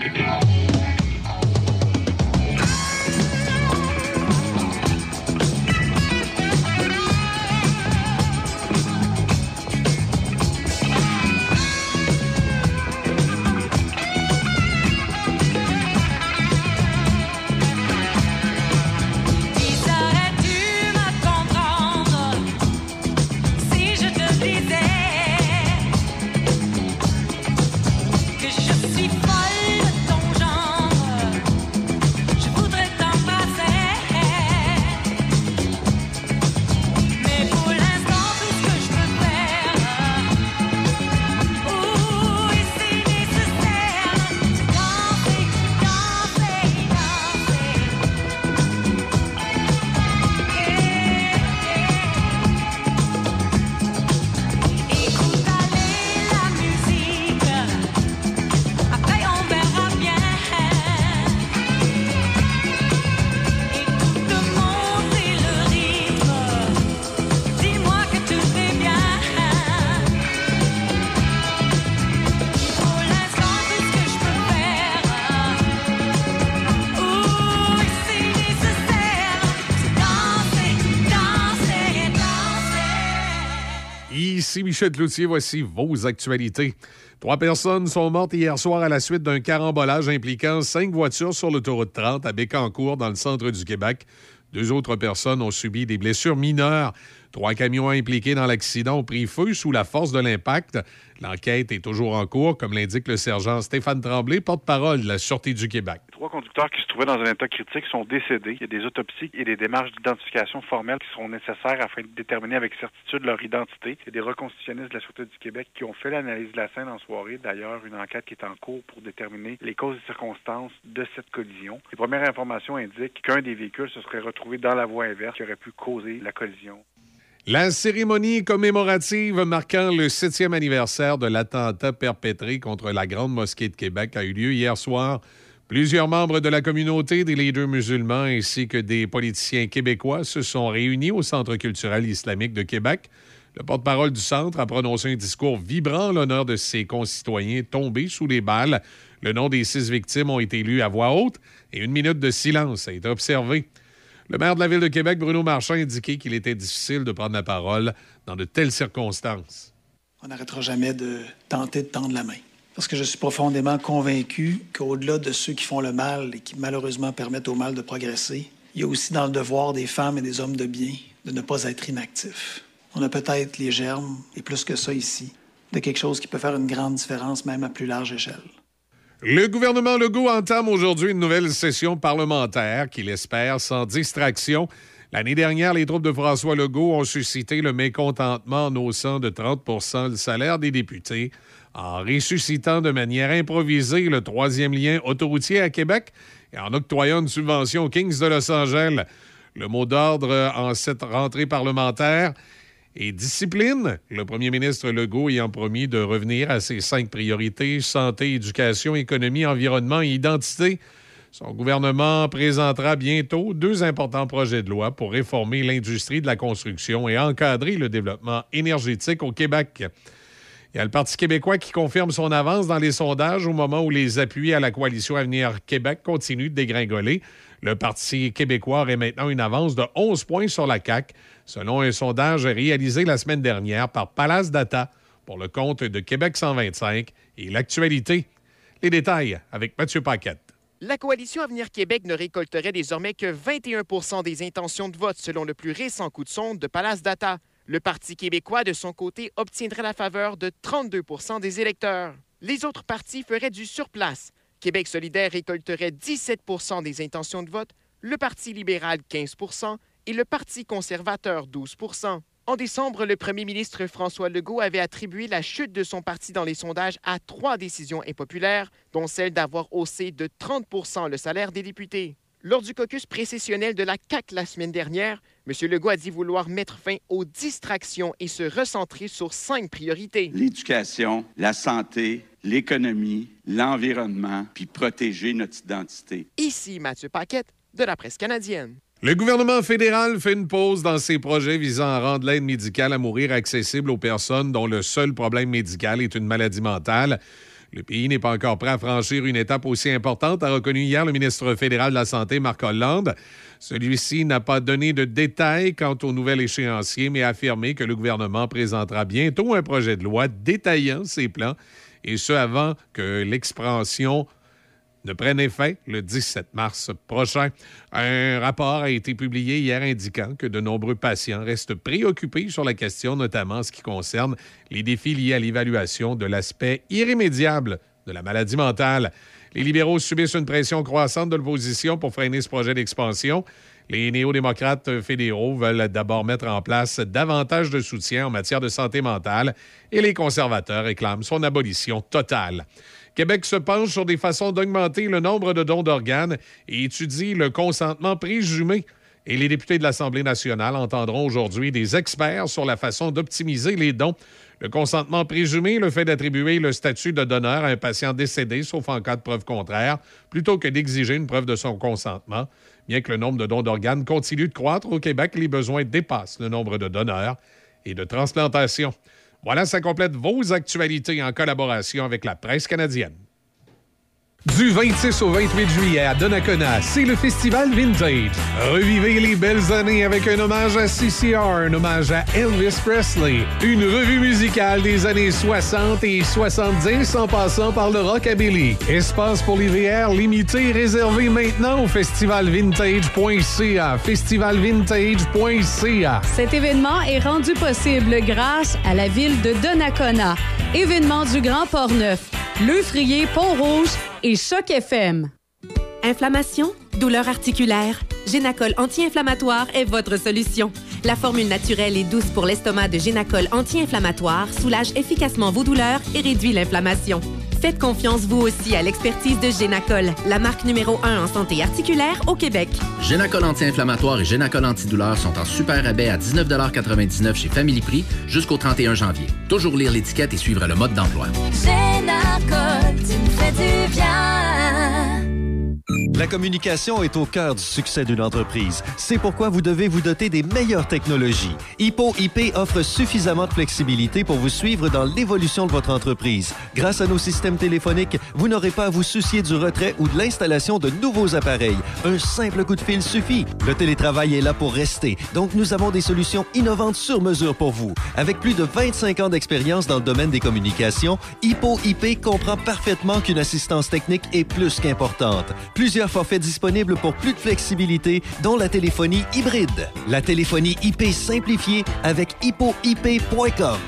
happy people. Michel Cloutier, voici vos actualités. Trois personnes sont mortes hier soir à la suite d'un carambolage impliquant cinq voitures sur l'autoroute 30 à Bécancourt, dans le centre du Québec. Deux autres personnes ont subi des blessures mineures. Trois camions impliqués dans l'accident ont pris feu sous la force de l'impact. L'enquête est toujours en cours, comme l'indique le sergent Stéphane Tremblay, porte-parole de la Sûreté du Québec. trois conducteurs qui se trouvaient dans un état critique sont décédés. Il y a des autopsies et des démarches d'identification formelles qui seront nécessaires afin de déterminer avec certitude leur identité. Il y a des reconstitutionnistes de la Sûreté du Québec qui ont fait l'analyse de la scène en soirée. D'ailleurs, une enquête qui est en cours pour déterminer les causes et circonstances de cette collision. Les premières informations indiquent qu'un des véhicules se serait retrouvé dans la voie inverse qui aurait pu causer la collision. La cérémonie commémorative marquant le septième anniversaire de l'attentat perpétré contre la Grande Mosquée de Québec a eu lieu hier soir. Plusieurs membres de la communauté des leaders musulmans ainsi que des politiciens québécois se sont réunis au Centre culturel islamique de Québec. Le porte-parole du centre a prononcé un discours vibrant en l'honneur de ses concitoyens tombés sous les balles. Le nom des six victimes ont été lus à voix haute et une minute de silence a été observée. Le maire de la Ville de Québec, Bruno Marchand, a indiqué qu'il était difficile de prendre la parole dans de telles circonstances. On n'arrêtera jamais de tenter de tendre la main. Parce que je suis profondément convaincu qu'au-delà de ceux qui font le mal et qui malheureusement permettent au mal de progresser, il y a aussi dans le devoir des femmes et des hommes de bien de ne pas être inactifs. On a peut-être les germes, et plus que ça ici, de quelque chose qui peut faire une grande différence même à plus large échelle. Le gouvernement Legault entame aujourd'hui une nouvelle session parlementaire qu'il espère sans distraction. L'année dernière, les troupes de François Legault ont suscité le mécontentement en haussant de 30% le salaire des députés, en ressuscitant de manière improvisée le troisième lien autoroutier à Québec et en octroyant une subvention aux Kings de Los Angeles. Le mot d'ordre en cette rentrée parlementaire et discipline. Le premier ministre Legault ayant promis de revenir à ses cinq priorités santé, éducation, économie, environnement et identité. Son gouvernement présentera bientôt deux importants projets de loi pour réformer l'industrie de la construction et encadrer le développement énergétique au Québec. Il y a le Parti québécois qui confirme son avance dans les sondages au moment où les appuis à la coalition Avenir Québec continuent de dégringoler. Le Parti québécois aurait maintenant une avance de 11 points sur la CAQ, selon un sondage réalisé la semaine dernière par Palace Data pour le compte de Québec 125 et l'actualité. Les détails avec Mathieu Paquette. La coalition Avenir Québec ne récolterait désormais que 21 des intentions de vote selon le plus récent coup de sonde de Palace Data. Le Parti québécois, de son côté, obtiendrait la faveur de 32% des électeurs. Les autres partis feraient du surplace, Québec solidaire récolterait 17% des intentions de vote, le Parti libéral 15% et le Parti conservateur 12% en décembre, le premier ministre François Legault avait attribué la chute de son parti dans les sondages à trois décisions impopulaires, dont celle d'avoir haussé de 30 le salaire des députés. Lors du caucus précessionnel de la CAC la semaine dernière, M. Legault a dit vouloir mettre fin aux distractions et se recentrer sur cinq priorités. L'éducation, la santé, l'économie, l'environnement, puis protéger notre identité. Ici Mathieu Paquette de la presse canadienne. Le gouvernement fédéral fait une pause dans ses projets visant à rendre l'aide médicale à mourir accessible aux personnes dont le seul problème médical est une maladie mentale. Le pays n'est pas encore prêt à franchir une étape aussi importante, a reconnu hier le ministre fédéral de la Santé, Marc Hollande. Celui-ci n'a pas donné de détails quant au nouvel échéancier, mais a affirmé que le gouvernement présentera bientôt un projet de loi détaillant ses plans, et ce avant que l'expansion ne prenne effet le 17 mars prochain. Un rapport a été publié hier indiquant que de nombreux patients restent préoccupés sur la question, notamment en ce qui concerne les défis liés à l'évaluation de l'aspect irrémédiable de la maladie mentale. Les libéraux subissent une pression croissante de l'opposition pour freiner ce projet d'expansion. Les néo-démocrates fédéraux veulent d'abord mettre en place davantage de soutien en matière de santé mentale et les conservateurs réclament son abolition totale. Québec se penche sur des façons d'augmenter le nombre de dons d'organes et étudie le consentement présumé. Et les députés de l'Assemblée nationale entendront aujourd'hui des experts sur la façon d'optimiser les dons. Le consentement présumé, le fait d'attribuer le statut de donneur à un patient décédé, sauf en cas de preuve contraire, plutôt que d'exiger une preuve de son consentement. Bien que le nombre de dons d'organes continue de croître au Québec, les besoins dépassent le nombre de donneurs et de transplantations. Voilà, ça complète vos actualités en collaboration avec la presse canadienne. Du 26 au 28 juillet à Donnacona, c'est le Festival Vintage. Revivez les belles années avec un hommage à CCR, un hommage à Elvis Presley, une revue musicale des années 60 et 70 en passant par le rockabilly. Espace pour les limité réservé maintenant au festivalvintage.ca. Festivalvintage.ca. Cet événement est rendu possible grâce à la ville de Donnacona. Événement du Grand Port-Neuf, Le Frier, Pont-Rouge et Choc FM. Inflammation, douleur articulaire, Génacol anti-inflammatoire est votre solution. La formule naturelle et douce pour l'estomac de Génacol anti-inflammatoire soulage efficacement vos douleurs et réduit l'inflammation. Faites confiance vous aussi à l'expertise de Génacol, la marque numéro 1 en santé articulaire au Québec. Génacol anti-inflammatoire et Génacol antidouleur sont en super rabais à 19,99 chez Family Prix jusqu'au 31 janvier. Toujours lire l'étiquette et suivre le mode d'emploi. Génacol, tu me fais du bien. La communication est au cœur du succès d'une entreprise. C'est pourquoi vous devez vous doter des meilleures technologies. Hippo IP offre suffisamment de flexibilité pour vous suivre dans l'évolution de votre entreprise. Grâce à nos systèmes téléphoniques, vous n'aurez pas à vous soucier du retrait ou de l'installation de nouveaux appareils. Un simple coup de fil suffit. Le télétravail est là pour rester, donc nous avons des solutions innovantes sur mesure pour vous. Avec plus de 25 ans d'expérience dans le domaine des communications, Hippo IP comprend parfaitement qu'une assistance technique est plus qu'importante. Plusieurs forfaits disponibles pour plus de flexibilité, dont la téléphonie hybride. La téléphonie IP simplifiée avec hippoip.com.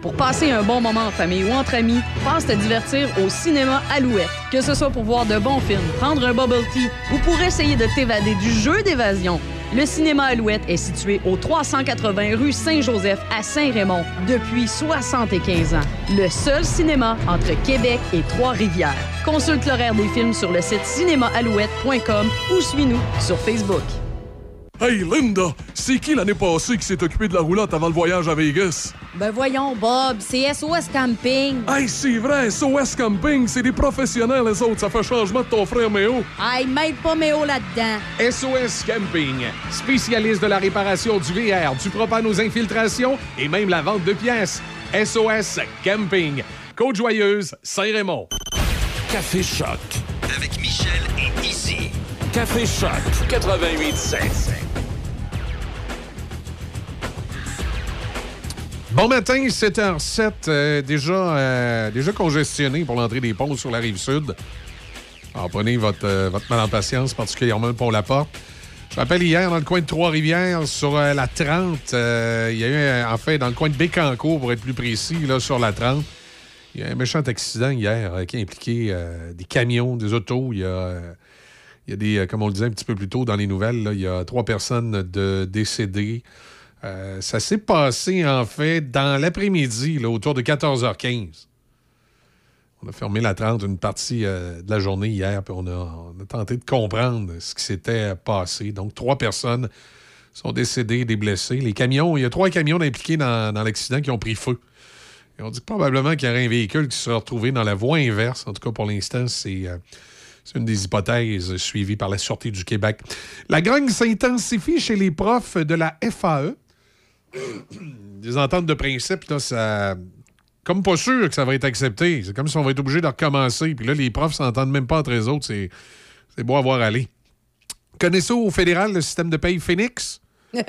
Pour passer un bon moment en famille ou entre amis, pense te divertir au cinéma Alouette. Que ce soit pour voir de bons films, prendre un bubble tea ou pour essayer de t'évader du jeu d'évasion. Le cinéma Alouette est situé au 380 rue Saint-Joseph à Saint-Raymond depuis 75 ans. Le seul cinéma entre Québec et Trois-Rivières. Consulte l'horaire des films sur le site cinémaalouette.com ou suis-nous sur Facebook. Hey Linda, c'est qui l'année passée qui s'est occupé de la roulotte avant le voyage à Vegas? Ben voyons, Bob, c'est SOS Camping. Hey, c'est vrai, SOS Camping, c'est des professionnels, les autres. Ça fait changement de ton frère Méo. Hey, mêle pas Méo là-dedans. SOS Camping, spécialiste de la réparation du VR, du propane aux infiltrations et même la vente de pièces. SOS Camping, Côte-Joyeuse, Saint-Raymond. Café Choc. Avec Michel et Izzy. Café Choc 88.7. Bon matin, 7h07, euh, déjà, euh, déjà congestionné pour l'entrée des ponts sur la rive sud. Alors, prenez votre, euh, votre mal en patience, particulièrement le pont La Porte. Je rappelle hier, dans le coin de Trois-Rivières, sur la 30, euh, il y a eu, en fait, dans le coin de Bécancourt, pour être plus précis, là, sur la 30, il y a un méchant accident hier qui a impliqué des camions, des autos. Il y a, il y a des, comme on le disait un petit peu plus tôt dans les nouvelles, il y a trois personnes de décédées. Euh, ça s'est passé, en fait, dans l'après-midi, autour de 14h15. On a fermé la 30 une partie euh, de la journée hier, puis on a, tenté de comprendre ce qui s'était passé. Donc, trois personnes sont décédées, des blessés. Les camions, il y a trois camions impliqués dans, l'accident qui ont pris feu. On dit probablement qu'il y aurait un véhicule qui serait retrouvé dans la voie inverse. En tout cas, pour l'instant, c'est euh, c'est une des hypothèses suivies par la Sûreté du Québec. La grogne s'intensifie chez les profs de la FAE. Des ententes de principe, là, ça, comme pas sûr que ça va être accepté. C'est comme si on va être obligé de recommencer. Puis là, les profs s'entendent même pas entre eux autres. C'est, c'est beau à voir aller. Connaissez au fédéral le système de paye Phoenix? Je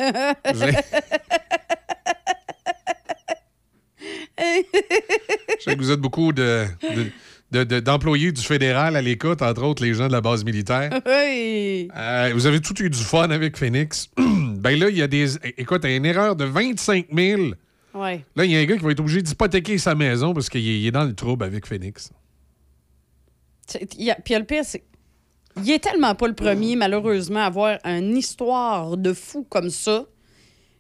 sais que vous êtes beaucoup de, de- de- de- d'employés du fédéral à l'écoute, entre autres les gens de la base militaire. Oui. Euh, vous avez tout eu du fun avec Phoenix. ben là, il y a des. Écoute, il y a une erreur de 25 000. Ouais. Là, il y a un gars qui va être obligé d'hypothéquer sa maison parce qu'il est, dans le trouble avec Phoenix. Puis le pire, c'est. Il est tellement pas le premier, malheureusement, à avoir une histoire de fou comme ça,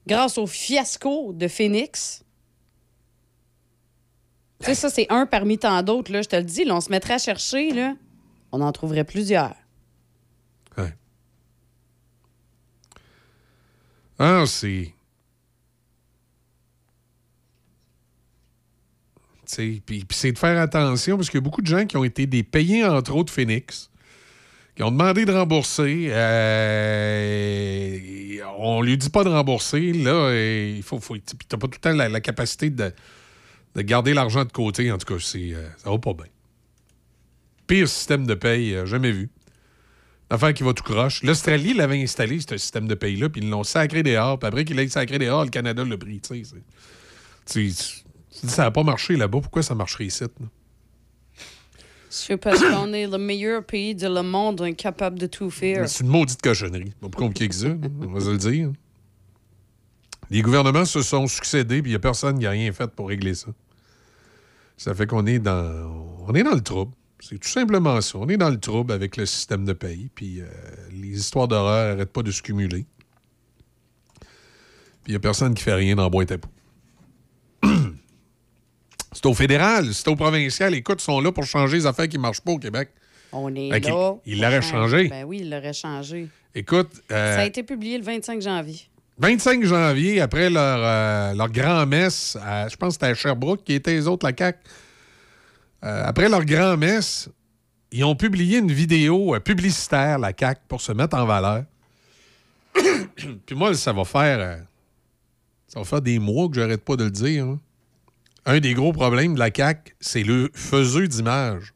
grâce au fiasco de Phoenix. Tu sais, ça, c'est un parmi tant d'autres, là. Je te le dis, là, on se mettrait à chercher, là. On en trouverait plusieurs. Ah, c'est. Puis c'est de faire attention parce qu'il y a beaucoup de gens qui ont été des payés, entre autres Phoenix, qui ont demandé de rembourser. Euh, on lui dit pas de rembourser. Là, il faut. faut t'as pas tout le temps la, capacité de, de garder l'argent de côté. En tout cas, c'est, euh, ça va pas bien. Pire système de paye euh, jamais vu. L'affaire qui va tout croche. L'Australie l'avait installé, ce système de paye-là, puis ils l'ont sacré dehors. Puis après qu'il l'ait sacré dehors, le Canada l'a pris. Tu sais, c'est- tu- tu- tu dis, ça n'a pas marché là-bas. Pourquoi ça marcherait ici? là? C'est parce qu'on est le meilleur pays de le monde incapable de tout faire. C'est une maudite cochonnerie. Pas plus compliqué que ça, on va se le dire. Les gouvernements se sont succédés, puis il n'y a personne qui a rien fait pour régler ça. Ça fait qu'on est dans, on est dans le trouble. C'est tout simplement ça. On est dans le trouble avec le système de paye, puis euh, les histoires d'horreur n'arrêtent pas de se cumuler. Puis il n'y a personne qui fait rien dans boîte à poux. c'est au fédéral, c'est au provincial. Écoute, ils sont là pour changer les affaires qui ne marchent pas au Québec. On est qu'il- là. il l'aurait changé. Ben oui, il l'aurait changé. Écoute, euh, Ça a été publié le 25 janvier. 25 janvier, après leur, euh, leur grand-messe, à- je pense que c'était à Sherbrooke, qui étaient les autres, la CAQ. Euh, après leur grand-messe, ils ont publié une vidéo euh, publicitaire, la CAQ, pour se mettre en valeur. Puis moi, ça va faire. euh, ça va faire des mois que j'arrête pas de le dire. hein. Un des gros problèmes de la CAQ, c'est le faiseux d'image.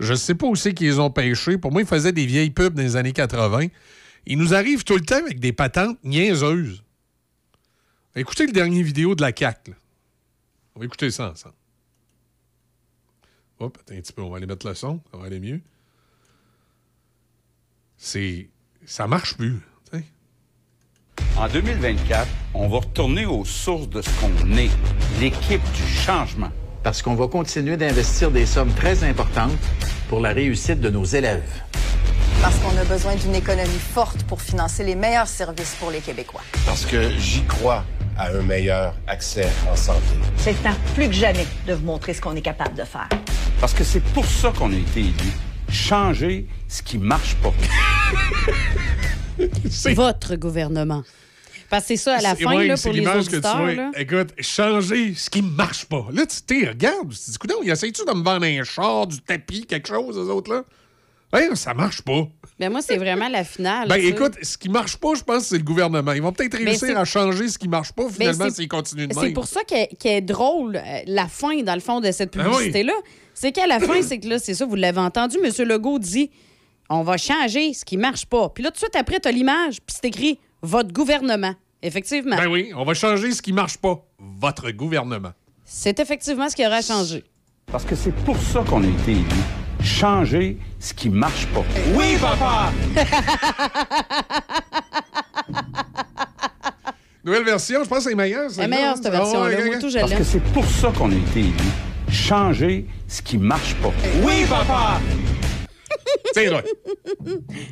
Je sais pas où c'est qu'ils ont pêché. Pour moi, ils faisaient des vieilles pubs dans les années 80. Ils nous arrivent tout le temps avec des patentes niaiseuses. Écoutez le dernier vidéo de la là. On va écouter ça ensemble. Hop, attends un petit peu, on va aller mettre le son, ça va aller mieux. C'est. Ça marche plus. En 2024, on va retourner aux sources de ce qu'on est, l'équipe du changement. Parce qu'on va continuer d'investir des sommes très importantes pour la réussite de nos élèves. Parce qu'on a besoin d'une économie forte pour financer les meilleurs services pour les Québécois. Parce que j'y crois à un meilleur accès en santé. C'est le temps plus que jamais de vous montrer ce qu'on est capable de faire. Parce que c'est pour ça qu'on a été élus. Changer ce qui marche pas. Votre gouvernement. Parce que c'est ça, à la C'est- fin, ouais, là, c'est pour les l'image que tu là. Écoute, changer ce qui marche pas. Là, tu t'es, regarde, tu te dis, coudonc, ils essayent-tu de me vendre un char, du tapis, quelque chose, eux autres, là? Ouais, ça marche pas. Ben moi, c'est vraiment la finale. Ben écoute, ce qui marche pas, je pense, c'est le gouvernement. Ils vont peut-être Ben, réussir c'est- à changer ce qui marche pas, Ben, finalement, c'est- s'ils continuent de C'est même. pour ça qu'elle qu'elle est drôle, euh, la fin, dans le fond, de cette Ben oui. publicité-là. C'est qu'à la fin, c'est que là, c'est ça, vous l'avez entendu, M. Legault dit on va changer ce qui marche pas. Puis là, tout de suite après, tu as l'image, puis c'est écrit votre gouvernement. Effectivement. Ben oui, on va changer ce qui marche pas. Votre gouvernement. C'est effectivement ce qui aura changé. Parce que c'est pour ça qu'on a été élus. Changer ce qui marche pas. Oui, papa! Nouvelle version, je pense que c'est meilleur. Elle est meilleure, cette version-là. Moi, tout, je Parce que c'est pour ça qu'on a été élus. Changer ce qui marche pas. Oui, papa! C'est vrai.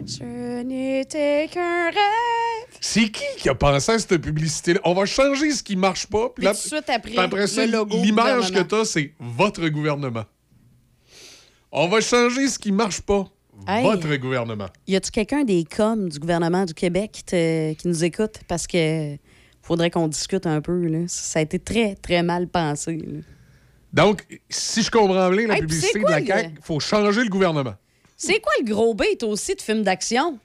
Je n'étais qu'un rêve. C'est qui qui a pensé à cette publicité-là? On va changer ce qui marche pas. Puis Puis là, tout de suite après, puis après ça, le logo l'image que gouvernement. tu as, c'est votre gouvernement. On va changer ce qui marche pas. Hey. Votre gouvernement. Y a-tu quelqu'un des coms du gouvernement du Québec qui, te- qui nous écoute? Parce que faudrait qu'on discute un peu. Là. Ça a été très, très mal pensé. là. Donc, si je comprends bien la Hey, publicité de la CAQ, il faut changer le gouvernement. C'est quoi le gros bait aussi de film d'action?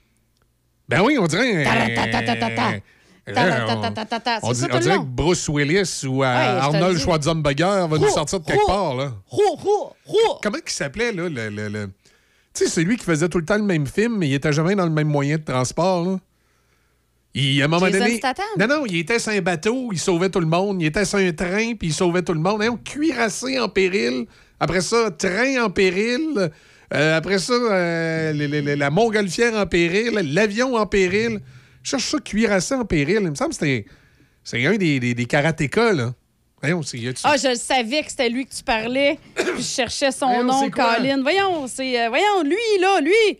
Ben oui, on dirait ta- ta- ta, on, tout on dirait que Bruce Willis ou euh, Arnold. Schwarzenegger va nous sortir de quelque part. Là. Comment il s'appelait, là, le... Tu sais, c'est lui qui faisait tout le temps le même film, mais il était jamais dans le même moyen de transport, là. Il, à un moment Jason donné... Statham? Non, non, il était sur un bateau, il sauvait tout le monde. Il était sur un train, puis il sauvait tout le monde. Hein, cuirassé en péril. Après ça, train en péril. Euh, après ça, euh, la montgolfière en péril. L'avion en péril. Je cherche ça, cuirassé en péril. Il me semble que c'était... C'est un des, des, des karatékas, là. Voyons, c'est... y Ah, je le savais que c'était lui que tu parlais. Je cherchais son Voyons, nom? Colin. Voyons, c'est. euh, voyons, lui, là, lui.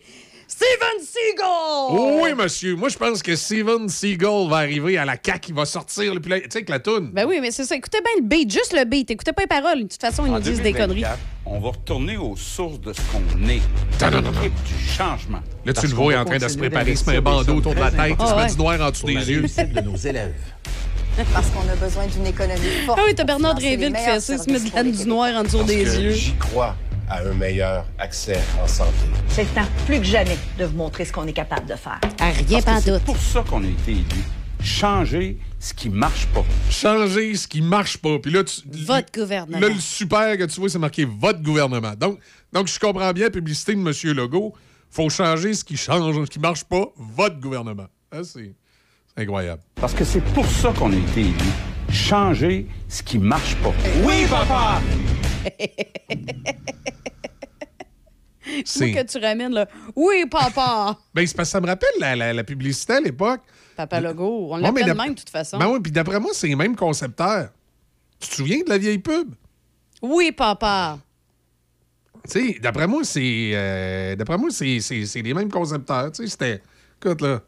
Steven Seagal! Oui, monsieur. Moi, je pense que Steven Seagal va arriver à la CAQ. Il va sortir. puis là, Tu sais, avec la toune. Ben oui, mais c'est ça. Écoutez bien le beat, juste le beat. Écoutez pas les paroles. De toute façon, ils En nous disent des 2024, conneries. On va retourner aux sources de ce qu'on est. L'équipe du changement. Là, tu le vois va en train de se préparer. Il se met un bandeau autour de la tête. Il se met du noir en dessous des yeux. de nos élèves. Parce qu'on a besoin d'une économie forte. Ah oui, t'as Bernard Dréville qui fait ça, il se met du noir en dessous des yeux. J'y crois à un meilleur accès en santé. C'est le temps, plus que jamais, de vous montrer ce qu'on est capable de faire. À rien Parce que pantoute. C'est pour ça qu'on a été élus. Changer ce qui marche pas. Changer ce qui marche pas. Puis là, tu, Votre gouvernement. là, le super que tu vois, c'est marqué votre gouvernement. Donc, donc je comprends bien la publicité de M. Legault. faut changer ce qui change, ce qui marche pas, votre gouvernement. Ah, c'est c'est incroyable. Parce que c'est pour ça qu'on a été élus. Changer ce qui marche pas. Oui, papa! Moi que tu ramènes, là. Oui, papa! Ben, c'est parce que ça me rappelle la, la- la publicité à l'époque. Papa Logo. On l'appelle même, de toute façon. Ben oui, puis d'après moi, c'est les mêmes concepteurs. Tu te souviens de la vieille pub? Oui, papa! Tu sais, d'après moi, c'est. euh, d'après moi, c'est, c'est, c'est les mêmes concepteurs. Tu sais, c'était. Écoute, là.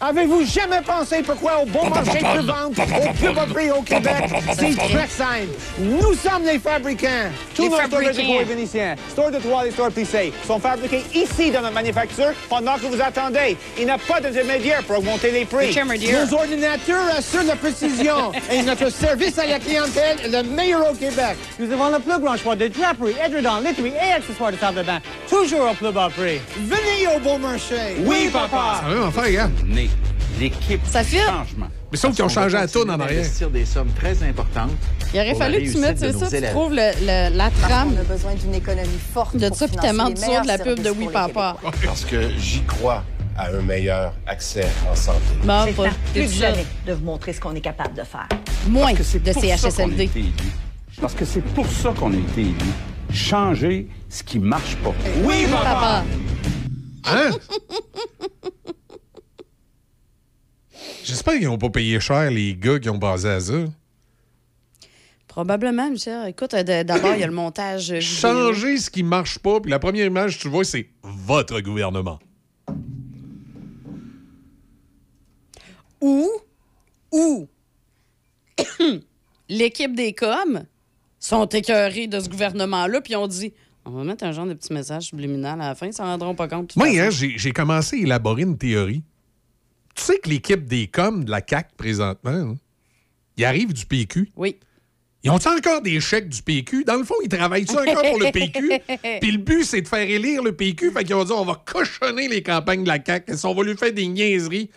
Avez-vous jamais pensé pourquoi au bon marché de vente, au plus bas prix au Québec, c'est très simple. Nous sommes les fabricants. Tous Les nos stores. Vétéco et Vénitiens, stores de Trois et stores Plissé, sont fabriqués ici dans notre manufacture pendant que vous attendez. Il n'y a pas d'intermédiaire pour augmenter les prix. Nos ordinateurs assurent la précision et notre service à la clientèle est le meilleur au Québec. Nous avons le plus grand choix de draperies, édredons, literies et accessoires de table de bain, toujours au plus bas prix. Venez au bon marché. Oui, papa. Ça va même affaire, Né. L'équipe Ça changement. Mais sauf qu'ils ont On changé la toune en arrière. d'investir des sommes très importantes. Il aurait fallu que tu mettes, c'est ça, tu trouves le, le- la trame a besoin d'une économie forte de pour ça, puis les de la pub de Oui, papa. Parce que j'y crois à un meilleur accès en santé. Bon, C'est t'es plus jamais, de vous montrer ce qu'on est capable de faire. Moins Parce que c'est de pour ça qu'on a CHSLD. été élus. Parce que c'est pour ça qu'on a été élus. Changer ce qui marche pas. Oui, Papa! Hein? J'espère qu'ils n'ont pas payé cher les gars qui ont basé à ça. Probablement, Michel. Écoute, euh, d'abord, il y a le montage vidéo. Changer ce qui marche pas, puis la première image que tu vois, c'est votre gouvernement. Ou, ou, l'équipe des coms sont écœurés de ce gouvernement-là, puis ont dit on va mettre un genre de petit message subliminal à la fin, ils s'en rendront pas compte. Moi, façon. hein, j'ai commencé à élaborer une théorie. Tu sais que l'équipe des coms de la CAC présentement, hein, ils arrivent du PQ. Oui. Ils ont encore des chèques du PQ? Dans le fond, ils travaillent-tu encore pour le PQ? Puis le but, c'est de faire élire le PQ. Fait qu'ils vont dire, on va cochonner les campagnes de la CAQ. On va lui faire des niaiseries.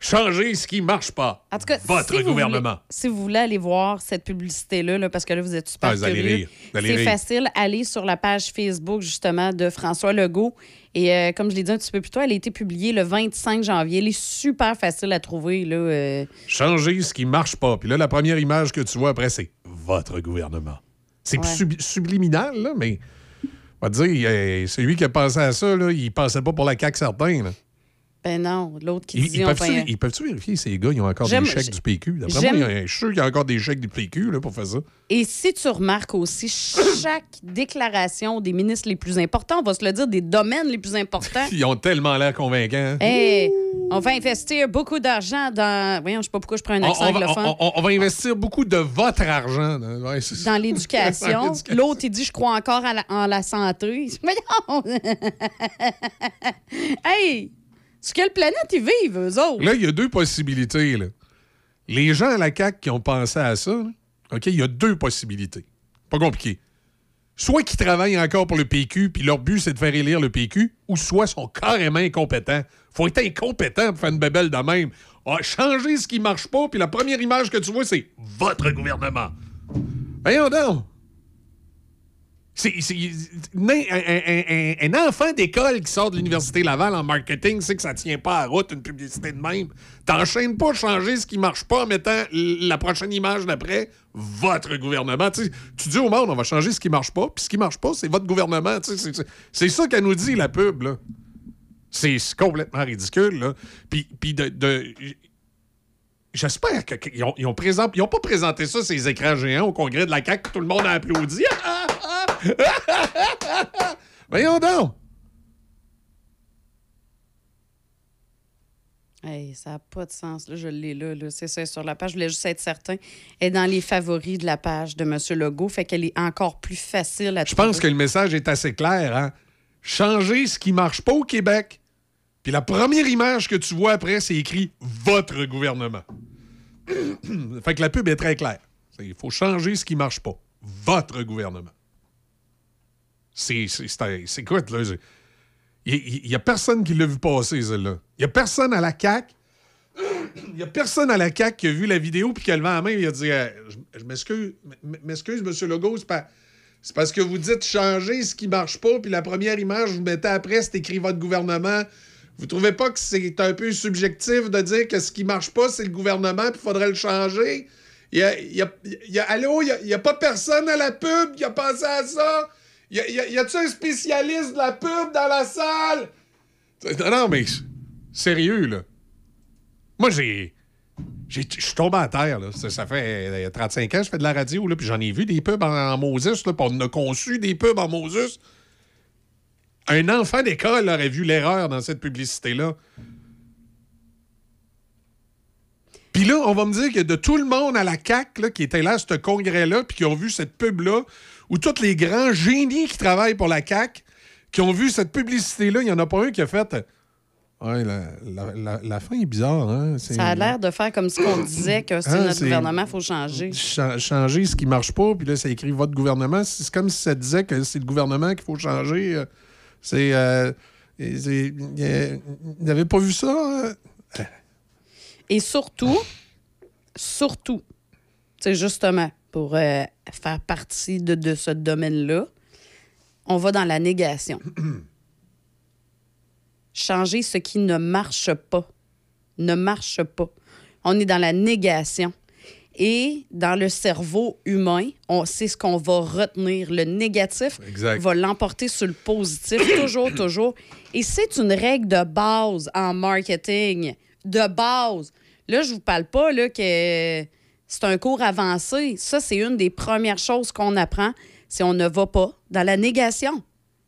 Changer ce qui marche pas. En tout cas, Votre si vous gouvernement. voulez- si vous voulez aller voir cette publicité-là, là, parce que là, vous êtes super Ah, vous allez rire. C'est facile. Allez sur la page Facebook, justement, de François Legault. Et euh, comme je l'ai dit un petit peu plus tôt, elle a été publiée le 25 janvier. Elle est super facile à trouver. Là, euh. Changer ce qui marche pas. Puis là, la première image que tu vois après, c'est votre gouvernement. C'est Ouais. sub- subliminal, là, mais on va dire, euh, celui qui a pensé à ça, là, il pensait pas pour la CAQ certain. Là. Ben non, l'autre qui Ils, dit... ils on peuvent-tu, ils peuvent-tu vérifier ces gars, ils ont encore des chèques du PQ? D'après moi, il y a- je suis sûr qu'il y a encore des chèques du PQ là, pour faire ça. Et si tu remarques aussi, chaque déclaration des ministres les plus importants, on va se le dire, des domaines les plus importants, Ils ont tellement l'air convaincants. hein? Hey, on va investir beaucoup d'argent dans. Voyons, je sais pas pourquoi je prends un On, accent on va, anglophone. on- on- on va investir beaucoup de votre argent. Ouais. Dans l'éducation. L'autre, il dit Je crois encore à la- en la santé. Voyons! hey! Sur quelle planète ils vivent, eux autres? Là, il y a deux possibilités. là. Les gens à la CAQ qui ont pensé à ça, OK, il y a deux possibilités. Pas compliqué. soit qu'ils travaillent encore pour le PQ, puis leur but, c'est de faire élire le PQ, ou soit sont carrément incompétents. faut être incompétent pour faire une bébelle de même. Ah, changer ce qui marche pas, puis la première image que tu vois, c'est votre gouvernement. Voyons donc. C'est, c'est- un, enfant d'école qui sort de l'Université Laval en marketing sait que ça tient pas à route une publicité de même. T'enchaînes pas changer ce qui marche pas en mettant la prochaine image d'après votre gouvernement. Tu dis au monde, on va changer ce qui marche pas, puis ce qui marche pas, c'est votre gouvernement. C'est, c'est- c'est ça qu'elle nous dit, la pub. C'est c'est complètement ridicule. Puis, de, de- J'espère que- qu'ils ont, ils ils ont pas présenté ça, ces écrans géants, au congrès de la CAQ, tout le monde a applaudi. Ah, ah! Voyons donc! Hey, ça n'a pas de sens. Là, je l'ai là, là. C'est ça sur la page. Je voulais juste être certain. Elle est dans les favoris de la page de M. Legault. Fait qu'elle est encore plus facile à Je pense que le message est assez clair. Hein? Changer ce qui marche pas au Québec. Puis la première image que tu vois après, c'est écrit votre gouvernement. fait que la pub est très claire. Il faut changer ce qui marche pas. Votre gouvernement. C'est. écoute, là. Il n'y a personne qui l'a vu passer, celle-là. Il n'y a personne à la CAQ. Il n'y a personne à la CAQ qui a vu la vidéo puis qui a levé la main et il a dit euh, Je m'excuse, m'excuse, M. Legault, c'est. C'est parce que vous dites changer ce qui marche pas, puis la première image, vous mettez après, c'est écrit votre gouvernement. Vous trouvez pas que c'est un peu subjectif de dire que ce qui marche pas, c'est le gouvernement, puis il faudrait le changer? Il y a, il y a- allô, il y a, a pas personne à la pub qui a pensé à ça? Y a, y a-tu un spécialiste de la pub dans la salle? Non, non, mais sérieux, là. Moi, j'ai. Je suis tombé à terre, là. Ça, fait euh, 35 ans que je fais de la radio, là, puis j'en ai vu des pubs en, en Moses, là, puis on a conçu des pubs en Moses. Un enfant d'école aurait vu l'erreur dans cette publicité-là. Puis là, on va me dire que de tout le monde à la CAC là, qui était là à ce congrès-là, puis qui ont vu cette pub-là, où tous les grands génies qui travaillent pour la CAC, qui ont vu cette publicité-là, il n'y en a pas un qui a fait. euh, Ouais, la, la- la- la fin est bizarre, hein? Ça a l'air de faire comme ce qu'on disait, que c'est Ah, notre gouvernement, il faut changer. Cha- changer ce qui marche pas, puis là, ça écrit votre gouvernement. C'est comme si ça disait que c'est le gouvernement qu'il faut changer. euh, C'est. euh, Il n'avait pas vu ça? hein? Et surtout, surtout, c'est justement pour euh, faire partie de, de ce domaine-là, on va dans la négation. Changer ce qui ne marche pas. Ne marche pas. On est dans la négation. Et dans le cerveau humain, on sait ce qu'on va retenir. Le négatif Exact. va l'emporter sur le positif, toujours, toujours. Et c'est une règle de base en marketing. De base. Là, je vous parle pas là, que c'est un cours avancé. Ça, c'est une des premières choses qu'on apprend si on ne va pas dans la négation.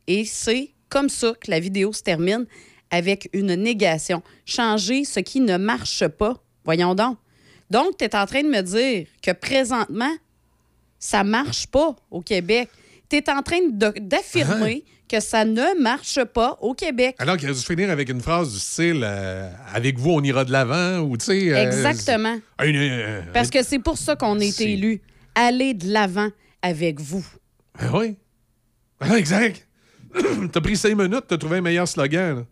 Et c'est comme ça que la vidéo se termine avec une négation. Changer ce qui ne marche pas. Voyons donc. Donc, tu es en train de me dire que présentement, ça marche pas au Québec. Tu es en train d'affirmer que ça ne marche pas au Québec. Alors qu'il aurait dû finir avec une phrase du style euh, Avec vous, on ira de l'avant, ou tu sais. euh, Exactement. euh, Parce que c'est pour ça qu'on a été élus. Aller de l'avant avec vous. Ben oui? Ah, exact. t'as pris cinq minutes, t'as trouvé un meilleur slogan. là.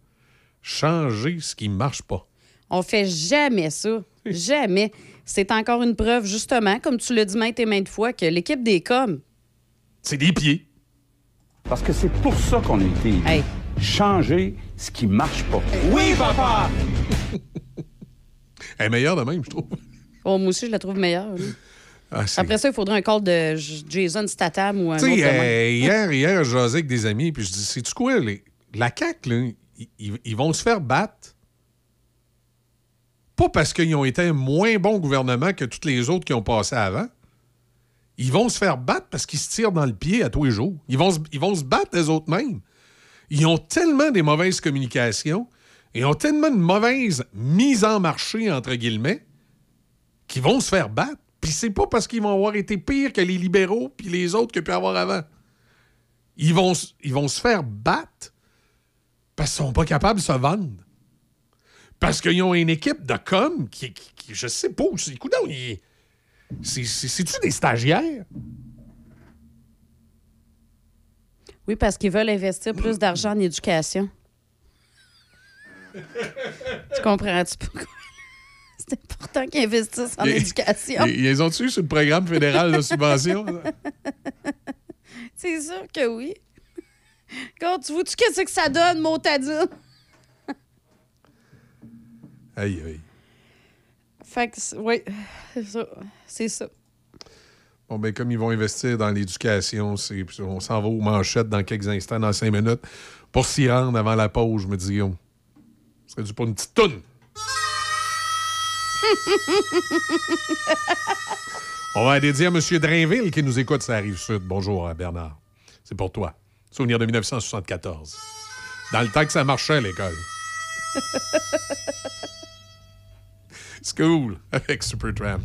Changer ce qui marche pas. On fait jamais ça. Jamais. C'est encore une preuve, justement, comme tu l'as dit maintes et maintes fois, que l'équipe des coms, C'est des pieds. Parce que c'est pour ça qu'on a été élus. Changer ce qui marche pas. Oui, papa! Elle est meilleure de même, je trouve. oh, moi aussi, je la trouve meilleure. Ah, c'est- Après ça, il faudrait un call de J- Jason Statham ou un Tu autre. sais, de même. euh, hier, hier, je jasais avec des amis, puis je dis, sais-tu quoi, les- la CAQ, là, ils- ils, ils vont se faire battre? Pas parce qu'ils ont été un moins bon gouvernement que tous les autres qui ont passé avant. Ils vont se faire battre parce qu'ils se tirent dans le pied à tous les jours. Ils vont se, ils vont se battre eux autres mêmes. Ils ont tellement des mauvaises communications, ils ont tellement de mauvaise mise en marché, entre guillemets, qu'ils vont se faire battre. Puis c'est pas parce qu'ils vont avoir été pires que les libéraux puis les autres qu'il y pu avoir avant. Ils vont, ils vont se faire battre parce qu'ils sont pas capables de se vendre. Parce qu'ils ont une équipe de com qui, qui, qui- je sais pas, c'est coudonc, ils- c'est-tu des stagiaires? Oui, parce qu'ils veulent investir plus d'argent en éducation. tu comprends-tu pourquoi? C'est important qu'ils investissent en éducation. Ils, ils ont tu sur le programme fédéral de subvention? C'est sûr que oui. Quand tu vois-tu qu'est-ce que ça donne, Montadine? aïe, aïe. Fait que, oui, c'est ça. C'est ça. Bon, ben, comme ils vont investir dans l'éducation, c'est- on s'en va aux manchettes dans quelques instants, dans cinq minutes. Pour s'y rendre avant la pause, je me dis, Guillaume, ce serait dû pour une petite toune. On va dédier à M. Drainville qui nous écoute, ça arrive sud. Bonjour, hein, Bernard. C'est pour toi. Souvenir de 1974. Dans le temps que ça marchait à l'école. School avec Supertramp.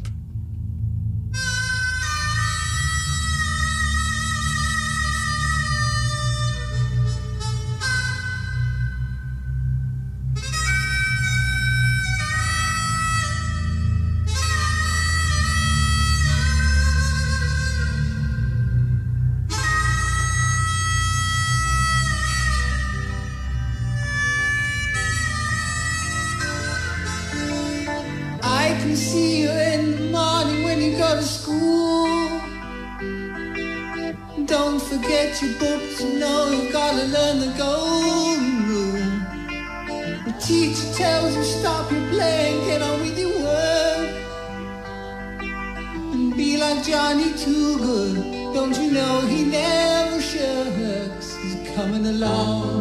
Your books, you know you gotta learn the golden rule. The teacher tells you stop your playing, get on with your work. And be like Johnny Too Good. Don't you know he never shirks? He's coming along.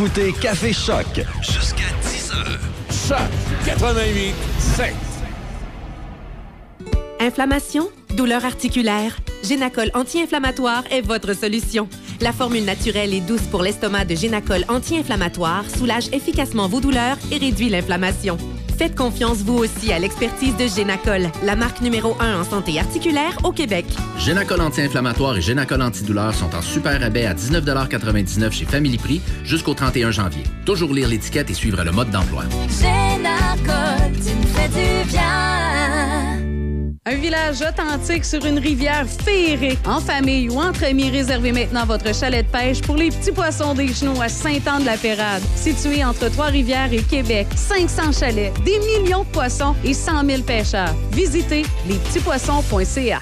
Écoutez Café Choc Jusqu'à 10h. Choc 88 7. Inflammation, douleur articulaire, Génacol anti-inflammatoire est votre solution. La formule naturelle et douce pour l'estomac de Génacol anti-inflammatoire soulage efficacement vos douleurs et réduit l'inflammation. Faites confiance vous aussi à l'expertise de Génacol, la marque numéro 1 en santé articulaire au Québec. Génacol anti-inflammatoire et Génacol antidouleur sont en super rabais à 19,99 chez Family Prix jusqu'au 31 janvier. Toujours lire l'étiquette et suivre le mode d'emploi. Génacol, tu me fais du bien. Un village authentique sur une rivière féerique. En famille ou entre amis, réservez maintenant votre chalet de pêche pour les petits poissons des genoux à Saint-Anne-de-la-Pérade. Situé entre Trois-Rivières et Québec, 500 chalets, des millions de poissons et 100 000 pêcheurs. Visitez lespetitspoissons.ca.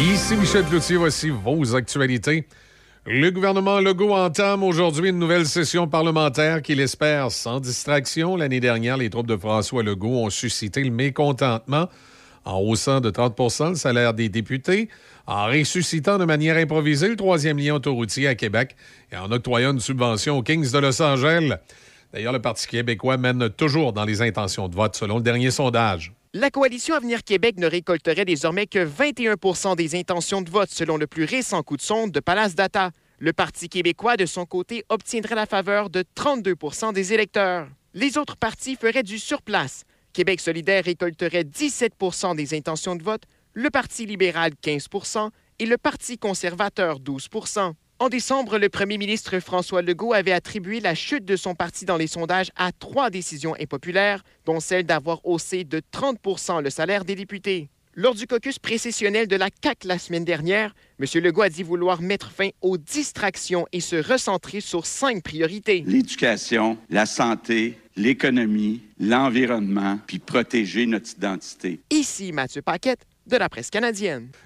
Ici Michel Cloutier, voici vos actualités. Le gouvernement Legault entame aujourd'hui une nouvelle session parlementaire qu'il espère sans distraction. L'année dernière, les troupes de François Legault ont suscité le mécontentement en haussant de 30% le salaire des députés, en ressuscitant de manière improvisée le troisième lien autoroutier à Québec et en octroyant une subvention aux Kings de Los Angeles. D'ailleurs, le Parti québécois mène toujours dans les intentions de vote selon le dernier sondage. La coalition Avenir Québec ne récolterait désormais que 21% des intentions de vote selon le plus récent coup de sonde de Palace Data. Le Parti québécois, de son côté, obtiendrait la faveur de 32% des électeurs. Les autres partis feraient du surplace. Québec solidaire récolterait 17% des intentions de vote, le Parti libéral 15% et le Parti conservateur 12 en décembre, le premier ministre François Legault avait attribué la chute de son parti dans les sondages à trois décisions impopulaires, dont celle d'avoir haussé de 30 le salaire des députés. Lors du caucus précessionnel de la CAC la semaine dernière, M. Legault a dit vouloir mettre fin aux distractions et se recentrer sur cinq priorités. L'éducation, la santé, l'économie, l'environnement, puis protéger notre identité. Ici Mathieu Paquette la.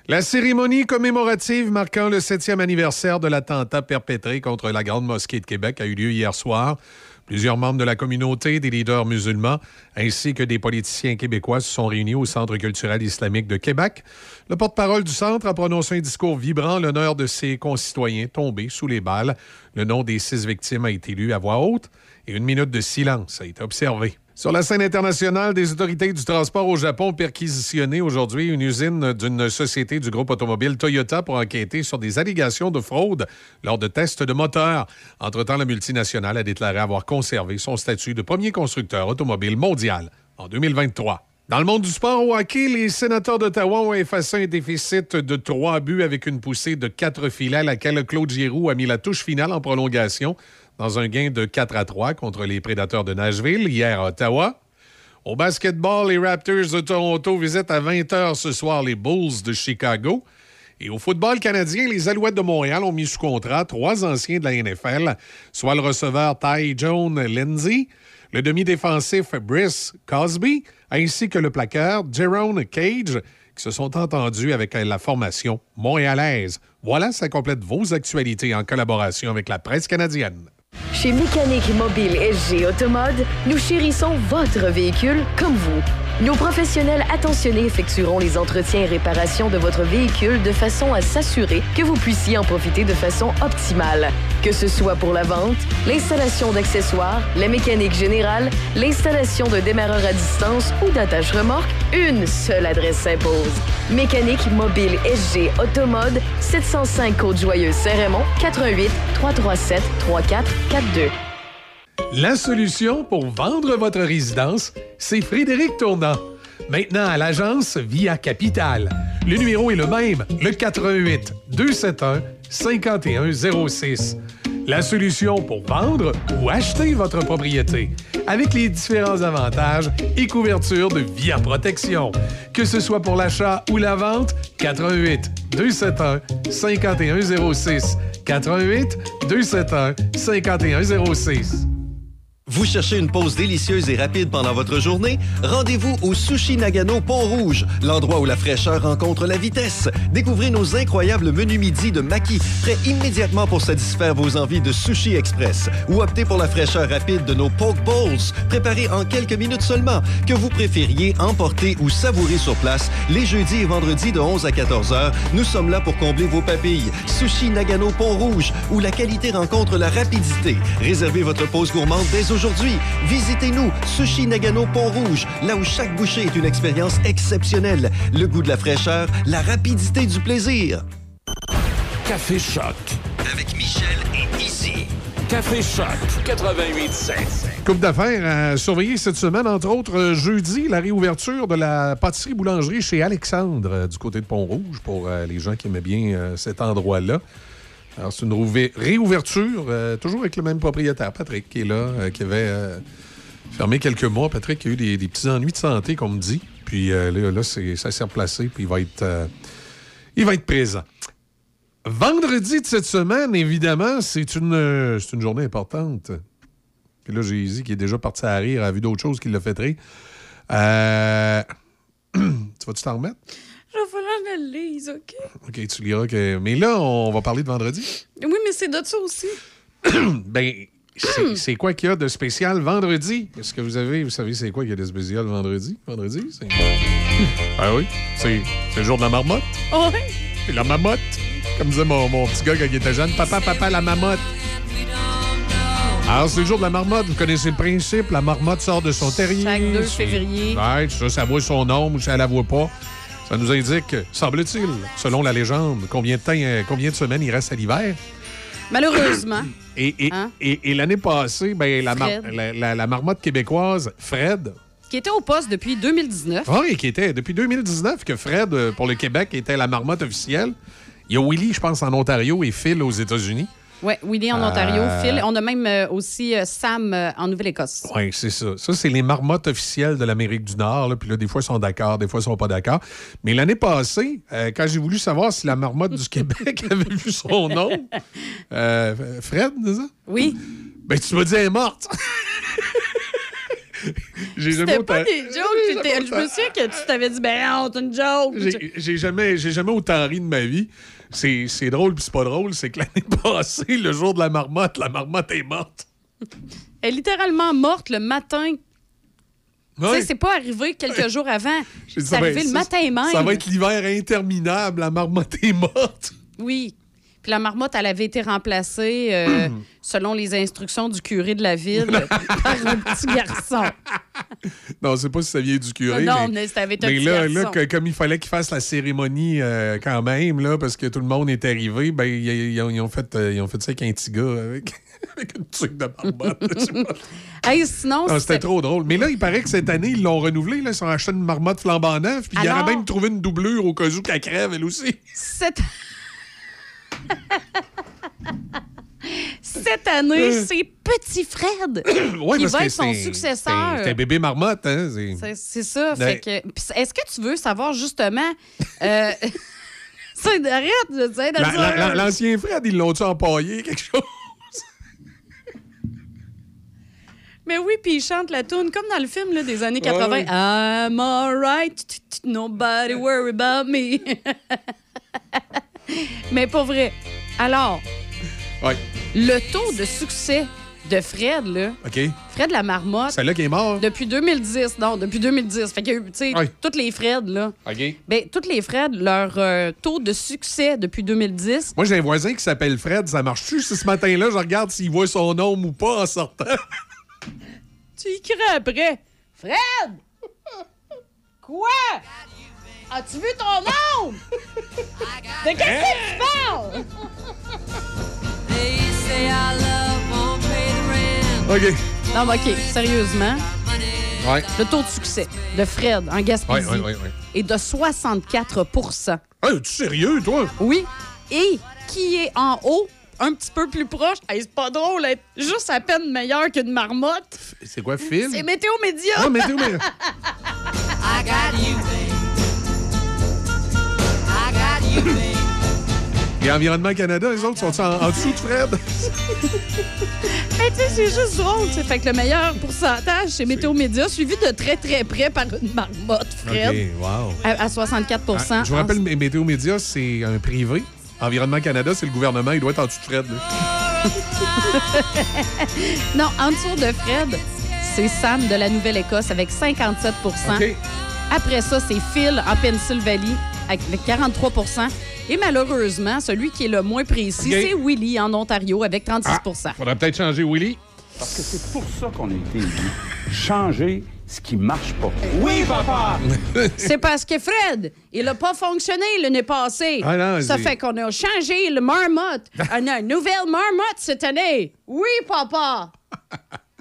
La cérémonie commémorative marquant le septième anniversaire de l'attentat perpétré contre la Grande Mosquée de Québec a eu lieu hier soir. Plusieurs membres de la communauté, des leaders musulmans, ainsi que des politiciens québécois se sont réunis au Centre culturel islamique de Québec. Le porte-parole du centre a prononcé un discours vibrant l'honneur de ses concitoyens tombés sous les balles. Le nom des six victimes a été lu à voix haute et une minute de silence a été observée. Sur la scène internationale, des autorités du transport au Japon ont perquisitionné aujourd'hui une usine d'une société du groupe automobile Toyota pour enquêter sur des allégations de fraude lors de tests de moteurs. Entre-temps, la multinationale a déclaré avoir conservé son statut de premier constructeur automobile mondial en 2023. Dans le monde du sport au hockey, les sénateurs d'Ottawa ont effacé un déficit de trois buts avec une poussée de quatre filets à laquelle Claude Giroux a mis la touche finale en prolongation dans un gain de 4 à 3 contre les Prédateurs de Nashville hier à Ottawa. Au basketball, les Raptors de Toronto visitent à 20h ce soir les Bulls de Chicago. Et au football canadien, les Alouettes de Montréal ont mis sous contrat trois anciens de la NFL, soit le receveur Ty Jones Lindsay, le demi-défensif Brice Cosby, ainsi que le plaqueur Jerome Cage, qui se sont entendus avec la formation montréalaise. Voilà, ça complète vos actualités en collaboration avec la presse canadienne. Chez Mécanique Mobile SG Automode, nous chérissons votre véhicule comme vous. Nos professionnels attentionnés effectueront les entretiens et réparations de votre véhicule de façon à s'assurer que vous puissiez en profiter de façon optimale. Que ce soit pour la vente, l'installation d'accessoires, la mécanique générale, l'installation de démarreur à distance ou d'attache remorque, une seule adresse s'impose. Mécanique mobile SG Automode, 705 Côte-Joyeuse Saint-Raymond, 88 337 3442. La solution pour vendre votre résidence, c'est Frédéric Tournant. Maintenant à l'agence via Capital. Le numéro est le même, le 88 271 5106. La solution pour vendre ou acheter votre propriété avec les différents avantages et couvertures de Via Protection. Que ce soit pour l'achat ou la vente, 88 271 5106. 88 271 5106. Vous cherchez une pause délicieuse et rapide pendant votre journée? Rendez-vous au Sushi Nagano Pont-Rouge, l'endroit où la fraîcheur rencontre la vitesse. Découvrez nos incroyables menus midi de Maki, prêts immédiatement pour satisfaire vos envies de sushi express. Ou optez pour la fraîcheur rapide de nos Poke Bowls, préparés en quelques minutes seulement, que vous préfériez emporter ou savourer sur place les jeudis et vendredis de 11 à 14 heures. Nous sommes là pour combler vos papilles. Sushi Nagano Pont-Rouge, où la qualité rencontre la rapidité. Réservez votre pause gourmande dès aujourd'hui. Visitez-nous, Sushi Nagano Pont-Rouge, là où chaque bouchée est une expérience exceptionnelle. Le goût de la fraîcheur, la rapidité du plaisir. Café Choc. Avec Michel et Izzy. Café Choc 88.7. Coupe d'affaires à surveiller cette semaine, entre autres, euh, jeudi, la réouverture de la pâtisserie-boulangerie chez Alexandre euh, du côté de Pont-Rouge pour euh, les gens qui aimaient bien cet endroit-là. Alors, c'est une réouverture, euh, toujours avec le même propriétaire, Patrick, qui est là, euh, qui avait euh, fermé quelques mois. Patrick a eu des, petits ennuis de santé, comme dit. Puis là, là, ça s'est replacé, puis il va être, il va être présent. Vendredi de cette semaine, évidemment, c'est une, une journée importante. Puis là, j'ai dit qui est déjà parti à rire, a vu d'autres choses qui rire. Euh, tu vas-tu t'en remettre? Je vais lise, OK? OK, tu liras que. Mais là, on va parler de vendredi. Oui, mais c'est de ça aussi. ben, c'est quoi qu'il y a de spécial vendredi? Est-ce que vous avez, vous savez, c'est quoi qu'il y a de spécial vendredi? Vendredi, c'est. ah oui, c'est c'est le jour de la marmotte. Ouais. C'est la marmotte. Comme disait mon, mon petit gars quand il était jeune. Papa, papa, la marmotte. Alors, c'est le jour de la marmotte. Vous connaissez le principe. La marmotte sort de son terrier. Chaque 2 C'est- février. Ouais, ça, ça voit son ombre ou ça la voit pas. Ça nous indique, semble-t-il, selon la légende, combien de temps, euh, combien de semaines il reste à l'hiver? Malheureusement. Et, et, Hein? et- et l'année passée, ben, la, mar- la- la- la marmotte québécoise, Fred, Qui était au poste depuis 2019. oui, qui était depuis 2019 que Fred, euh, pour le Québec, était la marmotte officielle. Il y a Willy, je pense, en Ontario et Phil aux États-Unis. Oui, Willy en Euh, Ontario, Phil. On a même euh, aussi euh, Sam euh, en Nouvelle-Écosse. Oui, c'est ça. Ça, c'est les marmottes officielles de l'Amérique du Nord. là. Puis là, des fois, ils sont d'accord, des fois, ils sont pas d'accord. Mais l'année passée, euh, quand j'ai voulu savoir si la marmotte du Québec avait vu son nom, euh, Fred, c'est ça? Oui. Ben, tu m'as dit, elle est morte. j'ai jamais C'était pas autant- des jokes. Je me souviens que tu t'avais dit, ben non, c'est une joke. J'ai- jamais, j'ai jamais autant ri de ma vie. C'est c'est drôle puis c'est pas drôle. C'est que l'année passée, le jour de la marmotte, la marmotte est morte. Elle est littéralement morte le matin. Sais, c'est pas arrivé quelques jours avant. C'est ben, arrivé le matin même. Ça va être l'hiver interminable. La marmotte est morte. Oui. Puis la marmotte, elle avait été remplacée, euh, selon les instructions du curé de la ville, par un petit garçon. Non, c'est pas si ça vient du curé. Non, mais, mais un mais petit là, garçon. là, comme il fallait qu'il fasse la cérémonie euh, quand même, là, parce que tout le monde est arrivé, ben, ils, ils ont, ils ont fait, euh, ils ont fait ça avec un petit gars, avec, avec une truc de marmotte. Je sais. Hey, sinon, Non, c'était- C'était trop drôle. Mais là, il paraît que cette année, ils l'ont renouvelé. Là, ils ont acheté une marmotte flambant neuve. Puis il Alors- aurait même trouvé une doublure au cas où qu'elle crève, elle aussi. Cette... Cette année, c'est Petit Fred Ouais, qui va être son successeur. C'est un bébé marmotte, hein? c'est- ça. Ouais. Est-ce que tu veux savoir justement. euh, arrête de dire L'ancien Fred, ils l'ont-tu empaillé, quelque chose? Mais oui, puis il chante la tune comme dans le film là, des années Ouais, 80. ouais. I'm alright, nobody worry about me. Mais pas vrai. Alors, Ouais. le taux de succès de Fred, là, OK. Fred la marmotte, Celle-là qui est mort. depuis 2010, non, depuis 2010. Fait que, tu sais, Ouais. toutes les Fred, là. OK. Ben, toutes les Fred, leur euh, taux de succès depuis 2010, Moi, j'ai un voisin qui s'appelle Fred. Ça marche-tu ce matin-là, je regarde s'il voit son ombre ou pas en sortant? tu y crées après. Fred! Quoi? As-tu vu ton nom? De qu'est-ce que tu parles? OK. Non, mais OK, sérieusement, Ouais. le taux de succès de Fred en Gaspésie Ouais, ouais, ouais, ouais. est de 64% Hey, es-tu sérieux, toi? Oui. Et qui est en haut, un petit peu plus proche, hey, c'est pas drôle, être juste à peine meilleur qu'une marmotte. C'est quoi, Phil? C'est Météo Média. Ah, Météo Média. I got you, Et Environnement Canada, les autres, sont en, en dessous de Fred? Hey, tu sais, c'est juste drôle. tu sais. Fait que le meilleur pourcentage, c'est Météo Média, suivi de très, très près par une marmotte, Fred. OK, wow. À, à 64 Ah, je vous rappelle, Mé- Météo Média, c'est un privé. Environnement Canada, c'est le gouvernement. Il doit être en dessous de Fred. là. Non, en dessous de Fred, c'est Sam de la Nouvelle-Écosse avec 57 OK. Après ça, c'est Phil en Pennsylvanie avec 43 Et malheureusement, celui qui est le moins précis, c'est Willy en Ontario avec 36% Faudrait peut-être changer Willy. Parce que c'est pour ça qu'on a été élus. Changer ce qui marche pas. Oui, papa! C'est parce que Fred, il n'a pas fonctionné l'année passée. Ah non, ça fait qu'on a changé le marmotte. On a une nouvelle marmotte cette année. Oui, papa.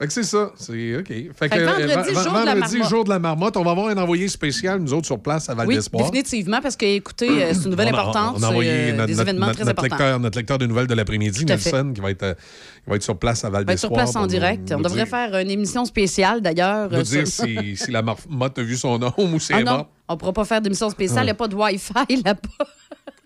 Fait que c'est ça. C'est OK. Fait, Fait que vendredi, euh, jour de la vendredi, marmotte. jour de la marmotte, on va avoir un envoyé spécial, nous autres, sur place à Val Oui, d'Espoir. définitivement, parce que, écoutez, euh, c'est une nouvelle On a- importante. On a envoyé c'est, euh, notre, des événements notre- très notre lecteur, notre lecteur de nouvelles de l'après-midi. Nelson, qui va être, qui va être sur place à Val On va être sur d'Espoir. place en direct. nous- On devrait dire- faire une émission spéciale, d'ailleurs. nous dire si, si la marmotte a vu son nom ou si Ah elle est non, morte. on pourra pas faire d'émission spéciale. Il Ouais. n'y a pas de Wi-Fi là-bas.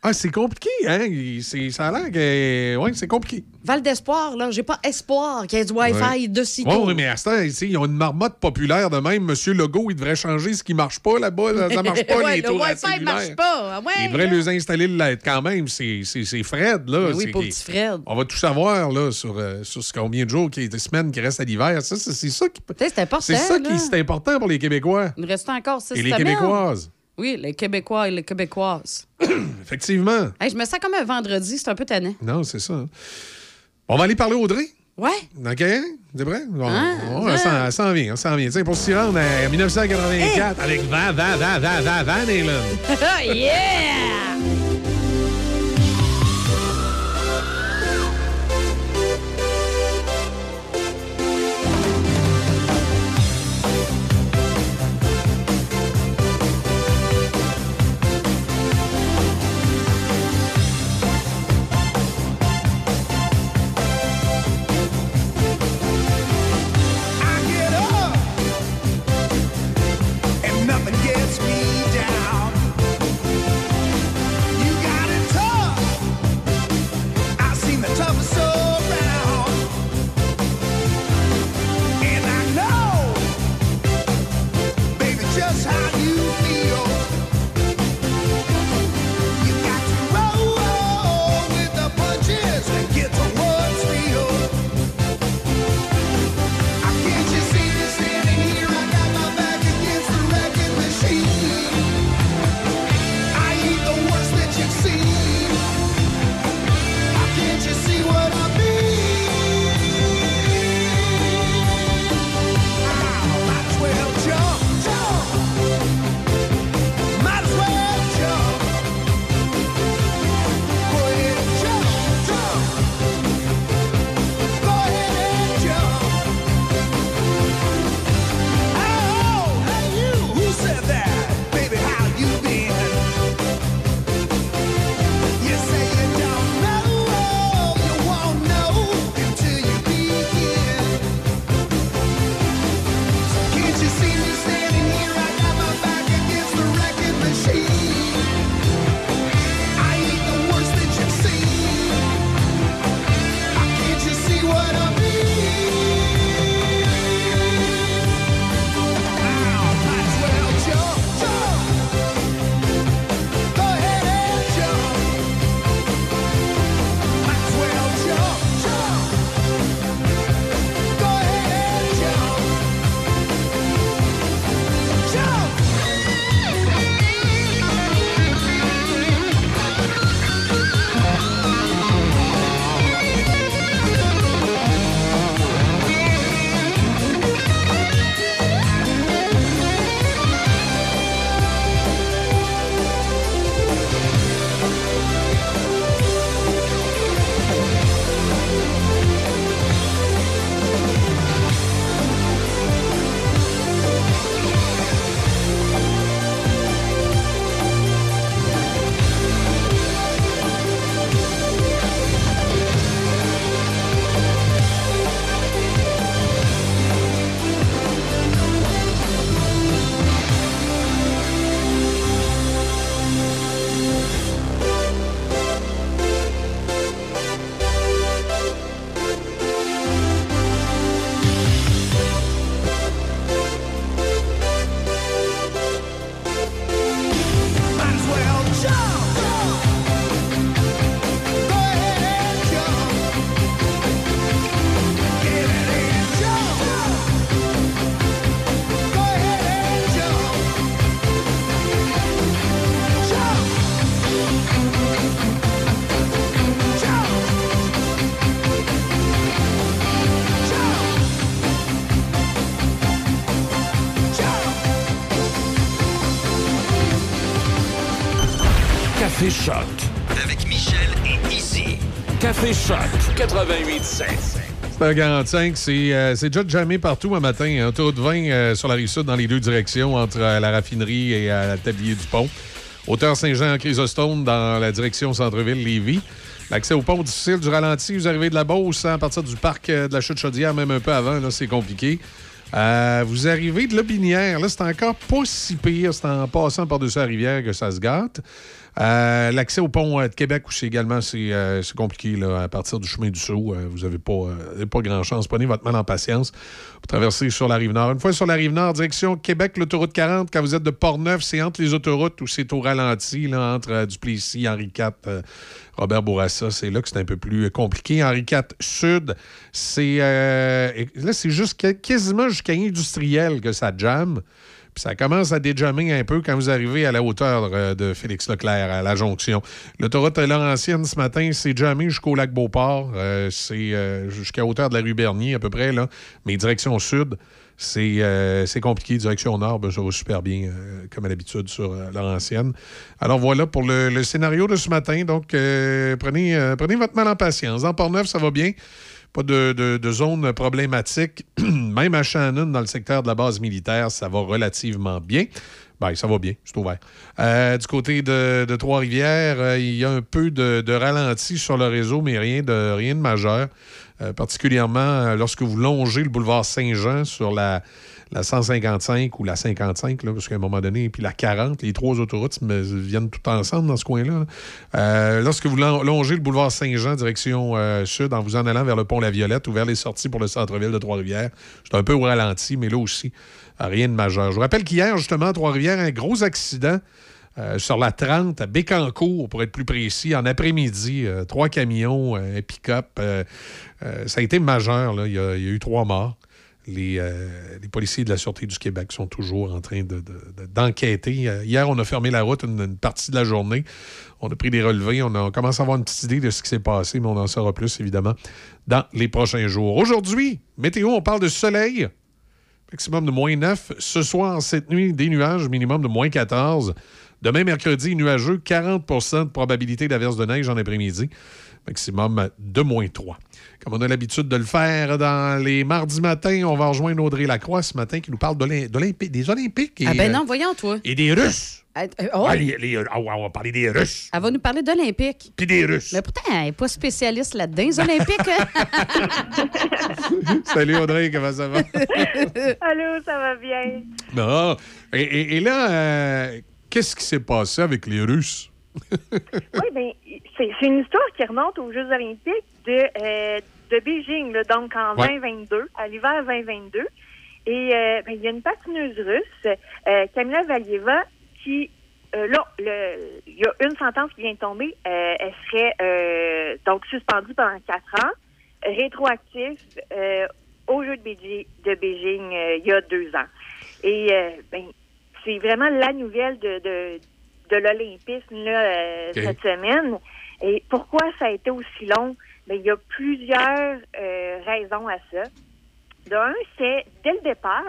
Ah, c'est compliqué, hein? Il- c'est- Ça a l'air que. Oui, c'est compliqué. Val d'Espoir, là, j'ai pas espoir qu'il y ait du Wi-Fi Ouais. de sitôt. Oui, mais à ce temps, ici, ils ont une marmotte populaire de même. Monsieur Legault, il devrait changer ce qui marche pas là-bas. là. Ça marche pas, Ouais, les le Wi-Fi marche pas. Ah ouais, Il devrait les installer quand même. C'est c'est- c'est Fred, là. Mais oui, pauvre petit Fred. On va tout savoir, là, sur, euh, sur combien de jours, qui, des semaines qui restent à l'hiver. Ça, c'est ça qui C'est important. C'est ça là. qui c'est important pour les Québécois. Il nous reste encore six Et les semaines. Québécoises. Oui, les Québécois et les Québécoises. Effectivement. Hey, je me sens comme un vendredi, c'est un peu tannant. Non, c'est ça. hein. On va aller parler Audrey. Ouais. OK? C'est vrai? On, Hein? on- elle s'en- vient, on s'en vient. Tiens, pour s'y rendre en 1984 avec Van, Van, Van, Van, Van, Van Halen. yeah! 45, c'est euh, c'est déjà jamais partout un matin. Un taux de 20 euh, sur la rive sud dans les deux directions, entre euh, la raffinerie et le tablier du pont. Hauteur Saint-Jean-Chrysostome dans la direction centre-ville-Lévis. L'accès au pont difficile du ralenti. Vous arrivez de la Beauce hein, à partir du parc de la Chute-Chaudière, même un peu avant, là, c'est compliqué. Vous arrivez de Lobinière. Là, c'est encore pas si pire. C'est en passant par-dessus la rivière que ça se gâte. Euh, L'accès au pont euh, de Québec aussi également, c'est euh, compliqué. Là, à partir du chemin du Sceau, euh, vous n'avez pas, pas grand chance. Prenez votre mal en patience pour traverser sur la rive nord. Une fois sur la rive nord, direction Québec, l'autoroute 40, quand vous êtes de Portneuf, c'est entre les autoroutes où c'est au ralenti, là, entre Duplessis, Henri IV, Robert Bourassa. C'est là que c'est un peu plus compliqué. Henri IV Sud, c'est là, c'est juste quasiment jusqu'à industriel que ça jamme. Puis ça commence à déjammer un peu quand vous arrivez à la hauteur euh, de Félix Leclerc, à la jonction. L'autoroute Laurentienne, ce matin, c'est jammé jusqu'au lac Beauport. Euh, c'est euh, jusqu'à hauteur de la rue Bernier, à peu près, là. Mais direction sud, c'est compliqué. Direction nord, ben, ça va super bien, comme à l'habitude, sur Laurentienne. Alors voilà pour le, scénario de ce matin. Donc, prenez, prenez votre mal en patience. Dans Port-Neuf, ça va bien. Pas de, zone problématique. Même à Shannon, dans le secteur de la base militaire, ça va relativement bien. Ben, ça va bien, c'est ouvert. Euh, du côté de, Trois-Rivières, euh, il y a un peu de, ralenti sur le réseau, mais rien de, rien de majeur. Euh, particulièrement lorsque vous longez le boulevard Saint-Jean sur la, la 155 ou la 55, là, parce qu'à un moment donné, puis la 40, les trois autoroutes me- viennent tout ensemble dans ce coin-là. là. Euh, lorsque vous lon- longez le boulevard Saint-Jean, direction euh, sud, en vous en allant vers le pont La Violette ou vers les sorties pour le centre-ville de Trois-Rivières, c'est un peu au ralenti, mais là aussi, rien de majeur. Je vous rappelle qu'hier, justement, à Trois-Rivières, un gros accident. euh, sur la 30 à Bécancourt, pour être plus précis, en après-midi. trois camions, un pick-up. ça a été majeur. il y a eu trois morts. Les, euh, les policiers de la Sûreté du Québec sont toujours en train de- de- de- d'enquêter. Euh, hier, on a fermé la route une, partie de la journée. On a pris des relevés. On a commence à avoir une petite idée de ce qui s'est passé, mais on en saura plus, évidemment, dans les prochains jours. Aujourd'hui, météo, on parle de soleil. Maximum de moins 9. Ce soir, cette nuit, des nuages, minimum de moins 14. Demain, mercredi, nuageux, 40% de probabilité d'averse de neige en après-midi. Maximum de moins 3. Comme on a l'habitude de le faire dans les mardis matins, on va rejoindre Audrey Lacroix ce matin qui nous parle des Olympiques. Et, Ah ben euh, non, voyons, toi. et des Russes. Euh, euh, oh, Ah, les- les- ah, on va parler des Russes. Elle va nous parler d'Olympique. Puis des Russes. Mais pourtant, elle n'est pas spécialiste là-dedans, les Olympiques. hein? Salut Audrey, comment ça va? Allô, ça va bien? Non. Et, et- et là, euh, qu'est-ce qui s'est passé avec les Russes? Oui, bien, c'est une histoire qui remonte aux Jeux olympiques de, euh, de Beijing, là, donc en Ouais. 2022, à l'hiver 2022. Et euh, ben, il y a une patineuse russe, euh, Kamila Valieva, qui, euh, là, le- il y a une sentence qui vient de tomber. Euh, elle serait donc suspendue pendant quatre ans, rétroactif aux Jeux de Beijing, de Beijing il y a deux ans. Et ben, c'est vraiment la nouvelle de, de, de l'Olympisme là, euh, cette semaine. Et pourquoi ça a été aussi long? Ben, il y a plusieurs euh, raisons à ça. D'un, c'est dès le départ,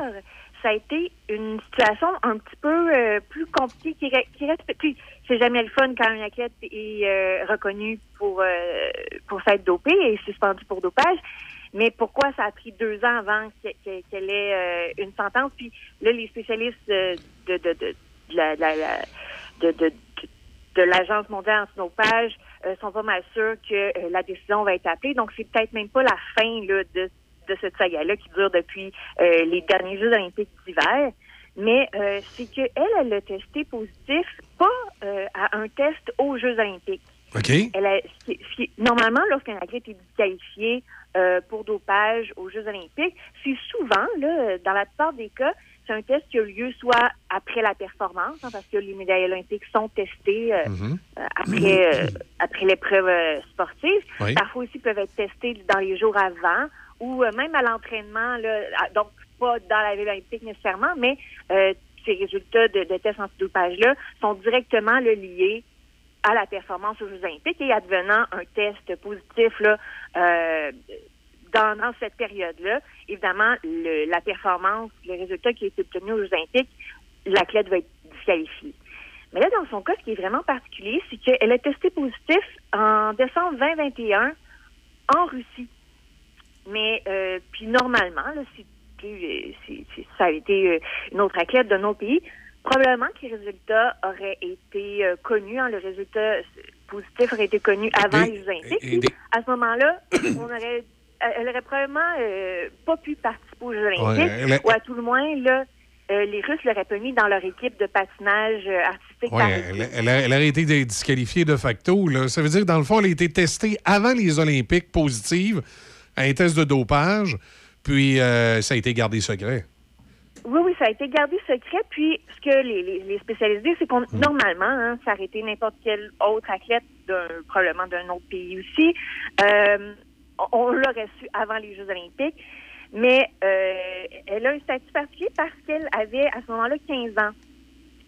ça a été une situation un petit peu euh, plus compliquée qui, qui reste. puis C'est jamais le fun quand un athlète est euh, reconnu pour euh, pour s'être dopé et suspendu pour dopage. Mais pourquoi ça a pris deux ans avant que- que- qu'elle ait euh, une sentence? Puis là, les spécialistes de, de, de, de la, la- la- de, de, de- de l'Agence mondiale antidopage euh, sont pas mal sûrs que euh, la décision va être appelée. Donc, c'est peut-être même pas la fin là, de, de cette saga-là qui dure depuis euh, les derniers Jeux olympiques d'hiver. Mais euh, c'est qu'elle, elle a testé positif, pas euh, à un test aux Jeux olympiques. OK. Elle a, ce qui- ce qui- normalement, lorsqu'un athlète est disqualifié euh, pour dopage aux Jeux olympiques, c'est souvent, là, dans la plupart des cas, c'est un test qui a lieu soit après la performance, hein, parce que les médailles olympiques sont testées euh, euh, après, euh, après l'épreuve sportive. Oui. Parfois aussi peuvent être testés dans les jours avant ou même à l'entraînement, donc pas dans la ville olympique nécessairement, mais ces résultats de, de tests antidopage-là sont directement liés à la performance aux Jeux olympiques et advenant un test positif là, dans, dans cette période-là, évidemment, le- la performance, le résultat qui est obtenu aux Jeux olympiques, l'athlète va être disqualifié. Mais là, dans son cas, ce qui est vraiment particulier, c'est qu'elle a testé positif en décembre 2021 en Russie. Mais, euh, puis normalement, là, si, si- si- si ça avait été euh, une autre athlète d'un autre pays, probablement que les résultats auraient été euh, connus, hein, le résultat euh, positif aurait été connu avant les Jeux olympiques. et- et À ce moment-là, on aurait, elle aurait probablement euh, pas pu participer aux Jeux olympiques, Ouais, ou à tout le moins, là, euh, les Russes l'auraient pas mis dans leur équipe de patinage euh, artistique. Oui, par elle, elle a- elle aurait été disqualifiée de facto. là. Ça veut dire que, dans le fond, elle a été testée avant les Olympiques positive à un test de dopage, puis euh, ça a été gardé secret. Oui, oui, ça a été gardé secret. Puis, ce que les, les, les spécialistes disent, c'est qu'on, Hmm. normalement, hein, ça aurait été n'importe quel autre athlète, d'un, probablement d'un autre pays aussi. Euh, on, l'aurait su avant les Jeux olympiques. Mais euh, elle a un statut particulier parce qu'elle avait, à ce moment-là, 15 ans.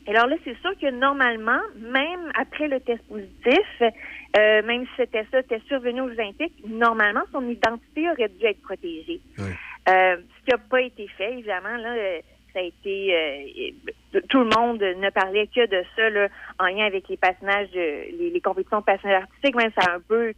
Et alors là, c'est sûr que normalement, même après le test positif, euh, même si c'était ça, était survenu aux Jeux olympiques, normalement, son identité aurait dû être protégée. Euh, ce qui n'a pas été fait, évidemment, là, ça a été euh, tout le monde ne parlait que de ça là, en lien avec les patinages, les, les compétitions de patinage artistique, même ça a un peu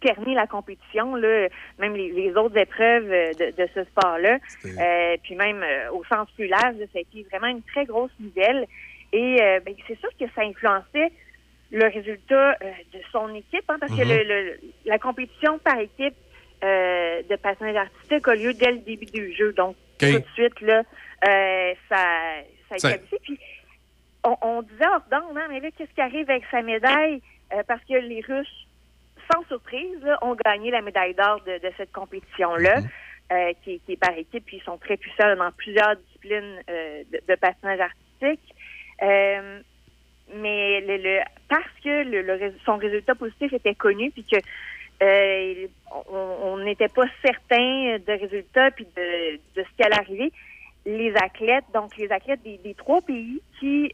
terni la compétition, là, même les, les autres épreuves euh, de, de ce sport-là. Euh, puis même euh, au sens plus large, ça a été vraiment une très grosse nouvelle. Et euh, ben, c'est sûr que ça influençait le résultat euh, de son équipe, hein, parce que Mhm. le, le- la compétition par équipe euh, de patinage artistique a lieu dès le début du jeu. Donc, tout de suite, là, euh, ça, ça a été qualifié. Puis, on, on disait hors d'onde, hein, mais là, qu'est-ce qui arrive avec sa médaille? Euh, parce que les Russes, sans surprise, là, ont gagné la médaille d'or de, de cette compétition-là, euh, qui, est- qui est par équipe, puis ils sont très puissants dans plusieurs disciplines euh, de, de patinage artistique. Euh, mais le, le- parce que le, son résultat positif était connu, puis que on- n'était pas certain de résultats puis de, de ce qui allait arriver, les athlètes, donc les athlètes des, des trois pays qui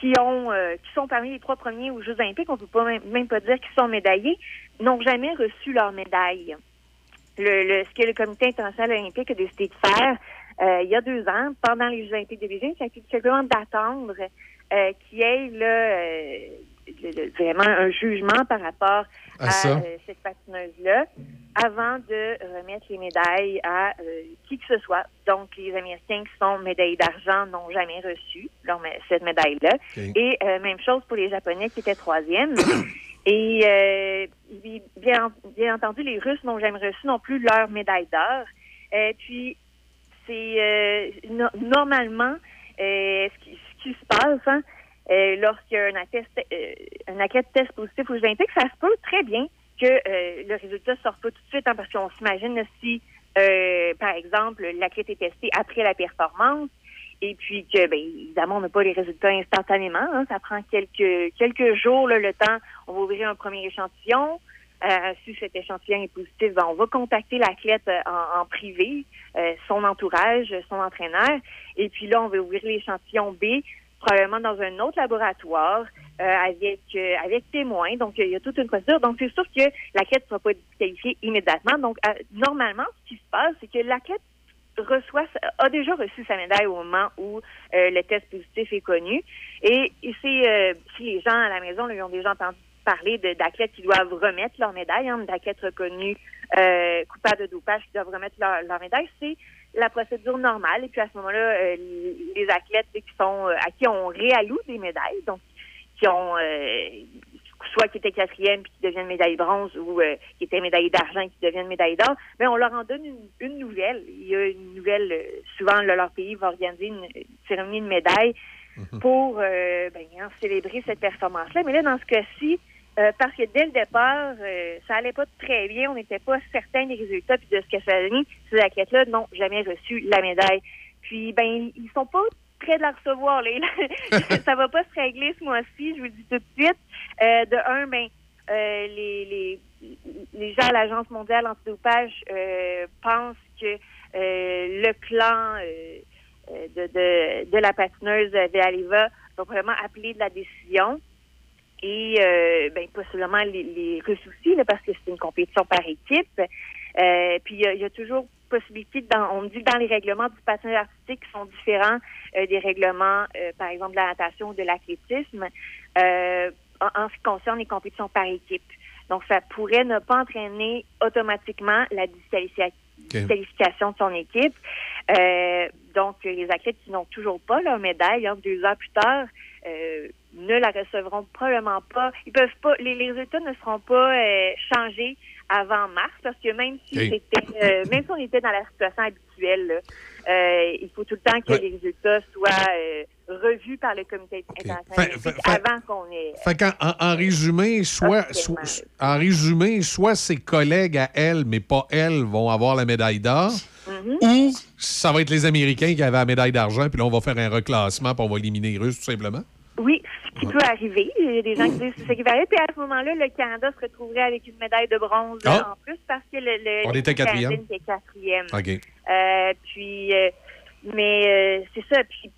qui ont euh, qui sont parmi les trois premiers aux Jeux Olympiques, on peut pas même, pas dire qu'ils sont médaillés, n'ont jamais reçu leur médaille. Le, le- ce que le Comité international olympique a décidé de faire euh, il y a deux ans, pendant les Jeux olympiques de Beijing, tout simplement d'attendre euh, qu'il y ait là, vraiment un jugement par rapport À euh, cette patineuse-là avant de remettre les médailles à euh, qui que ce soit. Donc, les Américains qui sont médaillés d'argent n'ont jamais reçu leur cette médaille-là. Et euh, même chose pour les Japonais qui étaient troisième. Et bi- bien, bien entendu, les Russes n'ont jamais reçu non plus leur médaille d'or. Puis, c'est no- normalement ce, qui, ce qui se passe hein, euh, lorsqu'un athlète, euh, un athlète teste positif aux Jeux olympiques, ça se peut très bien que euh, le résultat ne sorte pas tout de suite, hein, parce qu'on s'imagine si, euh, par exemple, l'athlète est testé après la performance, et puis que, ben, évidemment, on n'a pas les résultats instantanément. hein. ça prend quelques quelques jours, là, le temps. On va ouvrir un premier échantillon. Euh, si cet échantillon est positif, ben, on va contacter l'athlète euh, en, en privé, euh, son entourage, son entraîneur. Et puis là, on va ouvrir l'échantillon B, probablement dans un autre laboratoire, euh, avec euh, avec témoins. Donc, il y a toute une procédure. Donc, c'est sûr que l'athlète ne sera pas disqualifié immédiatement. Donc, euh, normalement, ce qui se passe, c'est que l'athlète reçoit, a déjà reçu sa médaille au moment où euh, le test positif est connu. Et, c'est, euh, si les gens à la maison ils ont déjà entendu parler d'athlètes qui doivent remettre leur médaille, hein, d'athlètes reconnus coupables de dopage qui doivent remettre leur, leur médaille, c'est la procédure normale. Et puis à ce moment-là, euh, les athlètes qui sont euh, à qui on réalloue des médailles, donc qui ont euh, soit qui étaient quatrième puis qui deviennent médaille bronze ou euh, qui étaient médaillés d'argent et qui deviennent médaille d'or, mais on leur en donne une, une nouvelle. Il y a une nouvelle, souvent là, leur pays va organiser une, une cérémonie de médaille pour euh, ben, hein, célébrer cette performance-là. Mais là, dans ce cas-ci, euh, parce que dès le départ, euh, ça allait pas très bien, on n'était pas certain des résultats puis de ce que ça donner. Ces athlètes-là n'ont jamais reçu la médaille. Puis, ben, ils sont pas près de la recevoir. Là. ça va pas se régler ce mois-ci, je vous le dis tout de suite. Euh, de un, ben, les, les, les gens à l'Agence mondiale antidopage pensent que le clan de, de, de la patineuse Vealeva va vraiment appeler de la décision. Et euh, ben, possiblement les, les Russes aussi, là, parce que c'est une compétition par équipe. Euh, puis il y, y a toujours possibilité, dans, on me dit que dans les règlements du patinage artistique qui sont différents euh, des règlements, euh, par exemple, de la natation ou de l'athlétisme, euh, en, en ce qui concerne les compétitions par équipe. Donc, ça pourrait ne pas entraîner automatiquement la disqualification de son équipe. Euh, donc, les athlètes qui n'ont toujours pas leur médaille, hein, deux ans plus tard, euh, ne la recevront probablement pas. Ils peuvent pas. Les, les résultats ne seront pas euh, changés avant mars parce que même si c'était, euh, même si on était dans la situation habituelle, là, il faut tout le temps que Ouais. les résultats soient revus par le comité international Fait- olympique fait- avant qu'on ait. Fait en, en résumé, soit, soit- en résumé, soit ses collègues à elle, mais pas elle, vont avoir la médaille d'or, Mhm. ou ça va être les Américains qui avaient la médaille d'argent, puis là, on va faire un reclassement, puis on va éliminer les Russes, tout simplement. Oui, ce qui peut arriver. Il y a des gens qui disent que c'est ce qui va arriver. Puis à ce moment-là, le Canada se retrouverait avec une médaille de bronze Ah. en plus parce que le, le On était quatrième. était quatrième. OK. Euh, puis, euh, mais euh, c'est ça. Puis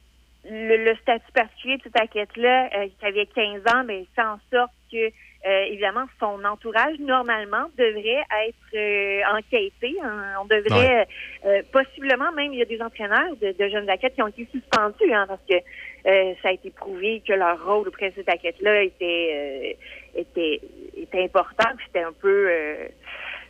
le, le statut particulier de cette athlète-là, qui avait 15 ans, ben, fait en sorte que, euh, évidemment, son entourage, normalement, devrait être euh, enquêté. hein. On devrait, euh, possiblement, même, il y a des entraîneurs de, de jeunes athlètes qui ont été suspendus, hein, parce que euh, ça a été prouvé que leur rôle auprès de cette athlète-là était, euh, était, était important, c'était un peu...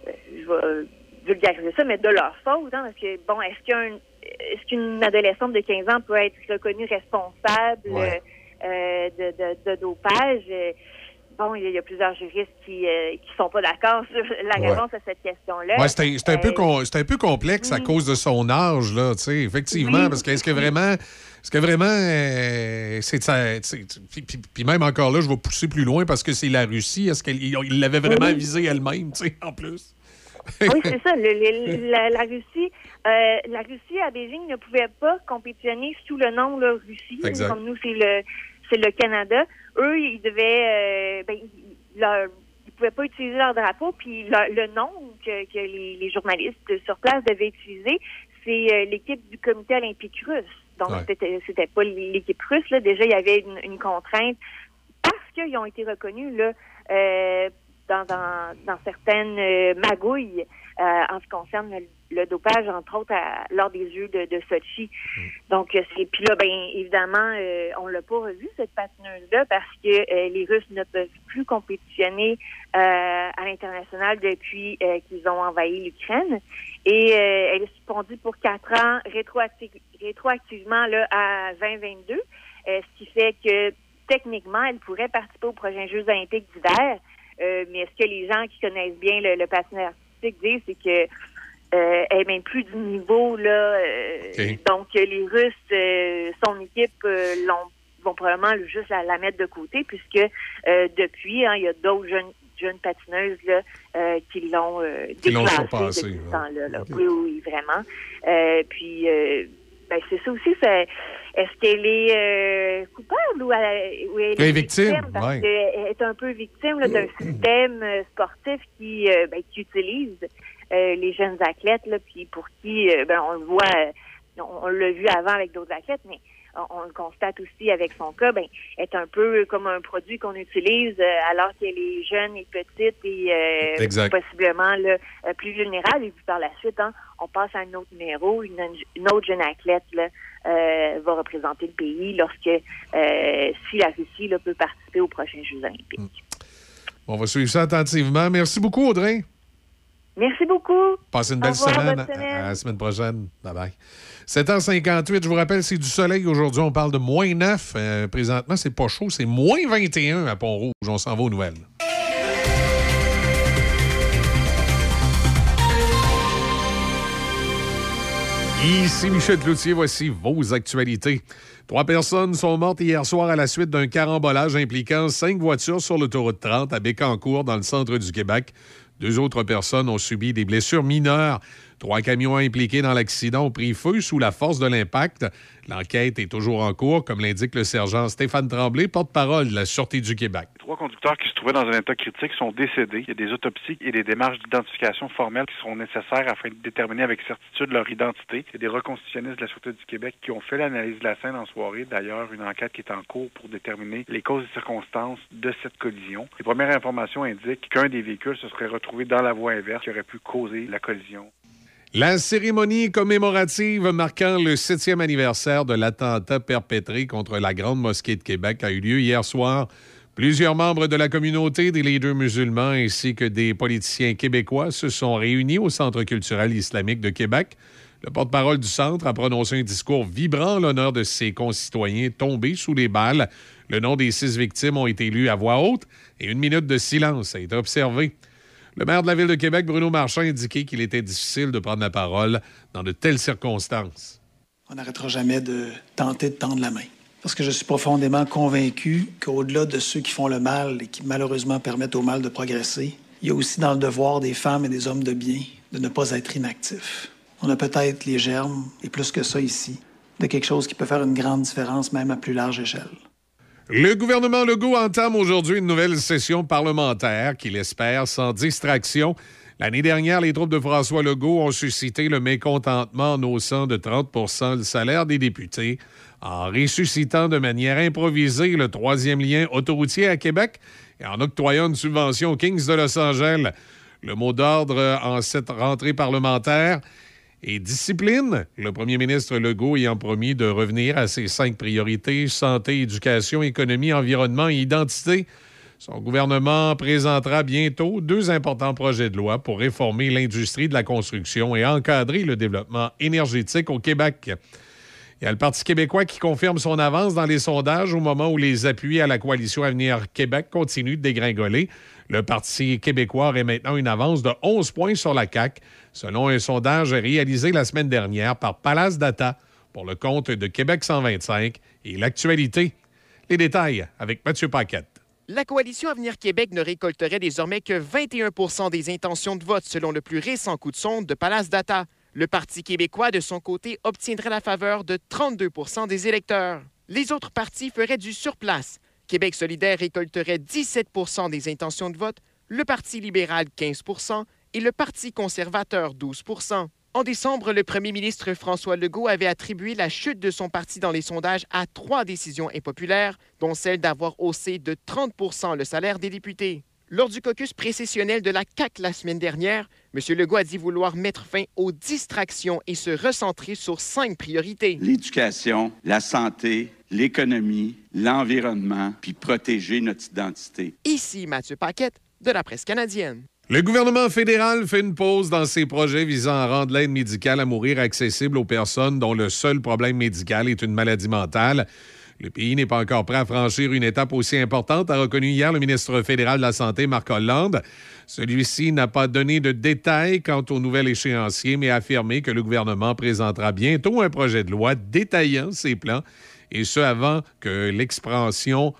je vais vulgariser ça, mais de leur faute, hein, parce que, bon, est-ce qu'un est-ce qu'une adolescente de 15 ans peut être reconnue responsable Ouais. euh, de, de, de dopage? Euh, Bon, il y, a- il y a plusieurs juristes qui euh, qui sont pas d'accord sur la Ouais. réponse à cette question-là. Ouais, c'est un, Euh, un peu complexe à cause de son âge, là, tu sais, effectivement, Oui. parce que est-ce que vraiment. Est-ce que vraiment, euh, c'est puis, puis- puis même encore là, je vais pousser plus loin parce que c'est la Russie. Est-ce qu'elle l'avait vraiment Oui. visée elle-même, tu sais, en plus? oui, c'est ça. Le- le- la, la Russie, euh, la Russie à Beijing ne pouvait pas compétitionner sous le nom là, Russie. Exact. Comme nous, c'est le c'est le Canada. Eux, ils devaient, euh, ben, ils, leur- ils pouvaient pas utiliser leur drapeau. Puis leur- le nom que, que les, les journalistes sur place devaient utiliser, c'est euh, l'équipe du Comité olympique russe. Donc Ouais. c'était c'était pas l'équipe russe. Là. Déjà, il y avait une, une contrainte parce qu'ils ont été reconnus là. euh, dans, dans, dans certaines euh, magouilles euh, en ce qui concerne le, le dopage, entre autres à- lors des Jeux de, de Sochi. Donc, euh, c'est puis là, ben évidemment, on l'a pas revu cette patineuse-là parce que les Russes ne peuvent plus compétitionner à l'international depuis qu'ils ont envahi l'Ukraine. Et euh, elle est suspendue pour quatre ans rétroacti- rétroactivement là, à 2022, euh, ce qui fait que techniquement, elle pourrait participer aux prochains Jeux olympiques d'hiver. Euh, mais ce que les gens qui connaissent bien le, le patinage artistique disent, c'est que euh, elle est même plus du niveau là. euh. Donc euh, les Russes, euh, son équipe euh, l'ont vont probablement juste la, la mettre de côté puisque euh, depuis, hein, il y a d'autres jeunes jeunes patineuses là, euh, qui l'ont euh, depuis ce temps-là. là. Oui, oui, oui, vraiment. Euh, puis euh, ben, c'est ça aussi. c'est- Est-ce qu'elle est euh, coupable ou elle, ou elle est victime, Parce ouais. qu'elle est un peu victime là, d'un système euh, sportif qui, euh, ben, qui utilise euh, les jeunes athlètes, là, puis pour qui, euh, ben, on le voit, euh, on, on l'a vu avant avec d'autres athlètes, mais on, on le constate aussi avec son cas, ben, est un peu comme un produit qu'on utilise euh, alors qu'elle est jeune et petite et euh, possiblement là, euh, plus vulnérable. Et puis par la suite, hein, on passe à un autre numéro, une, une autre jeune athlète là, euh, va représenter le pays lorsque euh, si la Russie là, peut participer aux prochains Jeux olympiques. On va suivre ça attentivement. Merci beaucoup, Audrey. Merci beaucoup. Passez une belle revoir, semaine. bonne semaine. À la semaine prochaine. Bye bye. 7h58, je vous rappelle, c'est du soleil aujourd'hui. On parle de moins 9. Euh, présentement, c'est pas chaud. C'est moins 21 à Pont-Rouge. On s'en va aux nouvelles. Ici Michel Cloutier, voici vos actualités. Trois personnes sont mortes hier soir à la suite d'un carambolage impliquant cinq voitures sur l'autoroute 30 à Bécancour, dans le centre du Québec. Deux autres personnes ont subi des blessures mineures. Trois camions impliqués dans l'accident ont pris feu sous la force de l'impact. L'enquête est toujours en cours, comme l'indique le sergent Stéphane Tremblay, porte-parole de la Sûreté du Québec. Trois conducteurs qui se trouvaient dans un état critique sont décédés. Il y a des autopsies et des démarches d'identification formelles qui seront nécessaires afin de déterminer avec certitude leur identité. Il y a des reconstitutionnistes de la Sûreté du Québec qui ont fait l'analyse de la scène en soirée. D'ailleurs, une enquête qui est en cours pour déterminer les causes et circonstances de cette collision. Les premières informations indiquent qu'un des véhicules se serait retrouvé dans la voie inverse qui aurait pu causer la collision. La cérémonie commémorative marquant le septième anniversaire de l'attentat perpétré contre la Grande Mosquée de Québec a eu lieu hier soir. Plusieurs membres de la communauté, des leaders musulmans ainsi que des politiciens québécois se sont réunis au Centre culturel islamique de Québec. Le porte-parole du centre a prononcé un discours vibrant en l'honneur de ses concitoyens tombés sous les balles. Le nom des six victimes ont été lus à voix haute et une minute de silence a été observée. Le maire de la Ville de Québec, Bruno Marchand, a indiqué qu'il était difficile de prendre la parole dans de telles circonstances. On n'arrêtera jamais de tenter de tendre la main. Parce que je suis profondément convaincu qu'au-delà de ceux qui font le mal et qui malheureusement permettent au mal de progresser, il y a aussi dans le devoir des femmes et des hommes de bien de ne pas être inactifs. On a peut-être les germes, et plus que ça ici, de quelque chose qui peut faire une grande différence même à plus large échelle. Le gouvernement Legault entame aujourd'hui une nouvelle session parlementaire qu'il espère sans distraction. L'année dernière, les troupes de François Legault ont suscité le mécontentement en haussant de 30% le salaire des députés, en ressuscitant de manière improvisée le troisième lien autoroutier à Québec et en octroyant une subvention aux Kings de Los Angeles. Le mot d'ordre en cette rentrée parlementaire et discipline. Le premier ministre Legault ayant promis de revenir à ses cinq priorités santé, éducation, économie, environnement et identité. Son gouvernement présentera bientôt deux importants projets de loi pour réformer l'industrie de la construction et encadrer le développement énergétique au Québec. Il y a le Parti québécois qui confirme son avance dans les sondages au moment où les appuis à la coalition Avenir Québec continuent de dégringoler. Le Parti québécois aurait maintenant une avance de 11 points sur la CAQ, selon un sondage réalisé la semaine dernière par Palace Data pour le compte de Québec 125 et l'actualité. Les détails avec Mathieu Paquette. La coalition Avenir Québec ne récolterait désormais que 21% des intentions de vote selon le plus récent coup de sonde de Palace Data. Le Parti québécois, de son côté, obtiendrait la faveur de 32% des électeurs. Les autres partis feraient du surplace. Québec solidaire récolterait 17% des intentions de vote, le Parti libéral 15 et le Parti conservateur 12 en décembre, le premier ministre François Legault avait attribué la chute de son parti dans les sondages à trois décisions impopulaires, dont celle d'avoir haussé de 30 le salaire des députés. Lors du caucus précessionnel de la CAC la semaine dernière, M. Legault a dit vouloir mettre fin aux distractions et se recentrer sur cinq priorités. L'éducation, la santé, l'économie, l'environnement, puis protéger notre identité. Ici Mathieu Paquette de la presse canadienne. Le gouvernement fédéral fait une pause dans ses projets visant à rendre l'aide médicale à mourir accessible aux personnes dont le seul problème médical est une maladie mentale. Le pays n'est pas encore prêt à franchir une étape aussi importante, a reconnu hier le ministre fédéral de la Santé, Marc Hollande. Celui-ci n'a pas donné de détails quant au nouvel échéancier, mais a affirmé que le gouvernement présentera bientôt un projet de loi détaillant ses plans, et ce avant que l'expansion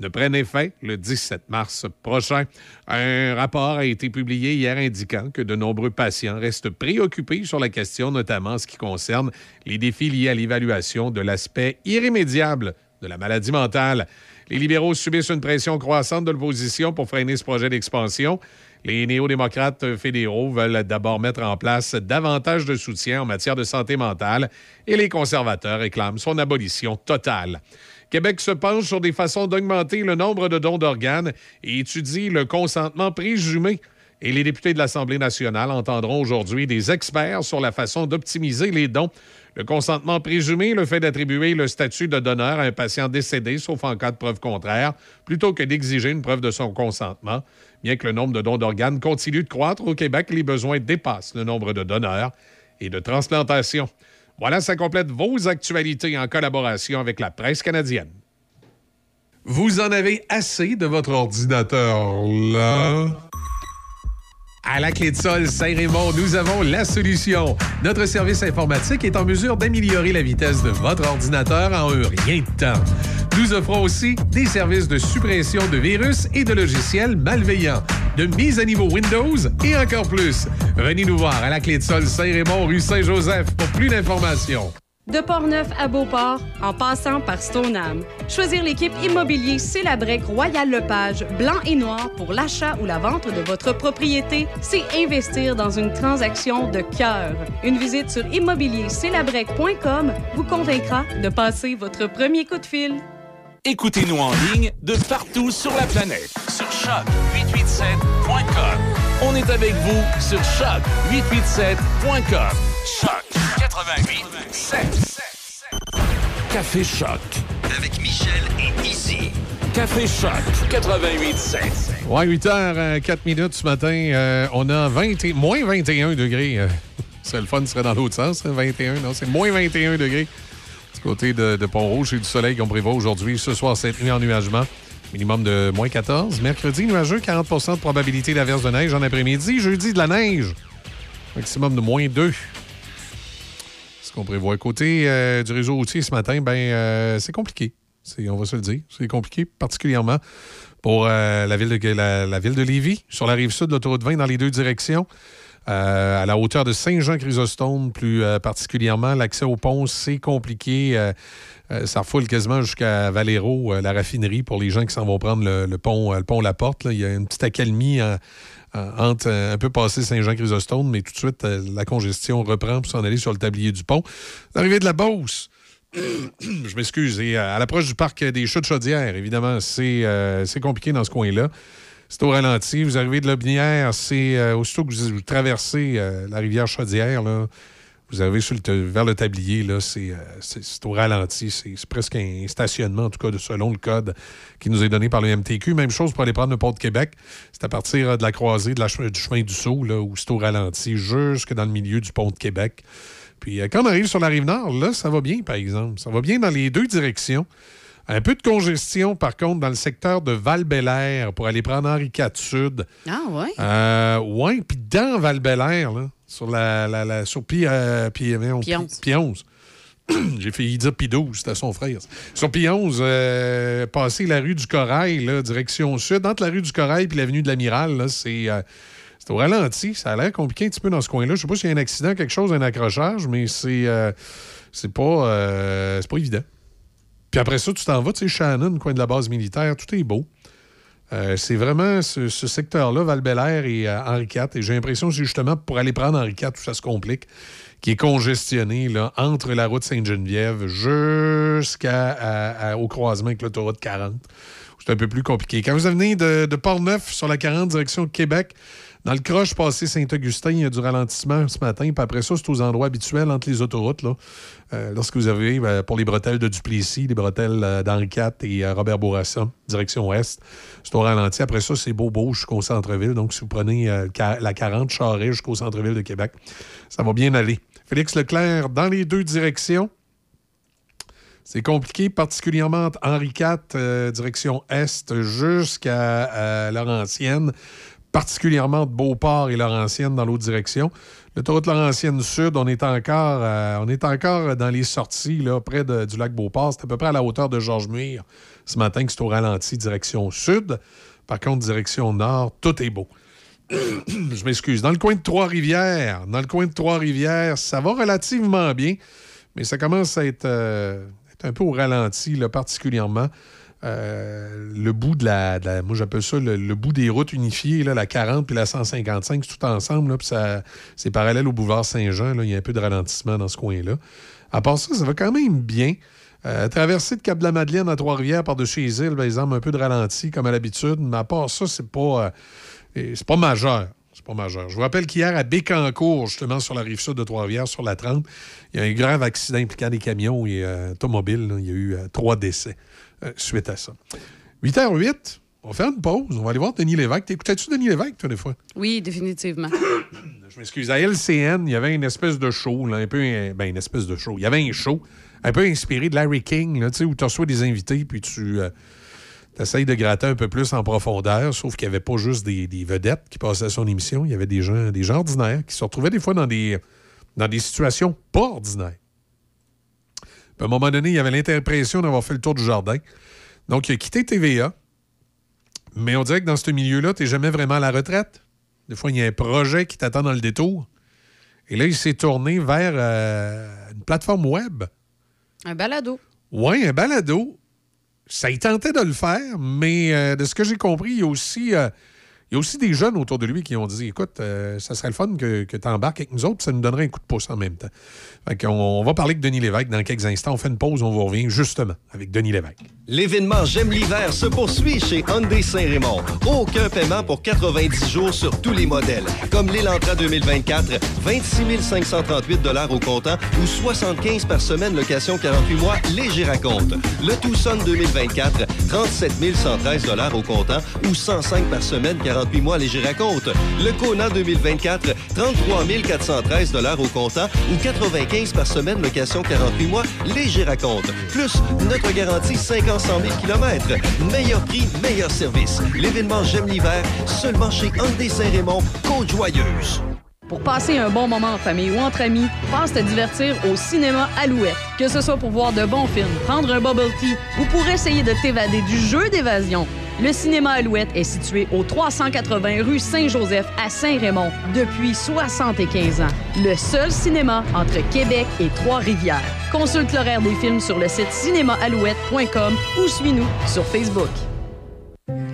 ne prenne effet le 17 mars prochain. Un rapport a été publié hier indiquant que de nombreux patients restent préoccupés sur la question, notamment en ce qui concerne les défis liés à l'évaluation de l'aspect irrémédiable de la maladie mentale. Les libéraux subissent une pression croissante de l'opposition pour freiner ce projet d'expansion. Les néo-démocrates fédéraux veulent d'abord mettre en place davantage de soutien en matière de santé mentale et les conservateurs réclament son abolition totale. Québec se penche sur des façons d'augmenter le nombre de dons d'organes et étudie le consentement présumé. Et les députés de l'Assemblée nationale entendront aujourd'hui des experts sur la façon d'optimiser les dons. Le consentement présumé, le fait d'attribuer le statut de donneur à un patient décédé, sauf en cas de preuve contraire, plutôt que d'exiger une preuve de son consentement. Bien que le nombre de dons d'organes continue de croître au Québec, les besoins dépassent le nombre de donneurs et de transplantations. Voilà, ça complète vos actualités en collaboration avec la presse canadienne. Vous en avez assez de votre ordinateur là? À la clé de sol Saint-Raymond, nous avons la solution. Notre service informatique est en mesure d'améliorer la vitesse de votre ordinateur en un rien de temps. Nous offrons aussi des services de suppression de virus et de logiciels malveillants, de mise à niveau Windows et encore plus. Venez nous voir à la clé de sol Saint-Raymond, rue Saint-Joseph pour plus d'informations. De Portneuf à Beauport, en passant par Stoneham. Choisir l'équipe immobilier Célabrec Royal Lepage, blanc et noir pour l'achat ou la vente de votre propriété, c'est investir dans une transaction de cœur. Une visite sur immobiliercélabrec.com vous convaincra de passer votre premier coup de fil. Écoutez-nous en ligne de partout sur la planète. Sur choc887.com. On est avec vous sur choc887.com. Choc 88.7. Café Choc. Avec Michel et Izzy. Café Choc 88.7. Ouais, 8h, 4 minutes ce matin. euh, on a 20 et- moins 21 degrés. euh, c'est le fun, serait dans l'autre sens, hein, 21. Non, c'est moins 21 degrés. Du côté de, de Pont-Rouge, et du soleil qu'on prévoit aujourd'hui. Ce soir, cette nuit, ennuagement. Minimum de moins 14. Mercredi, nuageux, 40% de probabilité d'averse de neige en après-midi. Jeudi, de la neige. Maximum de moins 2. Ce qu'on prévoit. Côté euh, du réseau routier ce matin, ben euh, c'est compliqué. On va se le dire. C'est compliqué, particulièrement pour euh, la, ville de, la, ville de Lévis, sur la rive sud de l'autoroute 20, dans les deux directions. À la hauteur de Saint-Jean-Chrysostome, plus particulièrement, l'accès au pont, c'est compliqué. Ça refoule quasiment jusqu'à Valero, la raffinerie, pour les gens qui s'en vont prendre le, pont, le pont La Porte. Il y a une petite accalmie euh, euh, entre euh, un peu passé Saint-Jean-Chrysostome, mais tout de suite, euh, la congestion reprend pour s'en aller sur le tablier du pont. L'arrivée de la Beauce. Je m'excuse. Et euh, à l'approche du parc des Chutes Chaudières, évidemment, c'est compliqué dans ce coin-là. C'est au ralenti. Vous arrivez de Lobinière, c'est aussitôt que vous, traversez la rivière Chaudière, là, vous arrivez sur le vers le tablier, là, c'est euh, au ralenti. C'est presque un stationnement, en tout cas, de, selon le code qui nous est donné par le MTQ. Même chose pour aller prendre le pont de Québec. C'est à partir euh, de la croisée de la che- du chemin du Sceau, là, où c'est au ralenti, jusque dans le milieu du pont de Québec. Puis euh, quand on arrive sur la rive nord, là, ça va bien, par exemple. Ça va bien dans les deux directions. Un peu de congestion, par contre, dans le secteur de val pour aller prendre Henri IV Sud. Ah, ouais. Euh, ouais, puis dans val là, sur la, la, la- sur Pi, euh, Pi- voyons, Pi- Pi- Pi 11. J'ai failli dire Pi 12, c'était son frère. Sur Pi 11, euh, passer la rue du Corail, là, direction sud, entre la rue du Corail et l'avenue de l'Amiral, c'est euh, c'est au ralenti. Ça a l'air compliqué un petit peu dans ce coin-là. Je sais pas s'il y a un accident, quelque chose, un accrochage, mais c'est euh, c'est pas, c'est pas évident. Puis après ça, tu t'en vas, tu sais, Shannon, coin de la base militaire, tout est beau. Euh, c'est vraiment ce, secteur-là, val et euh, Henri IV. Et j'ai l'impression que c'est justement pour aller prendre Henri IV, tout ça se complique, qui est congestionné entre la route Sainte-Geneviève jusqu'au croisement avec l'autoroute 40. C'est un peu plus compliqué. Quand vous venez de, Port-Neuf sur la 40, direction Québec, dans le croche passé Saint-Augustin, il y a du ralentissement ce matin. Puis après ça, c'est aux endroits habituels entre les autoroutes. Euh, lorsque vous avez euh, pour les bretelles de Duplessis, les bretelles euh, d'Henri IV et euh, Robert Bourassa, direction ouest, c'est au ralenti. Après ça, c'est Beaubeau jusqu'au centre-ville. Donc, si vous prenez euh, la 40 Charret jusqu'au centre-ville de Québec, ça va bien aller. Félix Leclerc, dans les deux directions. C'est compliqué, particulièrement Henri IV, direction Est, jusqu'à Laurentienne, particulièrement de Beauport et Laurentienne dans l'autre direction. L'autoroute Laurentienne Sud, on est encore, euh, on est encore dans les sorties là, près du lac Beauport. C'est à peu près à la hauteur de Georges Muir ce matin que c'est au ralenti, direction Sud. Par contre, direction Nord, tout est beau. Je m'excuse. Dans le coin de Trois-Rivières, dans le coin de Trois-Rivières, ça va relativement bien, mais ça commence à être, euh, un peu au ralenti, particulièrement. Euh, le bout de la, de la- moi j'appelle ça le, bout des routes unifiées, là, la 40 puis la 155, c'est tout ensemble, puis ça, c'est parallèle au boulevard Saint-Jean, il y a un peu de ralentissement dans ce coin-là. À part ça, ça va quand même bien. Euh, traversée de Cap-de-la-Madeleine à Trois-Rivières par-dessus les îles, par exemple, un peu de ralenti comme à l'habitude, mais à part ça, c'est pas, euh, c'est pas majeur. C'est pas majeur. Je vous rappelle qu'hier, à Bécancourt, justement, sur la rive sud de Trois-Rivières, sur la 30, il y a un grave accident impliquant des camions et automobiles. Il y a eu trois décès euh, suite à ça. 8h08, on va faire une pause. On va aller voir Denis Lévesque. T'écoutais-tu Denis Lévesque, toi, des fois? Oui, définitivement. Je m'excuse. À LCN, il y avait une espèce de show, là, un peu. euh, Ben, une espèce de show. Il y avait un show un peu inspiré de Larry King, là, où tu reçois des invités, puis tu euh, essayes de gratter un peu plus en profondeur, sauf qu'il n'y avait pas juste des, des vedettes qui passaient à son émission. Il y avait des gens, des gens ordinaires qui se retrouvaient des fois dans des, dans des situations pas ordinaires. Puis à un moment donné, il avait l'impression d'avoir fait le tour du jardin. Donc, il a quitté TVA. Mais on dirait que dans ce milieu-là, tu n'es jamais vraiment à la retraite. Des fois, il y a un projet qui t'attend dans le détour. Et là, il s'est tourné vers euh, une plateforme web. Un balado. Oui, un balado. Ça, il tentait de le faire, mais euh, de ce que j'ai compris, il y a aussi, euh, Il y a aussi des jeunes autour de lui qui ont dit Écoute, euh, ça serait le fun que, que tu embarques avec nous autres, ça nous donnerait un coup de pouce en même temps. Fait qu'on on va parler avec Denis Lévesque dans quelques instants. On fait une pause, on vous revient justement avec Denis Lévesque. L'événement J'aime l'hiver se poursuit chez Hyundai Saint-Raymond. Aucun paiement pour 90 jours sur tous les modèles. Comme l'Elantra 2024, 26 538 au comptant ou 75 par semaine location 48 mois léger raconte. Le Tucson 2024, 37 113 au comptant ou 105 par semaine 48 mois léger raconte. Le Kona 2024, 33 413 au comptant ou 95 par semaine location 48 mois léger raconte. Plus notre garantie 5 ans 100 000 km. Meilleur prix, meilleur service. L'événement J'aime l'hiver seulement chez Hyundai Saint-Raymond, Côte-Joyeuse. Pour passer un bon moment en famille ou entre amis, passe te divertir au cinéma Alouette. Que ce soit pour voir de bons films, prendre un bubble tea ou pour essayer de t'évader du jeu d'évasion. Le cinéma Alouette est situé au 380 rue Saint-Joseph à Saint-Raymond depuis 75 ans. Le seul cinéma entre Québec et Trois-Rivières. Consulte l'horaire des films sur le site cinémaalouette.com ou suis-nous sur Facebook.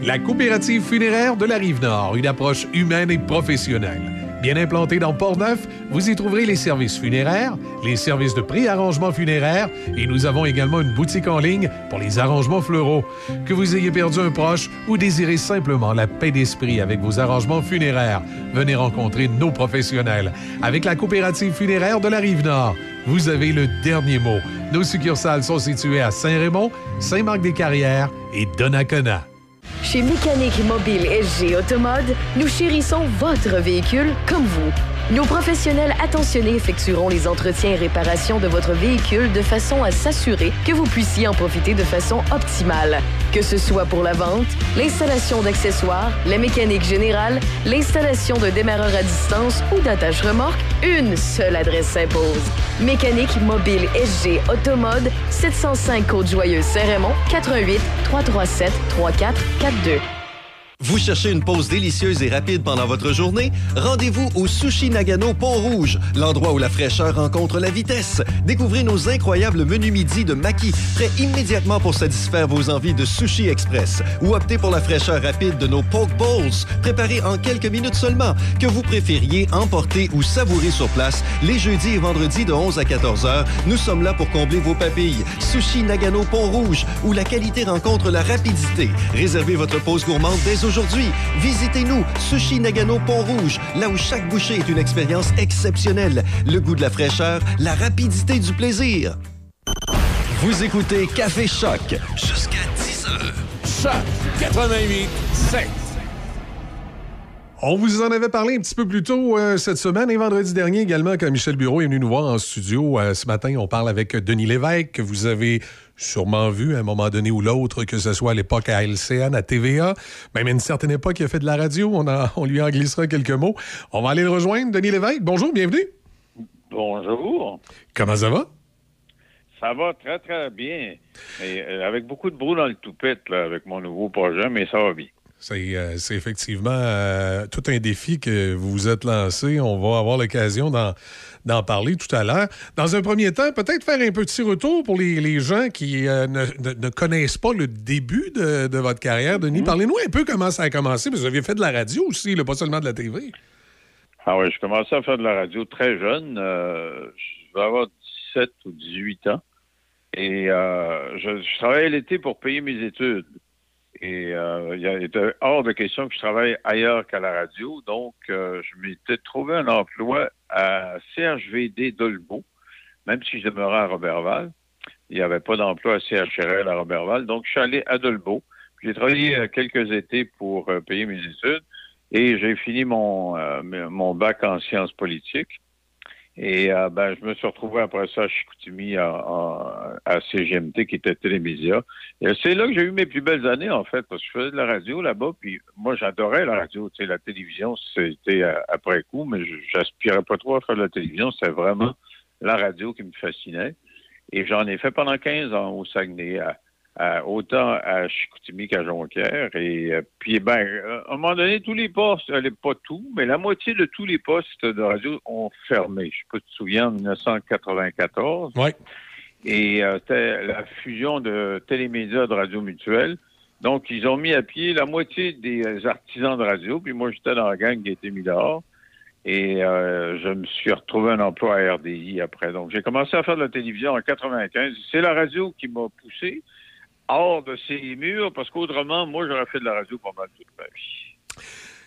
La coopérative funéraire de la Rive-Nord, une approche humaine et professionnelle. Bien implantée dans Port-Neuf, vous y trouverez les services funéraires, les services de pré-arrangement funéraire et nous avons également une boutique en ligne pour les arrangements fleuraux. Que vous ayez perdu un proche ou désirez simplement la paix d'esprit avec vos arrangements funéraires, venez rencontrer nos professionnels. Avec la coopérative funéraire de la Rive-Nord, vous avez le dernier mot. Nos succursales sont situées à Saint-Raymond, Saint-Marc-des-Carrières et Donnacona. Chez Mécanique Mobile SG Automode, nous chérissons votre véhicule comme vous. Nos professionnels attentionnés effectueront les entretiens et réparations de votre véhicule de façon à s'assurer que vous puissiez en profiter de façon optimale. Que ce soit pour la vente, l'installation d'accessoires, la mécanique générale, l'installation de démarreur à distance ou d'attache remorque, une seule adresse s'impose. Mécanique Mobile SG Automode, 705 Côte-Joyeuse Saint-Raymond, 88 337 3442. Vous cherchez une pause délicieuse et rapide pendant votre journée? Rendez-vous au Sushi Nagano Pont-Rouge, l'endroit où la fraîcheur rencontre la vitesse. Découvrez nos incroyables menus midi de Maki, prêts immédiatement pour satisfaire vos envies de sushi express. Ou optez pour la fraîcheur rapide de nos Poke Bowls, préparés en quelques minutes seulement, que vous préfériez emporter ou savourer sur place les jeudis et vendredis de 11 à 14 heures. Nous sommes là pour combler vos papilles. Sushi Nagano Pont-Rouge, où la qualité rencontre la rapidité. Réservez votre pause gourmande dès aujourd'hui. Visitez-nous, Sushi Nagano Pont-Rouge, là où chaque bouchée est une expérience exceptionnelle. Le goût de la fraîcheur, la rapidité du plaisir. Vous écoutez Café Choc jusqu'à 10 heures. Choc 88 7. On vous en avait parlé un petit peu plus tôt euh, cette semaine et vendredi dernier également quand Michel Bureau est venu nous voir en studio. Euh, ce matin, on parle avec Denis Lévesque, que vous avez sûrement vu à un moment donné ou l'autre, que ce soit à l'époque à LCN, à TVA, même à une certaine époque, il a fait de la radio. On, lui en glissera quelques mots. On va aller le rejoindre. Denis Lévesque, bonjour, bienvenue. Bonjour. Comment ça va? Ça va très, très bien. Et, euh, avec beaucoup de brou dans le toupette, là, avec mon nouveau projet, mais ça va bien. C'est euh, effectivement euh, tout un défi que vous vous êtes lancé. On va avoir l'occasion d'en d'en parler tout à l'heure. Dans un premier temps, peut-être faire un petit retour pour les, les gens qui euh, ne, ne- ne connaissent pas le début de, de votre carrière. Denis, parlez-nous un peu comment ça a commencé. Parce que vous aviez fait de la radio aussi, là, pas seulement de la TV. Ah oui, je commençais à faire de la radio très jeune. euh, je vais avoir 17 ou 18 ans. Et euh, je, je travaillais l'été pour payer mes études. Et euh, il était hors de question que je travaille ailleurs qu'à la radio. Donc, je m'étais trouvé un emploi à CHVD Dolbeau, même si je demeurais à Robertval. Il n'y avait pas d'emploi à CHRL à Robertval. Donc, je suis allé à Dolbeau. J'ai travaillé euh, quelques étés pour euh, payer mes études. Et j'ai fini mon, euh, mon bac en sciences politiques. Et euh, ben, je me suis retrouvé après ça à Chicoutimi, à, à, à CGMT, qui était Télémédia. Et c'est là que j'ai eu mes plus belles années, en fait, parce que je faisais de la radio là-bas, puis moi, j'adorais la radio. Tu sais, la télévision, c'était euh, après coup, mais j'aspirais pas trop à faire de la télévision. C'était vraiment la radio qui me fascinait. Et j'en ai fait pendant 15 ans au Saguenay, à- à- autant à Chicoutimi qu'à Jonquière. Et euh, puis, ben, euh, à un moment donné, tous les postes, euh, pas tout, mais la moitié de tous les postes de radio ont fermé. Je sais pas si tu te souviens, en 1994. Oui. Et euh, c'était la fusion de Télémédia de Radio Mutuelle. Donc, ils ont mis à pied la moitié des artisans de radio, puis moi, j'étais dans la gang qui a été mis dehors. Et euh, je me suis retrouvé un emploi à RDI après. Donc, j'ai commencé à faire de la télévision en 95. C'est la radio qui m'a poussé hors de ces murs, parce qu'autrement, moi, j'aurais fait de la radio pas mal toute ma vie.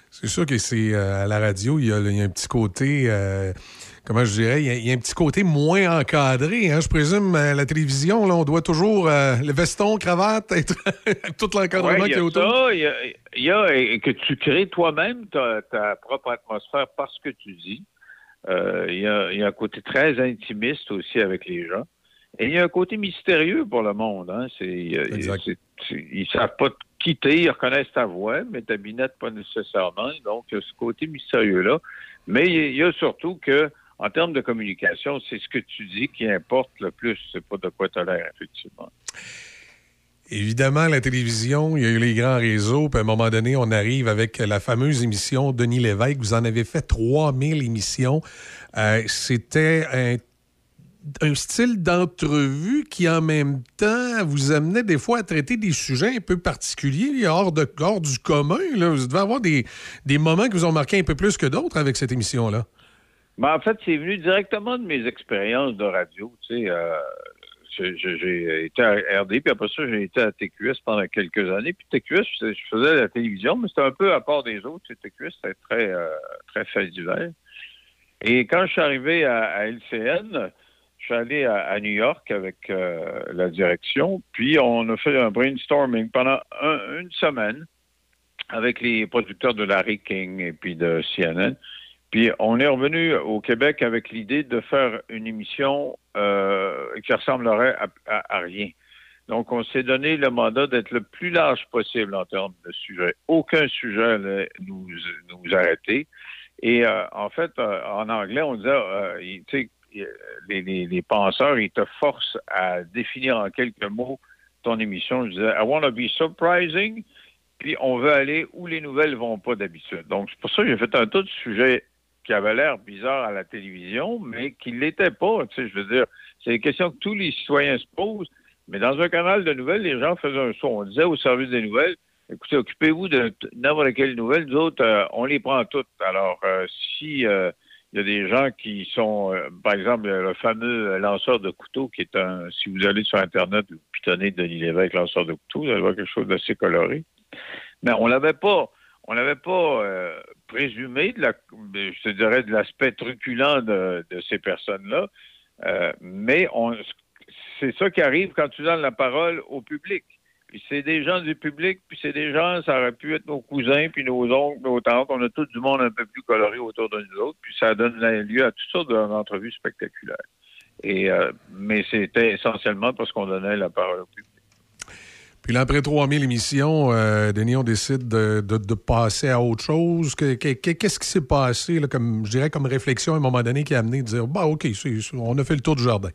C'est sûr que c'est euh, à la radio, il y, a, il y a un petit côté, euh, comment je dirais, il y, a, il y a un petit côté moins encadré. Hein? Je présume à la télévision, là, on doit toujours euh, le veston, cravate, être tout l'encadrement Ouais, qui est a autour. il y a, y que tu crées toi-même ta, ta propre atmosphère par ce que tu dis. Euh, il y a un côté très intimiste aussi avec les gens. Et il y a un côté mystérieux pour le monde. Hein. C'est, ils savent pas te quitter, ils reconnaissent ta voix, mais ta binette pas nécessairement. Donc, il y a ce côté mystérieux-là. Mais il y a- surtout que, en termes de communication, c'est ce que tu dis qui importe le plus. C'est pas de quoi tu l'air, effectivement. Évidemment, la télévision, il y a eu les grands réseaux, puis à un moment donné, on arrive avec la fameuse émission Denis Lévesque. Vous en avez fait 3000 émissions. Euh, C'était un, un style d'entrevue qui, en même temps, vous amenait des fois à traiter des sujets un peu particuliers, hors, de, hors du commun. Là. Vous devez avoir des, des moments qui vous ont marqué un peu plus que d'autres avec cette émission-là. Ben, en fait, c'est venu directement de mes expériences de radio. Tu sais, euh, j'ai- été à RD, puis après ça, j'ai été à TQS pendant quelques années. Puis TQS, je faisais la télévision, mais c'était un peu à part des autres. TQS, c'était très, euh, très. Et quand je suis arrivé à, LCN, suis allé à, New York avec euh, la direction, puis on a fait un brainstorming pendant un- une semaine avec les producteurs de Larry King et puis de CNN. Puis on est revenu au Québec avec l'idée de faire une émission euh, qui ressemblerait à, rien. Donc on s'est donné le mandat d'être le plus large possible en termes de sujet. Aucun sujet ne nous, nous arrêter. Et euh, en fait, en anglais, on disait, tu sais, les, penseurs, ils te forcent à définir en quelques mots ton émission. Je disais, I want to be surprising, puis on veut aller où les nouvelles vont pas d'habitude. Donc, c'est pour ça que j'ai fait un tas de sujets qui avaient l'air bizarres à la télévision, mais qui ne l'étaient pas. Tu sais, je veux dire, c'est des questions que tous les citoyens se posent. Mais dans un canal de nouvelles, les gens faisaient un saut. On disait au service des nouvelles, écoutez, occupez-vous de n'importe quelle nouvelle. Nous autres, euh, on les prend toutes. Alors, euh, si euh, il y a des gens qui sont, euh, par exemple, le fameux lanceur de couteau, qui est un, si vous allez sur Internet, vous pitonnez Denis Lévesque, lanceur de couteau, vous allez voir quelque chose d'assez coloré. Mais on l'avait pas, on l'avait pas euh, présumé de la, je te dirais, de l'aspect truculent de, de ces personnes-là. Euh, mais on, c'est ça qui arrive quand tu donnes la parole au public. Puis c'est des gens du public, puis c'est des gens, ça aurait pu être nos cousins, puis nos oncles, nos tantes. On a tout du monde un peu plus coloré autour de nous autres, puis ça donne lieu à toutes sortes d'entrevues spectaculaires. Et, euh, mais c'était essentiellement parce qu'on donnait la parole au public. Puis là, après 3000 émissions, euh, Denis, on décide de, de- de passer à autre chose. Que- que- que- Qu'est-ce qui s'est passé, là, comme, je dirais, comme réflexion à un moment donné qui a amené de dire, bah, OK, on a fait le tour du jardin?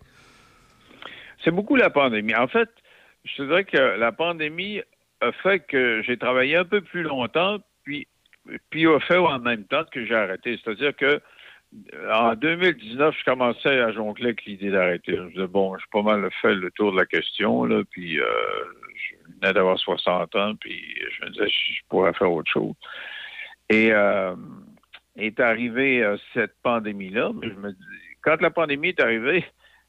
C'est beaucoup la pandémie. En fait, je te dirais que la pandémie a fait que j'ai travaillé un peu plus longtemps, puis, puis a fait en même temps que j'ai arrêté. C'est-à-dire que en 2019, je commençais à jongler avec l'idée d'arrêter. Je disais, bon, j'ai pas mal fait le tour de la question, là, puis euh, je venais d'avoir 60 ans, puis je me disais, je, pourrais faire autre chose. Et euh, est arrivée euh, cette pandémie-là, je me dis, quand la pandémie est arrivée,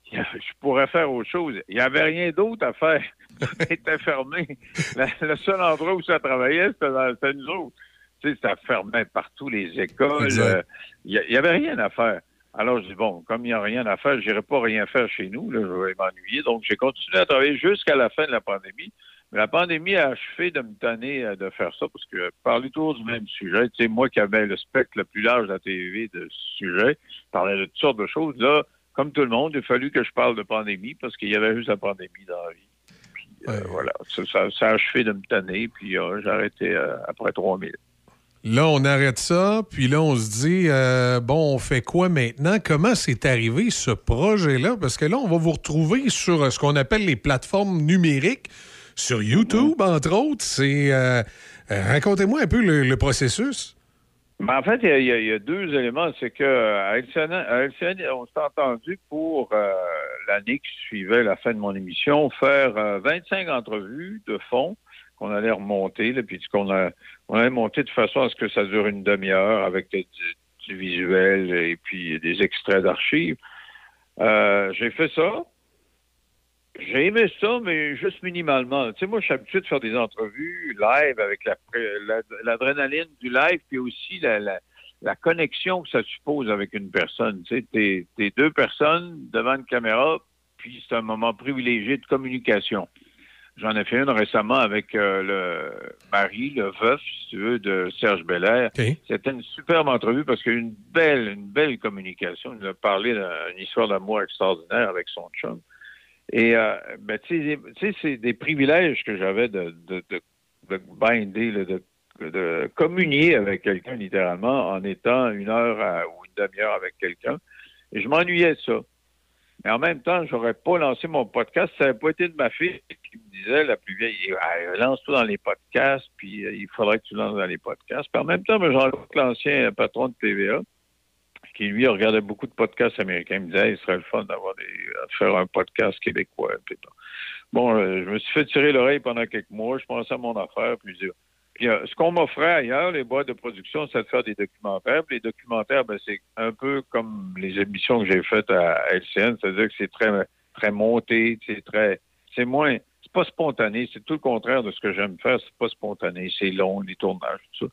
je pourrais faire autre chose. Il n'y avait rien d'autre à faire. Était fermé. La- le seul endroit où ça travaillait, c'était nous autres. Tu sais, ça fermait partout les écoles. Euh, Il n'y avait rien à faire. Alors, je dis, bon, comme il n'y a rien à faire, je n'irai pas rien faire chez nous. Là, je vais m'ennuyer. Donc, j'ai continué à travailler jusqu'à la fin de la pandémie. Mais la pandémie a achevé de me tanner euh, de faire ça parce que parler toujours du même sujet, tu sais, moi qui avais le spectre le plus large de la TV de ce sujet, je parlais de toutes sortes de choses. Là, comme tout le monde, il a fallu que je parle de pandémie parce qu'il y avait juste la pandémie dans la vie. Euh, voilà, ça, ça, ça a achevé de me tanner, puis euh, j'ai arrêté euh, après 3000. Là, on arrête ça, puis là, on se dit, euh, bon, on fait quoi maintenant? Comment c'est arrivé ce projet-là? Parce que là, on va vous retrouver sur ce qu'on appelle les plateformes numériques, sur YouTube, entre autres. C'est. Racontez-moi un peu le, le processus. Ben, en fait, il y, a- deux éléments. C'est que euh, à LCN, on s'est entendu pour euh, l'année qui suivait la fin de mon émission faire euh, 25 entrevues de fond qu'on allait remonter, puis qu'on a, on allait monter de façon à ce que ça dure une demi-heure avec du, du visuel et puis des extraits d'archives. Euh, j'ai fait ça. J'ai aimé ça, mais juste minimalement. Tu sais, moi, je suis habitué de faire des entrevues live avec la- la- l'adrénaline du live, puis aussi la, la- la connexion que ça suppose avec une personne. Tu sais, t'es, t'es deux personnes devant une caméra, puis c'est un moment privilégié de communication. J'en ai fait une récemment avec euh, le mari, le veuf, si tu veux, de Serge Belair. C'était une superbe entrevue parce qu'il y a eu une belle, une belle communication. Il a parlé d'une histoire d'amour extraordinaire avec son chum. Et euh, ben, tu sais, c'est des privilèges que j'avais de, de, de, de binder, de, communier avec quelqu'un littéralement en étant une heure ou une demi-heure avec quelqu'un. Et je m'ennuyais de ça. Mais en même temps, j'aurais pas lancé mon podcast. Ça n'avait pas été de ma fille qui me disait, la plus vieille, lance-toi dans les podcasts, puis euh, il faudrait que tu lances dans les podcasts. Puis en même temps, ben, Jean-Luc, l'ancien patron de TVA, qui lui regardait beaucoup de podcasts américains, il me disait, il serait le fun d'avoir des, de faire un podcast québécois. Bon, euh, je me suis fait tirer l'oreille pendant quelques mois. Je pensais à mon affaire, puis puis euh, ce qu'on m'offrait ailleurs, les boîtes de production, c'est de faire des documentaires. Puis les documentaires, ben, c'est un peu comme les émissions que j'ai faites à LCN, c'est-à-dire que c'est très très monté, c'est très c'est moins pas spontané, c'est tout le contraire de ce que j'aime faire, c'est pas spontané, c'est long, les tournages, tout ça.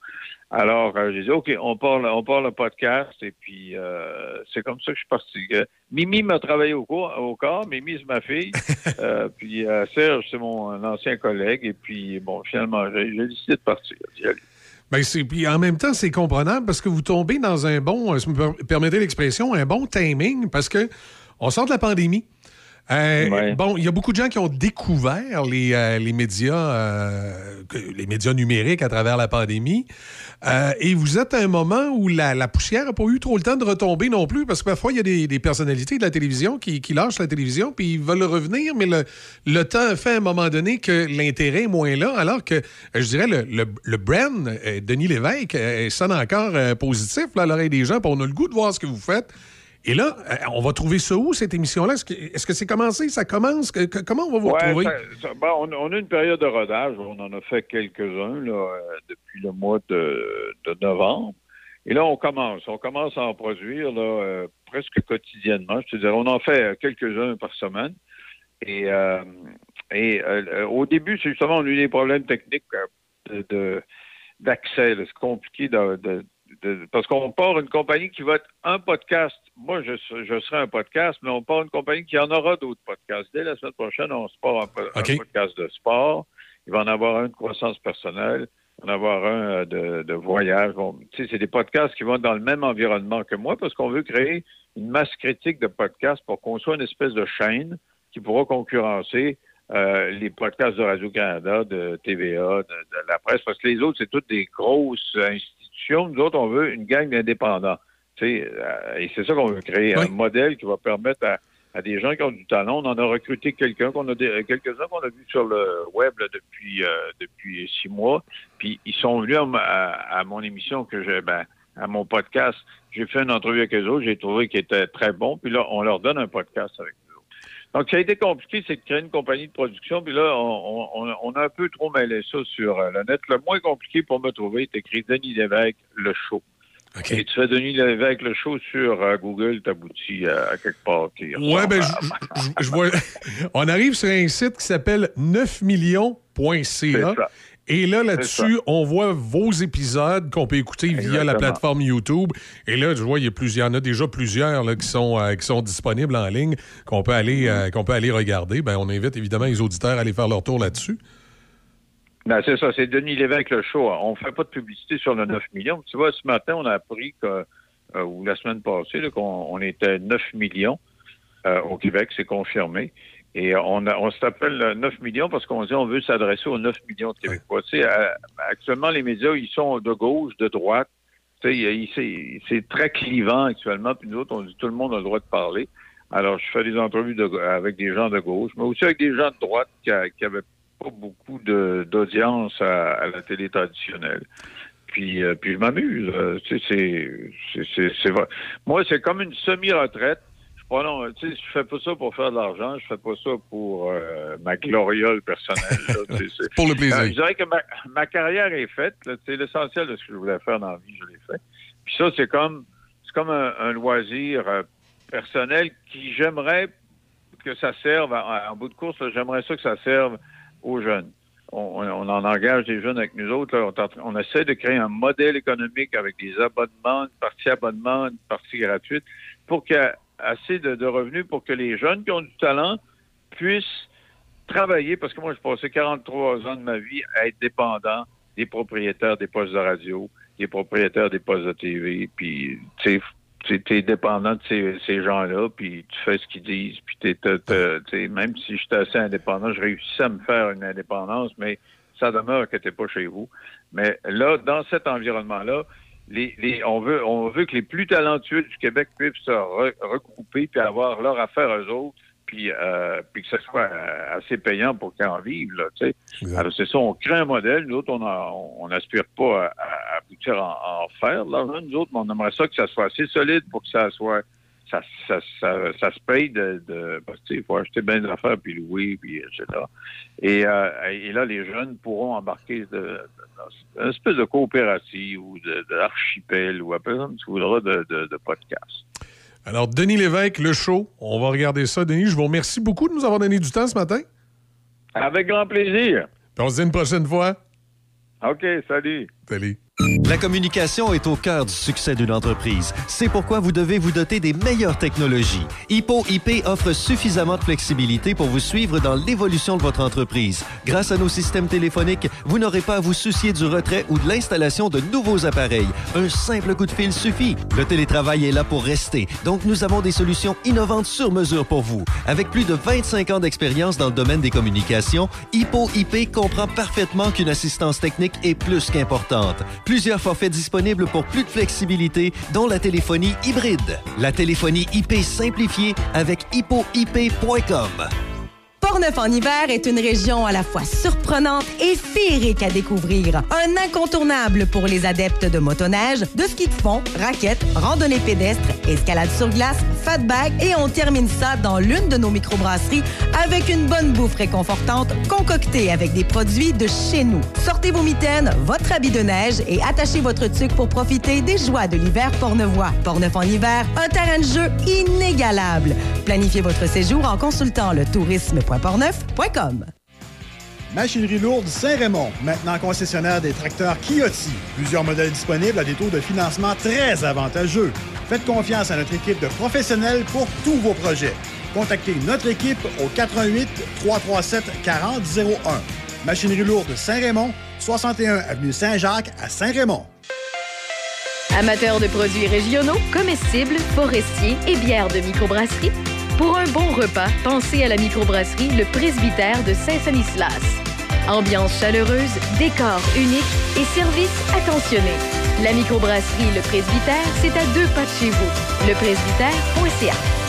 Alors, euh, j'ai dit, OK, on parle, on parle le podcast, et puis euh, c'est comme ça que je suis parti. Euh, Mimi m'a travaillé au, cours, au corps, Mimi, c'est ma fille, Euh, puis Serge, c'est mon ancien collègue, et puis, bon, finalement, j'ai décidé de partir. Ben, c'est- puis en même temps, c'est comprenable parce que vous tombez dans un bon, si vous me per- permettez l'expression, un bon timing parce que on sort de la pandémie. Euh, Bon, il y a beaucoup de gens qui ont découvert les, euh, les médias, euh, les médias numériques à travers la pandémie. Et vous êtes à un moment où la, la poussière n'a pas eu trop le temps de retomber non plus, parce que parfois, il y a des, des personnalités de la télévision qui, qui lâchent la télévision, puis ils veulent revenir, mais le, le temps fait à un moment donné que l'intérêt est moins là, alors que, je dirais, le, le, le brand, Denis Lévesque, sonne encore positif là, à l'oreille des gens, puis on a le goût de voir ce que vous faites. Et là, euh, on va trouver ça où, cette émission-là? Est-ce que c'est commencé? Ça commence? Que- que- comment on va vous Ouais, retrouver? ça- ça- bon, on, on a une période de rodage. On en a fait quelques-uns euh, depuis le mois de, de novembre. Et là, on commence. On commence à en produire là, euh, presque quotidiennement. Je te dirais, on en fait quelques-uns par semaine. Et, euh, et euh, au début, c'est justement, on a eu des problèmes techniques de- de- d'accès. là. C'est compliqué de, de- parce qu'on part une compagnie qui va être un podcast. Moi, je, serai- je serai un podcast, mais on part une compagnie qui en aura d'autres podcasts. Dès la semaine prochaine, on se part un, po- un podcast de sport. Il va en avoir un de croissance personnelle. Il va en avoir un euh, de, de voyage. Bon, c'est des podcasts qui vont dans le même environnement que moi parce qu'on veut créer une masse critique de podcasts pour qu'on soit une espèce de chaîne qui pourra concurrencer euh, les podcasts de Radio-Canada, de TVA, de, de la presse, parce que les autres, c'est toutes des grosses institutions. Nous autres, on veut une gang d'indépendants. Euh, et c'est ça qu'on veut créer, un modèle qui va permettre à, à des gens qui ont du talent. On en a recruté quelqu'un qu'on a des- quelques-uns qu'on a vu sur le web là, depuis euh, depuis six mois. Puis ils sont venus à- à mon émission que j'ai ben, à mon podcast. J'ai fait une entrevue avec eux autres, j'ai trouvé qu'ils étaient très bons. Puis là, on leur donne un podcast avec eux. Donc, ça a été compliqué, c'est de créer une compagnie de production. Puis là, on, on- on a un peu trop mêlé ça sur euh, le net. Le moins compliqué pour me trouver, c'est écrit Denis Lévesque, le show. Et tu fais Denis Lévesque, le show sur euh, Google, t'aboutis à, à quelque part. qui Ouais, ben, je, je- je vois. On arrive sur un site qui s'appelle 9millions.ca. C'est ça. Et là, là-dessus, on voit vos épisodes qu'on peut écouter via la plateforme YouTube. Et là, je vois, il y, a plusieurs, il y en a déjà plusieurs là, qui, sont, euh, qui sont disponibles en ligne, qu'on peut, aller, Mm-hmm. euh, qu'on peut aller regarder. Ben, on invite évidemment les auditeurs à aller faire leur tour là-dessus. Ben, c'est ça, c'est Denis Lévesque le show. On fait pas de publicité sur le 9 millions. Tu vois, ce matin, on a appris que, euh, ou la semaine passée, qu'on on était 9 millions au Québec, c'est confirmé. Et on, on s'appelle le 9 millions parce qu'on dit on veut s'adresser aux 9 millions de Québécois. Tu sais, à- actuellement, les médias, ils sont de gauche, de droite. Tu sais, il- c'est très clivant actuellement. Puis nous autres, on dit tout le monde a le droit de parler. Alors, je fais des entrevues de- avec des gens de gauche, mais aussi avec des gens de droite qui, a- qui avaient pas beaucoup d'audience à, à la télé traditionnelle. Puis, euh, puis je m'amuse. euh, c'est vrai. Moi, c'est comme une semi-retraite. Je Bon, non, tu sais, je fais pas ça pour faire de l'argent, je fais pas ça pour euh, ma gloriole personnelle. là, Pour le plaisir. Euh, je dirais que ma, ma carrière est faite. C'est l'essentiel de ce que je voulais faire dans la vie, je l'ai fait. Puis ça, c'est comme c'est comme un, un loisir euh, personnel qui j'aimerais que ça serve, en, en bout de course, j'aimerais ça que ça serve aux jeunes. On, on en engage des jeunes avec nous autres. là. On, essaie de créer un modèle économique avec des abonnements, une partie abonnement, une partie gratuite, pour ait assez de, revenus pour que les jeunes qui ont du talent puissent travailler, parce que moi, j'ai passé 43 ans de ma vie à être dépendant des propriétaires des postes de radio, des propriétaires des postes de TV, puis tu sais, tu es dépendant de ces, gens-là, puis tu fais ce qu'ils disent, puis t'es- t'es- t'es- même si j'étais assez indépendant, je réussissais à me faire une indépendance, mais ça demeure que t'es pas chez vous. Mais là, dans cet environnement-là, les, les- on veut on veut que les plus talentueux du Québec puissent se re- regrouper puis avoir leur affaire eux autres, puis euh, puis que ce soit euh, assez payant pour qu'ils en vivent. Là. Alors c'est ça, on crée un modèle. Nous autres, on a- on n'aspire pas à, à aboutir à, à en faire. Là, nous autres, on aimerait ça que ça soit assez solide pour que ça soit ça, ça, ça, ça se paye de, de parce que tu sais, il faut acheter bien des affaires puis louer puis etc. Et, euh, et là, les jeunes pourront embarquer de, de- dans une espèce de coopérative ou de, de archipel ou appelle ça comme tu voudras de, de, de podcast. Alors, Denis Lévesque, le show, on va regarder ça. Denis, je vous remercie beaucoup de nous avoir donné du temps ce matin. Avec grand plaisir. Puis on se dit une prochaine fois. OK, salut. Salut. La communication est au cœur du succès d'une entreprise. C'est pourquoi vous devez vous doter des meilleures technologies. Hippo IP offre suffisamment de flexibilité pour vous suivre dans l'évolution de votre entreprise. Grâce à nos systèmes téléphoniques, vous n'aurez pas à vous soucier du retrait ou de l'installation de nouveaux appareils. Un simple coup de fil suffit. Le télétravail est là pour rester, donc nous avons des solutions innovantes sur mesure pour vous. Avec plus de 25 ans d'expérience dans le domaine des communications, Hippo IP comprend parfaitement qu'une assistance technique est plus qu'importante. Plusieurs forfaits disponibles pour plus de flexibilité, dont la téléphonie hybride. La téléphonie IP simplifiée avec hippoip.com. Portneuf en hiver est une région à la fois surprenante et féerique à découvrir. Un incontournable pour les adeptes de motoneige, de ski de fond, raquettes, randonnée pédestre, escalade sur glace, fat bag et on termine ça dans l'une de nos microbrasseries avec une bonne bouffe réconfortante concoctée avec des produits de chez nous. Sortez vos mitaines, votre habit de neige et attachez votre tuque pour profiter des joies de l'hiver portnevois. Portneuf en hiver, un terrain de jeu inégalable. Planifiez votre séjour en consultant le Machinerie lourde Saint-Raymond, maintenant concessionnaire des tracteurs Kioti. Plusieurs modèles disponibles à des taux de financement très avantageux. Faites confiance à notre équipe de professionnels pour tous vos projets. Contactez notre équipe au 88 337 4001. Machinerie lourde Saint-Raymond, 61 avenue Saint-Jacques à Saint-Raymond. Amateurs de produits régionaux, comestibles, forestiers et bières de microbrasserie, pour un bon repas, pensez à la microbrasserie Le Presbytère de Saint-Sanislas. Ambiance chaleureuse, décor unique et service attentionné. La microbrasserie Le Presbytère, c'est à deux pas de chez vous. Lepresbytère.ca.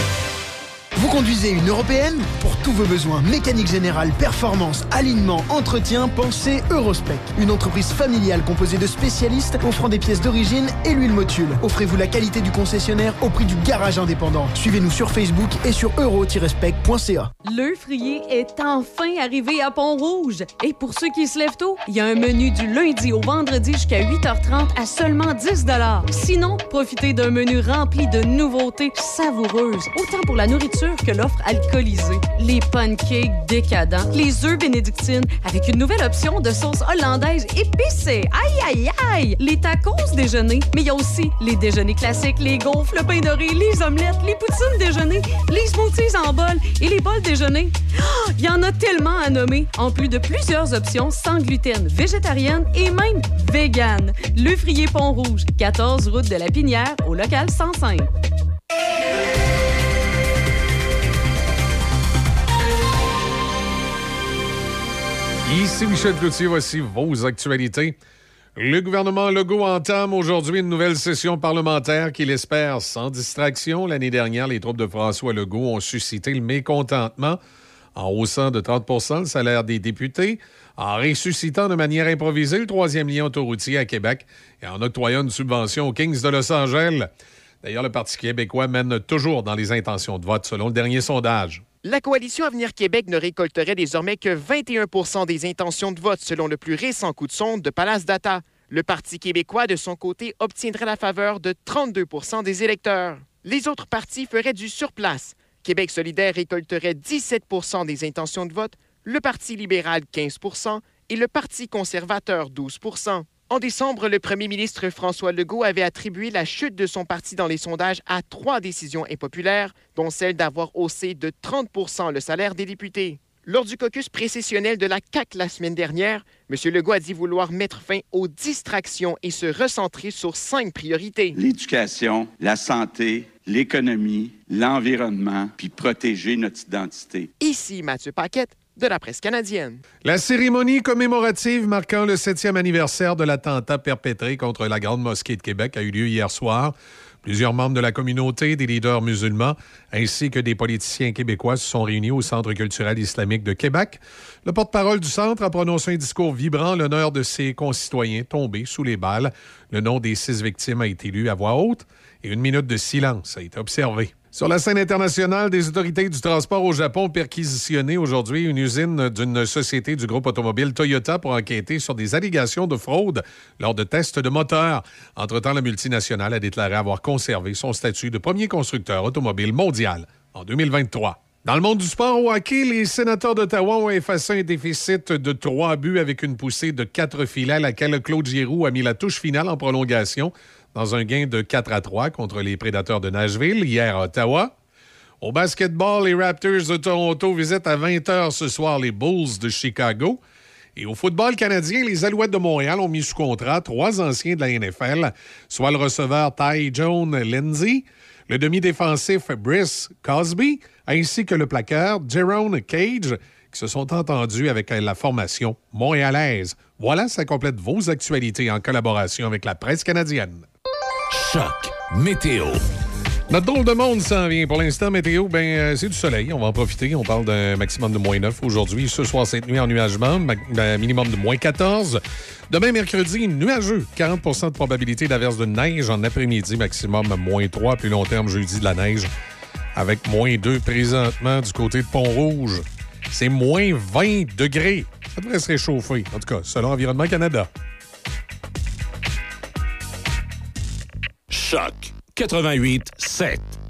Vous conduisez une européenne Pour tous vos besoins mécanique générale, performance, alignement, entretien, pensez Eurospec. Une entreprise familiale composée de spécialistes offrant des pièces d'origine et l'huile motule. Offrez-vous la qualité du concessionnaire au prix du garage indépendant. Suivez-nous sur Facebook et sur euro-spec.ca. Le frier est enfin arrivé à Pont-Rouge. Et pour ceux qui se lèvent tôt, il y a un menu du lundi au vendredi jusqu'à 8h30 à seulement 10 Sinon, profitez d'un menu rempli de nouveautés savoureuses, autant pour la nourriture que l'offre alcoolisée. Les pancakes décadents, les œufs bénédictines avec une nouvelle option de sauce hollandaise épicée. Aïe, aïe, aïe! Les tacos déjeuner, mais il y a aussi les déjeuners classiques, les gaufres, le pain doré, les omelettes, les poutines déjeuner, les smoothies en bol et les bols déjeuner. Ah, Il y en a tellement à nommer, en plus de plusieurs options sans gluten, végétarienne et même vegan. Le Frier Pont-Rouge, 14 route de la Pinière, au local 105. Ici Michel Cloutier, voici vos actualités. Le gouvernement Legault entame aujourd'hui une nouvelle session parlementaire qu'il espère sans distraction. L'année dernière, les troupes de François Legault ont suscité le mécontentement en haussant de 30% le salaire des députés, en ressuscitant de manière improvisée le troisième lien autoroutier à Québec et en octroyant une subvention aux Kings de Los Angeles. D'ailleurs, le Parti québécois mène toujours dans les intentions de vote, selon le dernier sondage. La coalition Avenir Québec ne récolterait désormais que 21% des intentions de vote selon le plus récent coup de sonde de Palace Data. Le Parti québécois, de son côté, obtiendrait la faveur de 32% des électeurs. Les autres partis feraient du surplace. Québec solidaire récolterait 17% des intentions de vote, le Parti libéral 15% et le Parti conservateur 12 en décembre, le premier ministre François Legault avait attribué la chute de son parti dans les sondages à trois décisions impopulaires, dont celle d'avoir haussé de 30 le salaire des députés. Lors du caucus précessionnel de la CAC la semaine dernière, M. Legault a dit vouloir mettre fin aux distractions et se recentrer sur cinq priorités. L'éducation, la santé, l'économie, l'environnement, puis protéger notre identité. Ici Mathieu Paquette de la presse canadienne. La cérémonie commémorative marquant le septième anniversaire de l'attentat perpétré contre la Grande Mosquée de Québec a eu lieu hier soir. Plusieurs membres de la communauté, des leaders musulmans, ainsi que des politiciens québécois se sont réunis au Centre culturel islamique de Québec. Le porte-parole du centre a prononcé un discours vibrant l'honneur de ses concitoyens tombés sous les balles. Le nom des six victimes a été lu à voix haute et une minute de silence a été observée. Sur la scène internationale, des autorités du transport au Japon ont perquisitionné aujourd'hui une usine d'une société du groupe automobile Toyota pour enquêter sur des allégations de fraude lors de tests de moteurs. Entre-temps, la multinationale a déclaré avoir conservé son statut de premier constructeur automobile mondial en 2023. Dans le monde du sport au hockey, les sénateurs d'Ottawa ont effacé un déficit de trois buts avec une poussée de quatre filets à laquelle Claude Giroux a mis la touche finale en prolongation dans un gain de 4 à 3 contre les Prédateurs de Nashville hier à Ottawa. Au basketball, les Raptors de Toronto visitent à 20 h ce soir les Bulls de Chicago. Et au football canadien, les Alouettes de Montréal ont mis sous contrat trois anciens de la NFL, soit le receveur Ty Jones Lindsay, le demi-défensif Brice Cosby, ainsi que le plaqueur Jerome Cage, qui se sont entendus avec la formation montréalaise. Voilà, ça complète vos actualités en collaboration avec la presse canadienne. Choc météo. Notre drôle de monde s'en vient. Pour l'instant, météo, ben, euh, c'est du soleil. On va en profiter. On parle d'un maximum de moins 9 aujourd'hui. Ce soir, cette nuit, ennuagement. Un minimum de moins 14. Demain, mercredi, nuageux. 40% de probabilité d'averse de neige en après-midi. Maximum moins 3. Plus long terme, jeudi, de la neige. Avec moins 2 présentement du côté de Pont-Rouge. C'est moins 20 degrés. Ça devrait se réchauffer. En tout cas, selon Environnement Canada. Choc 88 7.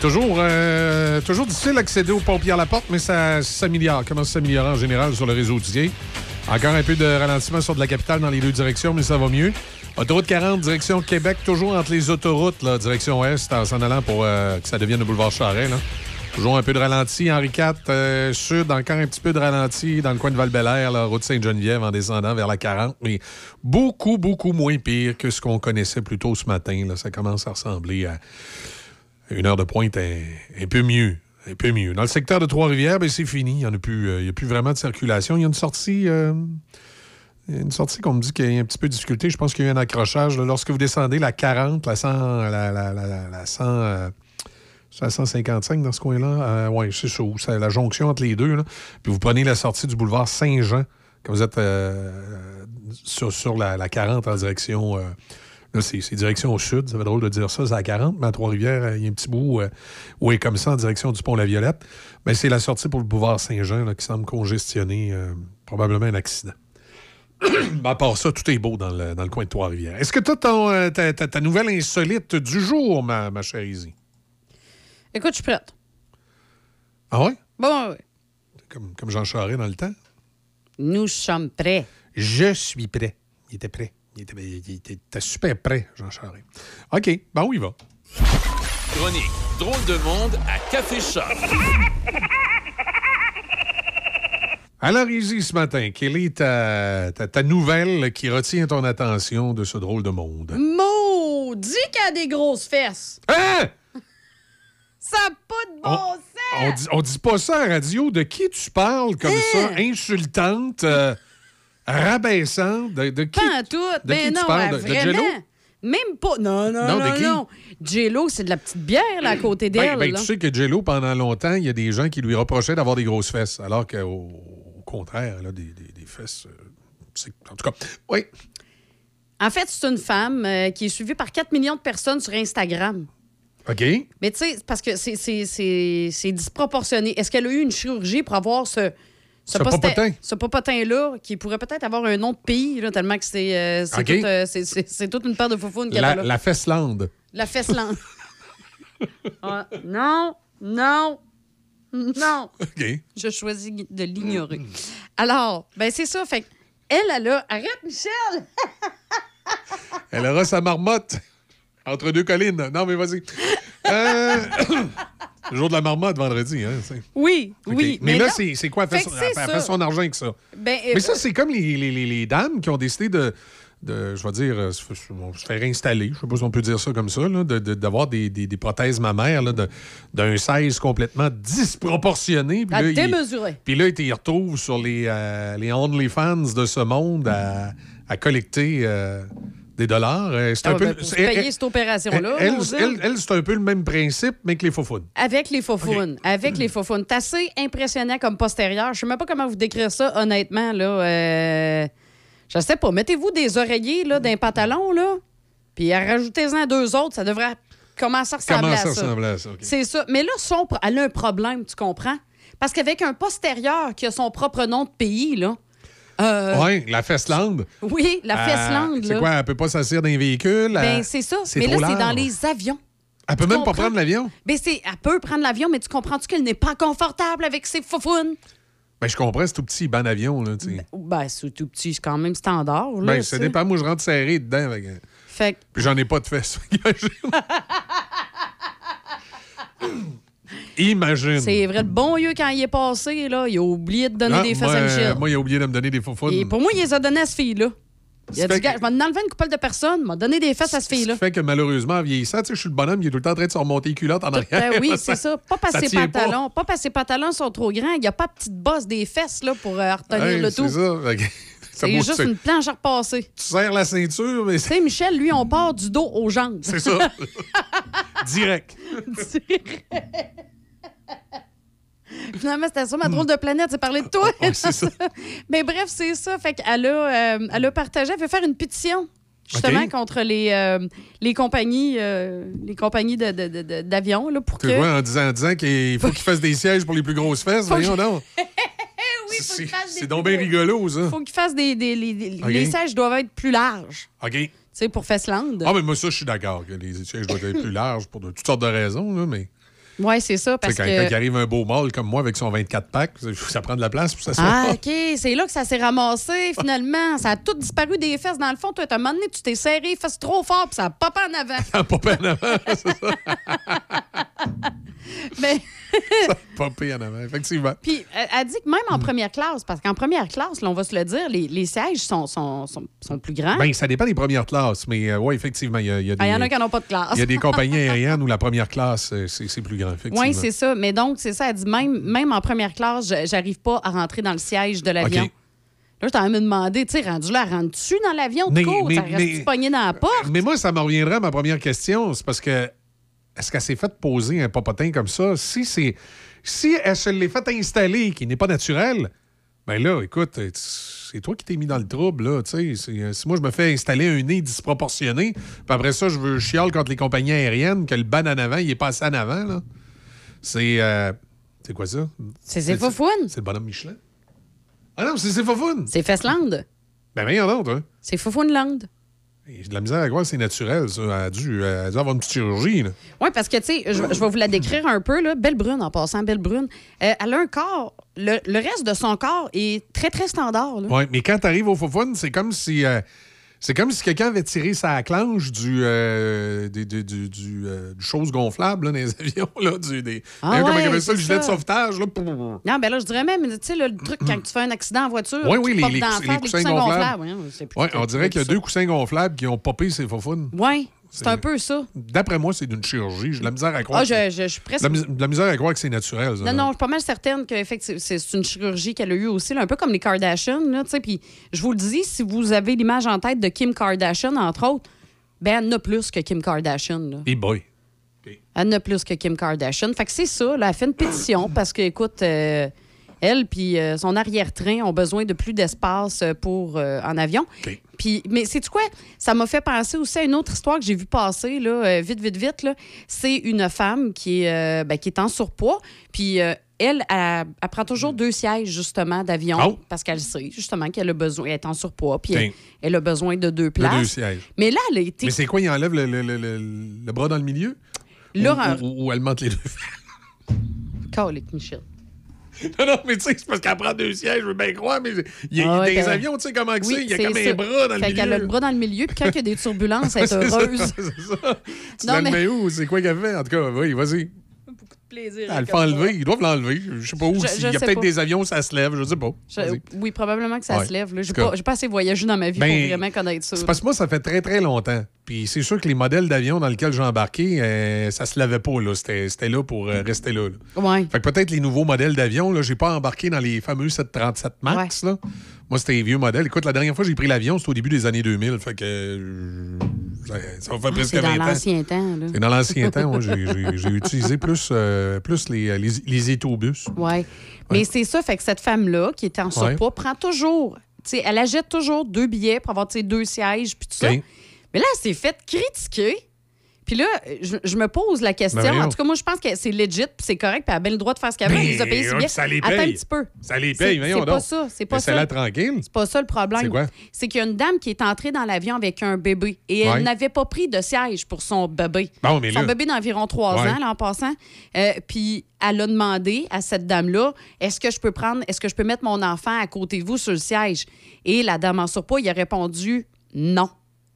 Toujours, euh, toujours difficile d'accéder aux pompiers à la porte, mais ça s'améliore. Commence à s'améliorer en général sur le réseau routier. Encore un peu de ralentissement sur de la capitale dans les deux directions, mais ça va mieux. Autoroute 40, direction Québec, toujours entre les autoroutes, là, direction Est, en s'en allant pour euh, que ça devienne le boulevard Charret. Là. Toujours un peu de ralenti. Henri IV, euh, sud, encore un petit peu de ralenti dans le coin de val la route Sainte-Geneviève en descendant vers la 40, mais beaucoup, beaucoup moins pire que ce qu'on connaissait plus tôt ce matin. Là. Ça commence à ressembler à une heure de pointe un, un peu mieux. Un peu mieux. Dans le secteur de Trois-Rivières, ben, c'est fini. Il n'y a, plus, euh, a plus vraiment de circulation. Il y a une sortie. euh, une sortie qu'on me dit qu'il y a un petit peu de difficulté. Je pense qu'il y a eu un accrochage. Lorsque vous descendez la 40, la 100, la, la, la, la- la 100, euh, 155 dans ce coin-là. oui, c'est ça. C'est la jonction entre les deux. Puis vous prenez la sortie du boulevard Saint-Jean quand vous êtes euh, sur, la 40 en direction. Euh, Là, c'est direction au sud. Ça fait drôle de dire ça, c'est à 40, mais à Trois-Rivières, euh, il y a un petit bout euh, où est comme ça en direction du pont-La-Violette. Mais c'est la sortie pour le boulevard Saint-Jean qui semble congestionner euh, probablement un accident. À part ça, tout est beau dans le, dans le coin de Trois-Rivières. Est-ce que tu as ta, ta- ta nouvelle insolite du jour, ma, ma chère Izzy? Écoute, je suis prête. Ah ouais? Bon, oui. Comme, comme Jean Charest dans le temps? Nous sommes prêts. Je suis prêt. Il était prêt. Il était, il était- il était super prêt, Jean Charest. OK, ben on y va. Chronique Drôle de monde à Café Choc. Alors, Izzy, ce matin, quelle est ta, ta- ta nouvelle qui retient ton attention de ce drôle de monde? Maudit qu'il a des grosses fesses. Hein? Ça n'a pas de bon sens. On dit, on dit pas ça à la radio. De qui tu parles comme ça, Hein? insultante, euh, rabaissante? De, de qui, Pas en tout. de Ben qui non, tu parles? ben, De, vraiment. Même pas. Non, non, Non, non, non. Jello, c'est de la petite bière là, à côté Ben, d'elle. ben, là. tu sais que Jello, pendant longtemps, il y a des gens qui lui reprochaient d'avoir des grosses fesses, alors qu'au au contraire, a des, des- des fesses. euh, en tout cas, oui. En fait, c'est une femme euh, qui est suivie par 4 millions de personnes sur Instagram. OK. Mais tu sais, parce que c'est disproportionné. Est-ce qu'elle a eu une chirurgie pour avoir ce. Ce popotin. Ce popotin-là, qui pourrait peut-être avoir un nom de pays, là, tellement que c'est euh, tout, euh, c'est- toute une paire de foufounes qu'elle La, a là. la fesselande. Ah, non, non, non. OK. Je choisis de l'ignorer. Alors, ben c'est ça. Fait elle, elle a. Arrête, Michel! Elle aura sa marmotte entre deux collines. Non, mais vas-y. Euh, le jour de la marmotte, vendredi. Hein, Oui, oui. Mais, là, c'est quoi? Elle fait, son, elle fait argent avec ça. Ben, euh, Mais ça, c'est comme les, les- les- les dames qui ont décidé de, de je vais dire, euh, se, faire installer, je sais pas si on peut dire ça comme ça, là, de- de- d'avoir des, des- des prothèses mammaires d'un size complètement disproportionné. Puis À là, démesurer. Puis là, ils retrouvent sur les, euh, les OnlyFans de ce monde à, à collecter euh, Des dollars. euh, c'est Ah un peu. ben, pour cette opération-là, Elle, c'est un peu le même principe, mais que les faux Avec les faufounes. Avec les faufounes. C'est assez impressionnant comme postérieur. Je sais même pas comment vous décrire ça, honnêtement. Là. Euh, je sais pas. Mettez-vous des oreillers là, d'un pantalon, là, puis rajoutez-en deux autres. Ça devrait commencer à ressembler Comment à ça. C'est ça. Mais là, son, elle a un problème, tu comprends? Parce qu'avec un postérieur qui a son propre nom de pays, là. Euh, Oui, la Festland. Oui, la Euh, Festlande. C'est quoi? Elle peut pas s'asseoir dans les véhicules? Ben, elle- c'est ça. Mais là, c'est dans les avions. Elle peut Tu même pas prendre l'avion? Ben, c'est, elle peut prendre l'avion, mais tu comprends-tu qu'elle n'est pas confortable avec ses faufounes? Ben, je comprends, c'est tout petit, ban d'avion, là, tu sais. Ben, c'est tout petit, c'est quand même standard. Là, Ben, ça dépend. Moi, je rentre serré dedans. avec, euh, Fait que- Puis j'en ai pas de fesses. Imagine. c'est vrai, le bon Dieu, quand il est passé, là, il a oublié de donner Ah, des fesses à Michel. moi, il a oublié de me donner des faux Et pour moi, il les a donné à cette fille-là. Il a Ça dit, gars, je vais en enlever une couple de personnes, m'a donné des fesses à Ce fille-là. qui fait que malheureusement, en vieillissant, tu sais, je suis le bonhomme, il est tout le temps en train de se remonter les culottes en arrière. Ben oui, c'est ça. Pas parce que ses pas. pantalons, pas. parce que ses pantalons sont trop grands. Il n'y a pas de petite bosse des fesses là, pour euh, retenir Hey, le c'est tout. ça. Que- ça C'est juste c'est- une planche à repasser. Tu serres la ceinture, mais Tu sais, Michel, lui, on part du dos aux jambes. c'est ça. Direct. Finalement, c'était ça, ma drôle de planète, c'est parler de toi. Ouais, c'est ça. Mais bref, c'est ça. Fait qu'elle a, euh, elle a partagé, elle veut faire une pétition. Justement, contre les, euh, les compagnies, euh, les compagnies de- de- de- de- d'avions, là, pour que. Tu vois, en disant, en disant qu'il faut qu'il fasse des sièges pour les plus grosses fesses, Faut voyons que- donc. oui, faut C'est donc bien rigolo, ça. faut qu'ils fassent des. des- les, les- OK. les sièges doivent être plus larges. OK. Tu sais, pour Festland. Ah, mais moi, ça, je suis d'accord que les sièges doivent être plus larges pour toutes sortes de raisons, là, mais Oui, c'est ça. Parce quand, que. quand il arrive un beau mâle comme moi avec son 24 packs, ça prend de la place pour ça Ah, OK. C'est là que ça s'est ramassé, finalement. Ça a tout disparu des fesses. Dans le fond, toi, à un moment donné, tu t'es serré fesses trop fort, puis ça a pas en avant. Ça a popé en avant, c'est ça. Mais. Ça a popé en avant, effectivement. Puis, elle, dit que même en première classe, parce qu'en première classe, là, on va se le dire, les, les sièges sont, sont, sont, sont plus grands. Ben, ça dépend des premières classes, mais oui, effectivement, il y a, il y a des... Ah, il y en a qui n'ont pas de classe. Il y a des compagnies aériennes où la première classe, euh, c'est plus grand, effectivement. Oui, c'est ça. Mais donc, c'est ça. Elle dit même, même en première classe, je- j'arrive pas à rentrer dans le siège de l'avion. Là, je t'en me demander, tu sais, rendu là, rentres-tu dans l'avion de cours? Ça reste-tu mais- pogné dans la porte? Mais moi, ça me reviendrait à ma première question. C'est parce que est-ce qu'elle s'est fait poser un popotin comme ça? Si c'est si elle se l'est fait installer, qui n'est pas naturel, ben là, écoute, c'est toi qui t'es mis dans le trouble, là. tu sais. C'est- Si moi, je me fais installer un nez disproportionné, puis après ça, je veux chiale contre les compagnies aériennes, que le ban en avant, il est passé en avant, là. C'est. euh, c'est quoi ça? C'est faufounes. C'est le bonhomme Michelin? Ah non, c'est faufounes! C'est Festland. Ben, voyons donc, hein. C'est Foufouneland. J'ai de la misère à croire c'est naturel, ça. Elle a dû, elle a dû avoir une petite chirurgie, là. Oui, parce que, tu sais, je, je vais vous la décrire un peu, là. Belle brune, en passant, belle brune. Euh, elle a un corps. Le, le reste de son corps est très, très standard, là. Oui, mais quand tu arrives au Fofun, c'est comme si. euh, c'est comme si quelqu'un avait tiré sa clanche du, euh, des- du, du, du, euh, du chose gonflable là, dans les avions. Là, du, des, Ah Hein, comment ouais, appelle ça, le gilet de sauvetage? Là. Non, ben là, je dirais même, tu sais, le truc, quand tu fais un accident en voiture, Oui, tu oui, les, popes les, coussins- face, les coussins gonflables. Plus- Ouais, on dirait qu'il y a deux coussins gonflables qui ont popé ces Fofun. Oui, c'est un peu ça. D'après moi, c'est d'une chirurgie. J'ai de la misère à croire. Ah, je, je- je suis presque. de la, misère à croire que c'est naturel. ça, Non, là. non, je suis pas mal certaine que c'est une chirurgie qu'elle a eue aussi, là, un peu comme les Kardashians. Là, Puis je vous le dis, si vous avez l'image en tête de Kim Kardashian, entre autres, ben elle en a plus que Kim Kardashian. Là. Hey boy. Elle en a plus que Kim Kardashian. Fait que c'est ça, là, elle fait une pétition parce que, écoute, euh, elle puis euh, son arrière-train ont besoin de plus d'espace euh, pour euh, en avion. Puis, mais c'est quoi? Ça m'a fait penser aussi à une autre histoire que j'ai vue passer, là, euh, vite, vite, vite. C'est une femme qui est, ben, qui est en surpoids. Puis elle, elle, elle prend toujours deux sièges, justement, d'avion Oh. parce qu'elle sait, justement, qu'elle a besoin, elle est en surpoids. Puis elle, elle a besoin de deux places. deux sièges. Mais là, elle a été. Mais c'est quoi, il enlève le, le- le- le- bras dans le milieu? Là, ou, un- ou- ou elle monte les deux? Calique, Michel. Non, non, mais tu sais, c'est parce qu'elle prend deux sièges, je veux bien croire, mais il y a, Ah ouais, des avions, tu sais comment que Oui, c'est? Il y a comme ça. un bras dans le milieu. qu'elle a le bras dans le milieu, puis quand il y a des turbulences, elle est heureuse. c'est ça. Tu Non, mais- où? C'est quoi qu'elle fait? En tout cas, oui, vas-y. Plaisir. Le enlever. Ils doivent l'enlever. Je sais pas où. Je- je y a peut-être des avions, ça se lève. Je sais pas. Je- oui, probablement que ça Ouais. se lève. J'ai pas, pas assez voyagé dans ma vie Ben, pour vraiment connaître ça. C'est parce que moi, ça fait très, très longtemps. Puis c'est sûr que les modèles d'avions dans lesquels j'ai embarqué, euh, ça se lavait pas. C'était là pour euh, rester là. là. Ouais. Fait que peut-être les nouveaux modèles d'avions, j'ai pas embarqué dans les fameux 737 MAX. Là. Moi, c'était les vieux modèles. Écoute, la dernière fois que j'ai pris l'avion, c'était au début des années 2000. Fait que euh, ça, va faire Ah, presque c'est dans 20 ans. l'ancien temps. Là. C'est dans l'ancien temps, moi, j'ai- utilisé plus, euh, plus les, les, les étobus. Ouais. Mais c'est ça, fait que cette femme-là, qui était en surpoids, prend toujours, elle achète toujours deux billets pour avoir, deux sièges, puis tout ça. Mais là, elle s'est fait critiquer. Puis là, je, je me pose la question. Ben en tout cas, moi, je pense que c'est legit, puis c'est correct, puis elle a bien le droit de faire ce qu'elle veut. Ben, Elle les a payés si bien. ça les Attends un paye. petit peu. Ça les paye, voyons C'est pas ça. C'est pas ça. Tranquille. C'est pas ça le problème. C'est quoi? C'est qu'il y a une dame qui est entrée dans l'avion avec un bébé et elle Ouais. n'avait pas pris de siège pour son bébé. Bon, mais son là- bébé d'environ trois Ouais. ans, là, en passant. Euh, puis elle a demandé à cette dame-là est-ce que je peux prendre, est-ce que je peux mettre mon enfant à côté de vous sur le siège? Et la dame en surpoids, il a répondu non.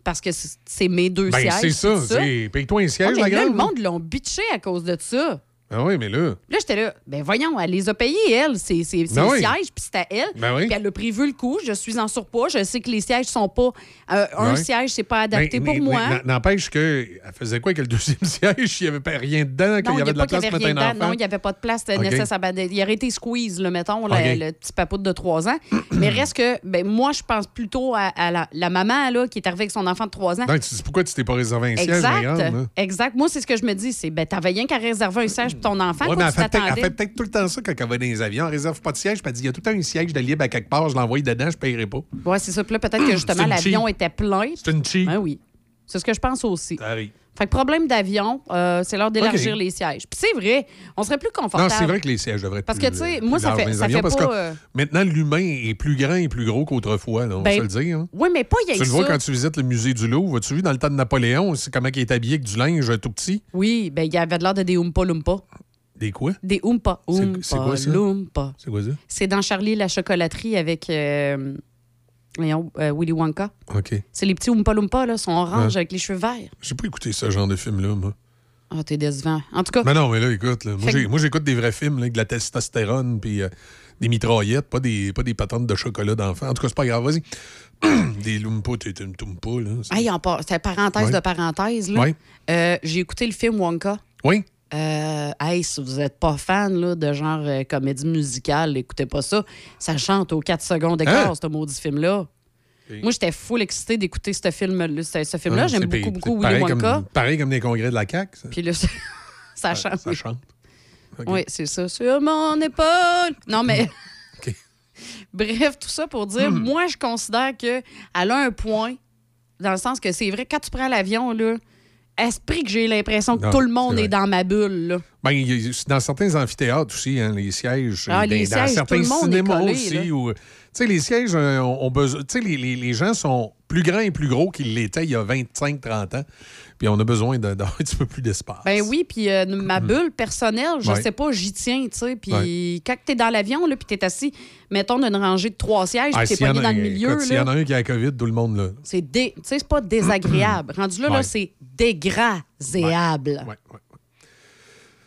Parce que c'est mes deux Ben, sièges. c'est ça. Paye-toi un Ah, siège, mais la là, grande. le monde l'ont bitché à cause de ça. Ah oui, mais là. Là, j'étais là, ben voyons, elle les a payés, elle, c'est Ben le oui. siège, puis c'est à elle. Ben oui. Puis elle a prévu le coup, je suis en surpoids, je sais que les sièges sont pas... euh, un Ouais. siège, c'est pas adapté pour moi. N'empêche que elle faisait quoi avec le deuxième siège? Il n'y avait pas rien dedans, qu'il y il avait de la y place pour mettre un enfant? Non, il n'y avait pas de place nécessaire. Ben, Il aurait été squeeze, là, mettons, le, petit papoute de 3 ans. Mais reste que, ben, moi, je pense plutôt à, à la, la maman là, qui est arrivée avec son enfant de 3 ans. Donc, tu dis pourquoi tu t'es pas réservé un siège, grande? Exact. Exact. Moi, c'est ce que je me dis. C'est, ben, t'avais rien qu'à réserver un siège ton enfant. Ouais, tu elle fait, peut-être, elle t'attendais. fait peut-être tout le temps ça quand elle va dans les avions. Elle réserve pas de siège, puis elle dit il y a tout le temps un siège de libre à quelque part, je l'envoie dedans, je ne paierai pas. Ouais, c'est ça. Puis là, peut-être que justement, l'avion était plein. C'est une cheap. Ben oui. C'est ce que je pense aussi. Ça arrive. Fait que problème d'avion, euh, c'est l'heure d'élargir les sièges. Puis c'est vrai, on serait plus Non, confortable. c'est vrai que les sièges devraient être Parce plus, que, tu sais, plus moi, ça fait- ça fait parce pas, que euh, maintenant, l'humain est plus grand et plus gros qu'autrefois, là, on Ben, va se le dire. hein. Oui, mais pas il y a Tu le ça. vois quand tu visites le musée du Louvre. Tu vu dans le temps de Napoléon, c'est comment il est habillé avec du linge tout petit? Oui, ben il y avait de l'air de des Oompa Loompa. Des quoi? Des Oompa. C'est- Oompa c'est quoi ça? C'est quoi ça? C'est dans Charlie la chocolaterie avec euh, euh, Willy Wonka. OK. C'est les petits Oompa Loompa, là, sont oranges Ouais. avec les cheveux verts. J'ai pas écouté ce genre de film-là, moi. Ah, t'es décevant. En tout cas, Mais non, mais là, écoute, là, moi, que- j'écoute des vrais films là, avec de la testostérone puis euh, des mitraillettes, pas des, pas des patentes de chocolat d'enfant. En tout cas, c'est pas grave, vas-y. des Lumpa, t'es une Tumpa, là. c'est- hey, en par- c'est parenthèse Ouais. de parenthèse. Là. Ouais. Euh, J'ai écouté le film Wonka. Oui. Euh, hey, si vous n'êtes pas fan là, de genre euh, comédie musicale, écoutez pas ça. Ça chante aux 4 secondes d'écart, Hein? ce maudit film-là. Moi, j'étais full excitée d'écouter ce film-là. Ce, film-là, Ah, j'aime beaucoup, beaucoup Willy pareil Wonka. Comme, pareil comme des congrès de la CAQ. Ça, Puis là, ça, ça chante. ça chante. Oui, c'est ça. Sur mon épaule. Non, mais. OK. Bref, tout ça pour dire, moi, je considère qu'elle a un point, dans le sens que c'est vrai, quand tu prends l'avion, là, esprit que j'ai l'impression que Non, tout le monde est, dans ma bulle. Là. Ben, y dans certains amphithéâtres aussi, hein, les sièges. Ah, dans, les dans sièges, tout certains cinémas collé, aussi. où- Tu sais, les sièges euh, ont, ont besoin. Tu sais, les, les- les gens sont plus grands et plus gros qu'ils l'étaient il y a 25-30 ans. Puis on a besoin de- d'avoir un petit peu plus d'espace. Ben oui, puis euh, ma bulle personnelle, je Ouais. sais pas, j'y tiens, tu sais. Puis Ouais. quand t'es dans l'avion, là, puis t'es assis, mettons, d'une rangée de trois sièges, Ah, y en pogné a- dans le milieu, S'il y en a un qui a la COVID, tout le monde là. c'est dé... tu sais, c'est pas désagréable. Rendu là, là c'est ouais.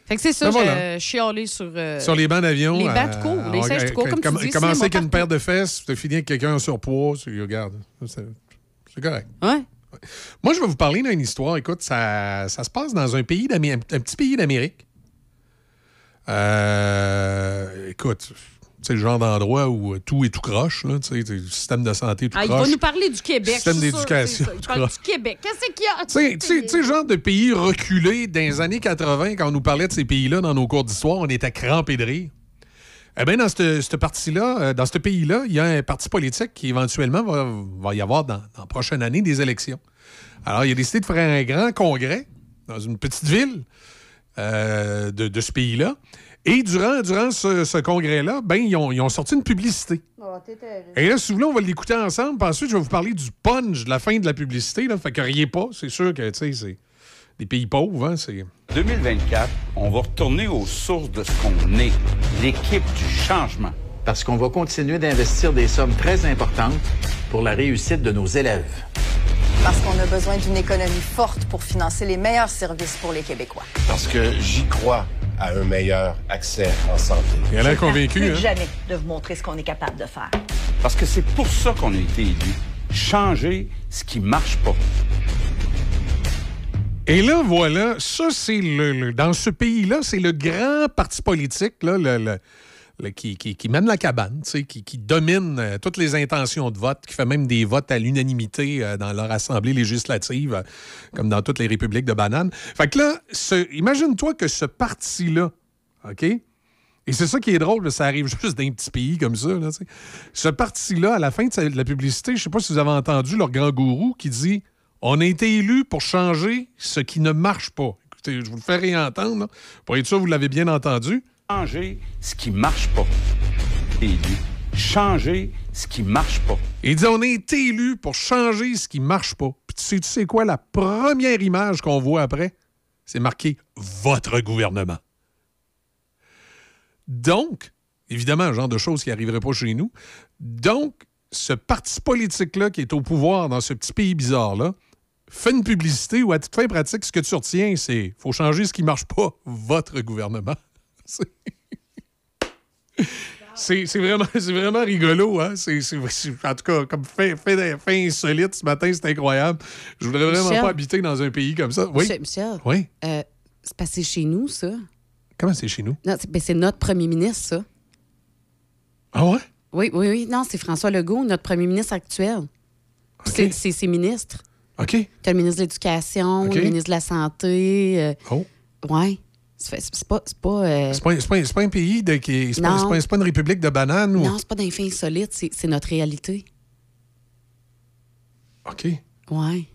Fait que c'est ça, Ben voilà. chialé sur... euh, Sur les bancs d'avion. Les bancs euh, tout court, les on- sièges court, euh, comme tu dis, Commencer avec une paire de fesses, tu finis avec quelqu'un en surpoids, tu regardes. C'est c'est correct. Ouais. Moi, je vais vous parler d'une histoire. Écoute, ça, ça se passe dans un pays d'Amérique, un petit pays d'Amérique. Euh, écoute, c'est le genre d'endroit où euh, tout est tout croche, là, tu sais, le système de santé tout Ah, il croche. va nous parler du Québec. Système d'éducation. Il parle du Québec. Qu'est-ce qu'il y a? Tu sais, genre de pays reculé dans les années 80, quand on nous parlait de ces pays-là dans nos cours d'histoire, on était crampés de rire. Eh bien, dans cette, cette partie-là, euh, dans ce pays-là, il y a un parti politique qui éventuellement va, va y avoir dans, dans la prochaine année des élections. Alors, il a décidé de faire un grand congrès dans une petite ville euh, de, de ce pays-là. Et durant, durant ce, ce congrès-là, ben, ils, ont, ils ont sorti une publicité. Et là, si vous voulez, on va l'écouter ensemble. Puis ensuite, je vais vous parler du punch de la fin de la publicité. Là. Fait que riez pas. C'est sûr que, tu sais, c'est des pays pauvres. Hein, c'est... 2024, on va retourner aux sources de ce qu'on est, l'équipe du changement. Parce qu'on va continuer d'investir des sommes très importantes pour la réussite de nos élèves. Parce qu'on a besoin d'une économie forte pour financer les meilleurs services pour les Québécois. Parce que j'y crois à un meilleur accès en santé. Et elle est convaincue, Plus hein? jamais de vous montrer ce qu'on est capable de faire. Parce que c'est pour ça qu'on a été élus. Changer ce qui marche pas. Et là, voilà, ça, c'est le, dans ce pays-là, c'est le grand parti politique là, le- le- qui, qui- qui mène la cabane, qui, qui domine euh, toutes les intentions de vote, qui fait même des votes à l'unanimité euh, dans leur assemblée législative, euh, comme dans toutes les républiques de bananes. Fait que là, imagine-toi que ce parti-là, OK? Et c'est ça qui est drôle, ça arrive juste d'un petit pays comme ça. là, ce parti-là, à la fin de la publicité, je sais pas si vous avez entendu leur grand gourou qui dit On a été élus pour changer ce qui ne marche pas. Écoutez, je vous le fais réentendre. là. Pour être sûr, vous l'avez bien entendu. Changer ce qui marche pas. Élu. Changer ce qui marche pas. Il dit On a été élus pour changer ce qui marche pas. Puis tu sais, tu sais quoi, la première image qu'on voit après, c'est marqué Votre gouvernement. Donc, évidemment, un genre de choses qui n'arriverait pas chez nous. Donc, ce parti politique-là qui est au pouvoir dans ce petit pays bizarre-là fait une publicité où, à toute fin pratique, ce que tu retiens, c'est faut changer ce qui marche pas, votre gouvernement. C'est- vraiment, vraiment rigolo, hein? En tout cas, comme fait, fait, fait insolite ce matin, c'est incroyable. Je voudrais vraiment Michel? pas habiter dans un pays comme ça. Oui. Michel, Michel, Oui. euh, c'est passé chez nous, ça. Comment c'est chez nous? Non, c'est ben, c'est notre premier ministre, ça. Ah ouais? Oui, oui, oui. Non, c'est François Legault, notre premier ministre actuel. C'est ses ministres. OK. T'as le ministre de l'Éducation, le ministre de la Santé. euh, Oh. Ouais. C'est pas. C'est pas, euh, pas, un pays de. qui- C'est pas, pas- une république de bananes ou? Non, c'est pas d'un fait insolite, c'est c'est notre réalité. OK. Ouais.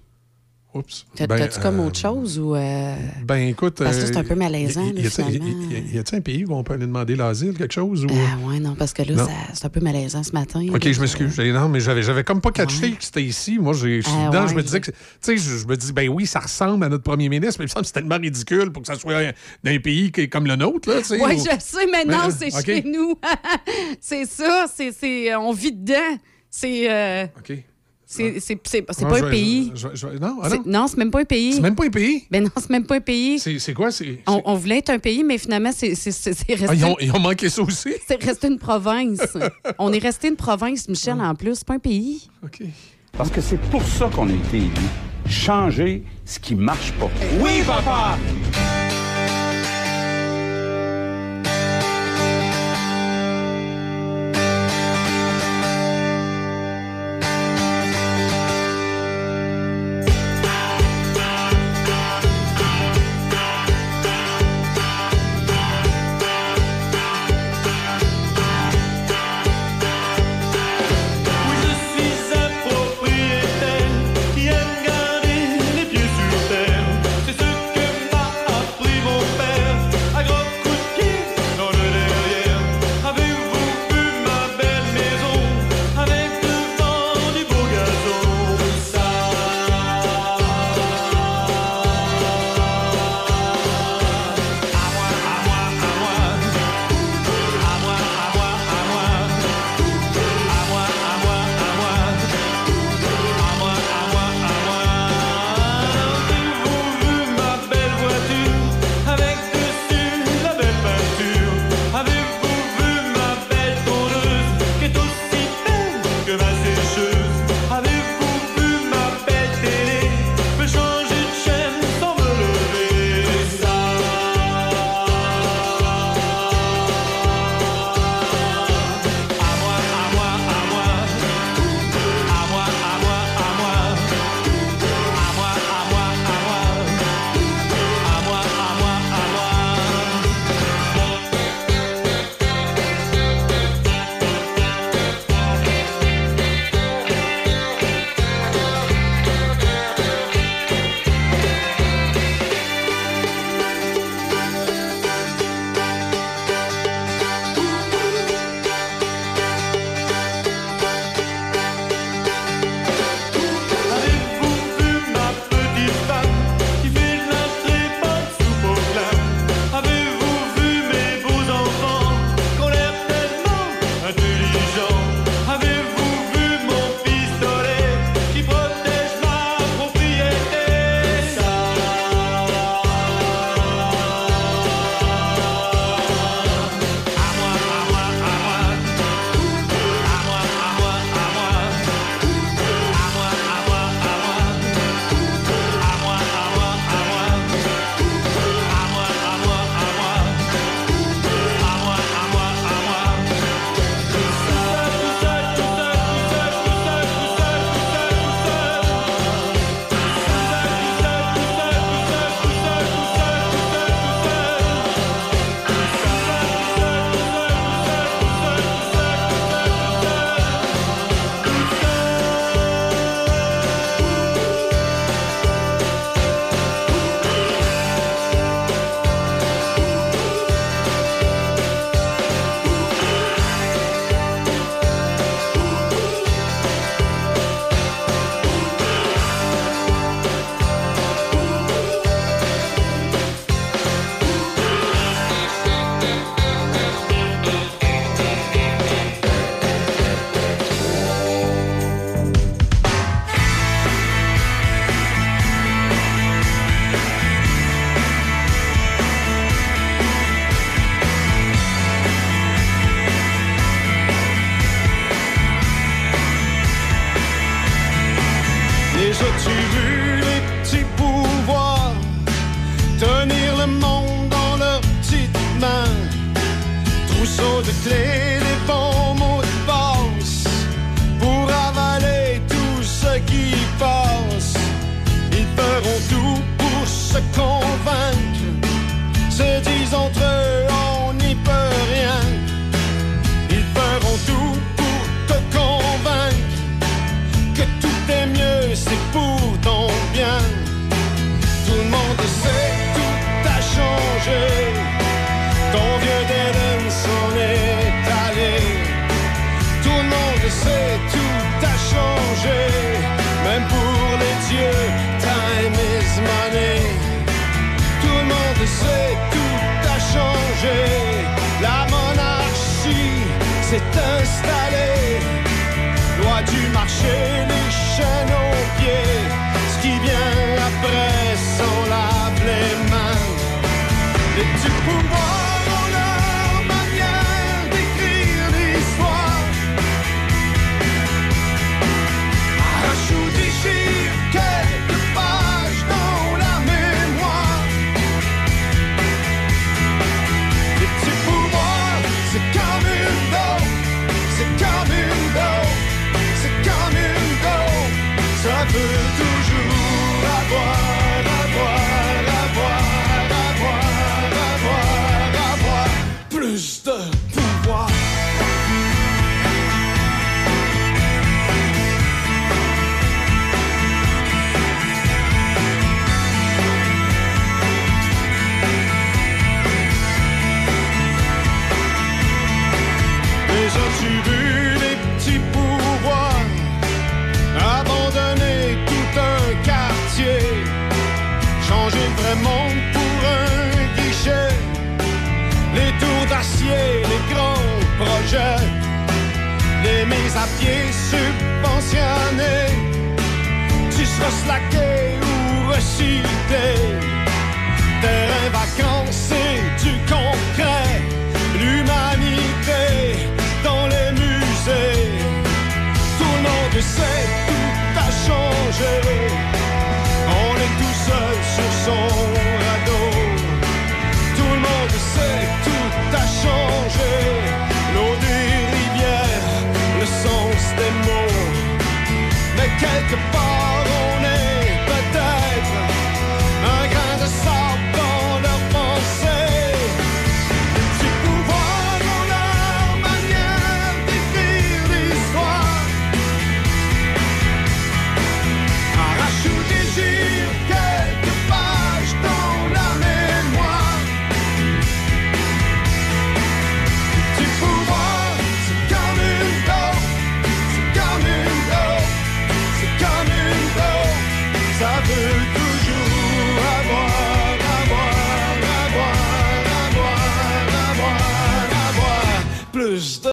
Oups. Ben, T'as-tu comme euh, autre chose ou. euh, Ben écoute. Parce que euh, c'est un peu malaisant, y- y- là, y a-t-il- y- finalement. y- y- Y a-t-il un pays où on peut aller demander l'asile, quelque chose? Ou... Ah ouais, non, parce que là, c'est un peu malaisant ce matin. OK, je m'excuse. Non, mais j'avais, j'avais comme pas catché que c'était ici. Moi, je suis Ah, dedans, ouais, je me disais que. Tu sais, je, je me dis, ben oui, ça ressemble à notre premier ministre, mais il me semble que c'est tellement ridicule pour que ça soit un- d'un pays qui est comme le nôtre, là, tu sais. Oui, où- je sais, mais non, Mais, c'est chez nous. c'est ça, c'est, c'est, on vit dedans. C'est. euh, OK. C'est, pas je un pays. non, ah C'est- non. c'est même pas un pays. C'est même pas un pays? Ben non, c'est même pas un pays. C'est, c'est quoi? C'est, On, on voulait être un pays, mais finalement, c'est, c'est, c'est, c'est resté, Ah, ils, ont, ils ont manqué ça aussi? c'est resté une province. on est resté une province, Michel, en plus. C'est pas un pays. OK. Parce que c'est pour ça qu'on a été élus. Changer ce qui marche pas. Oui, papa!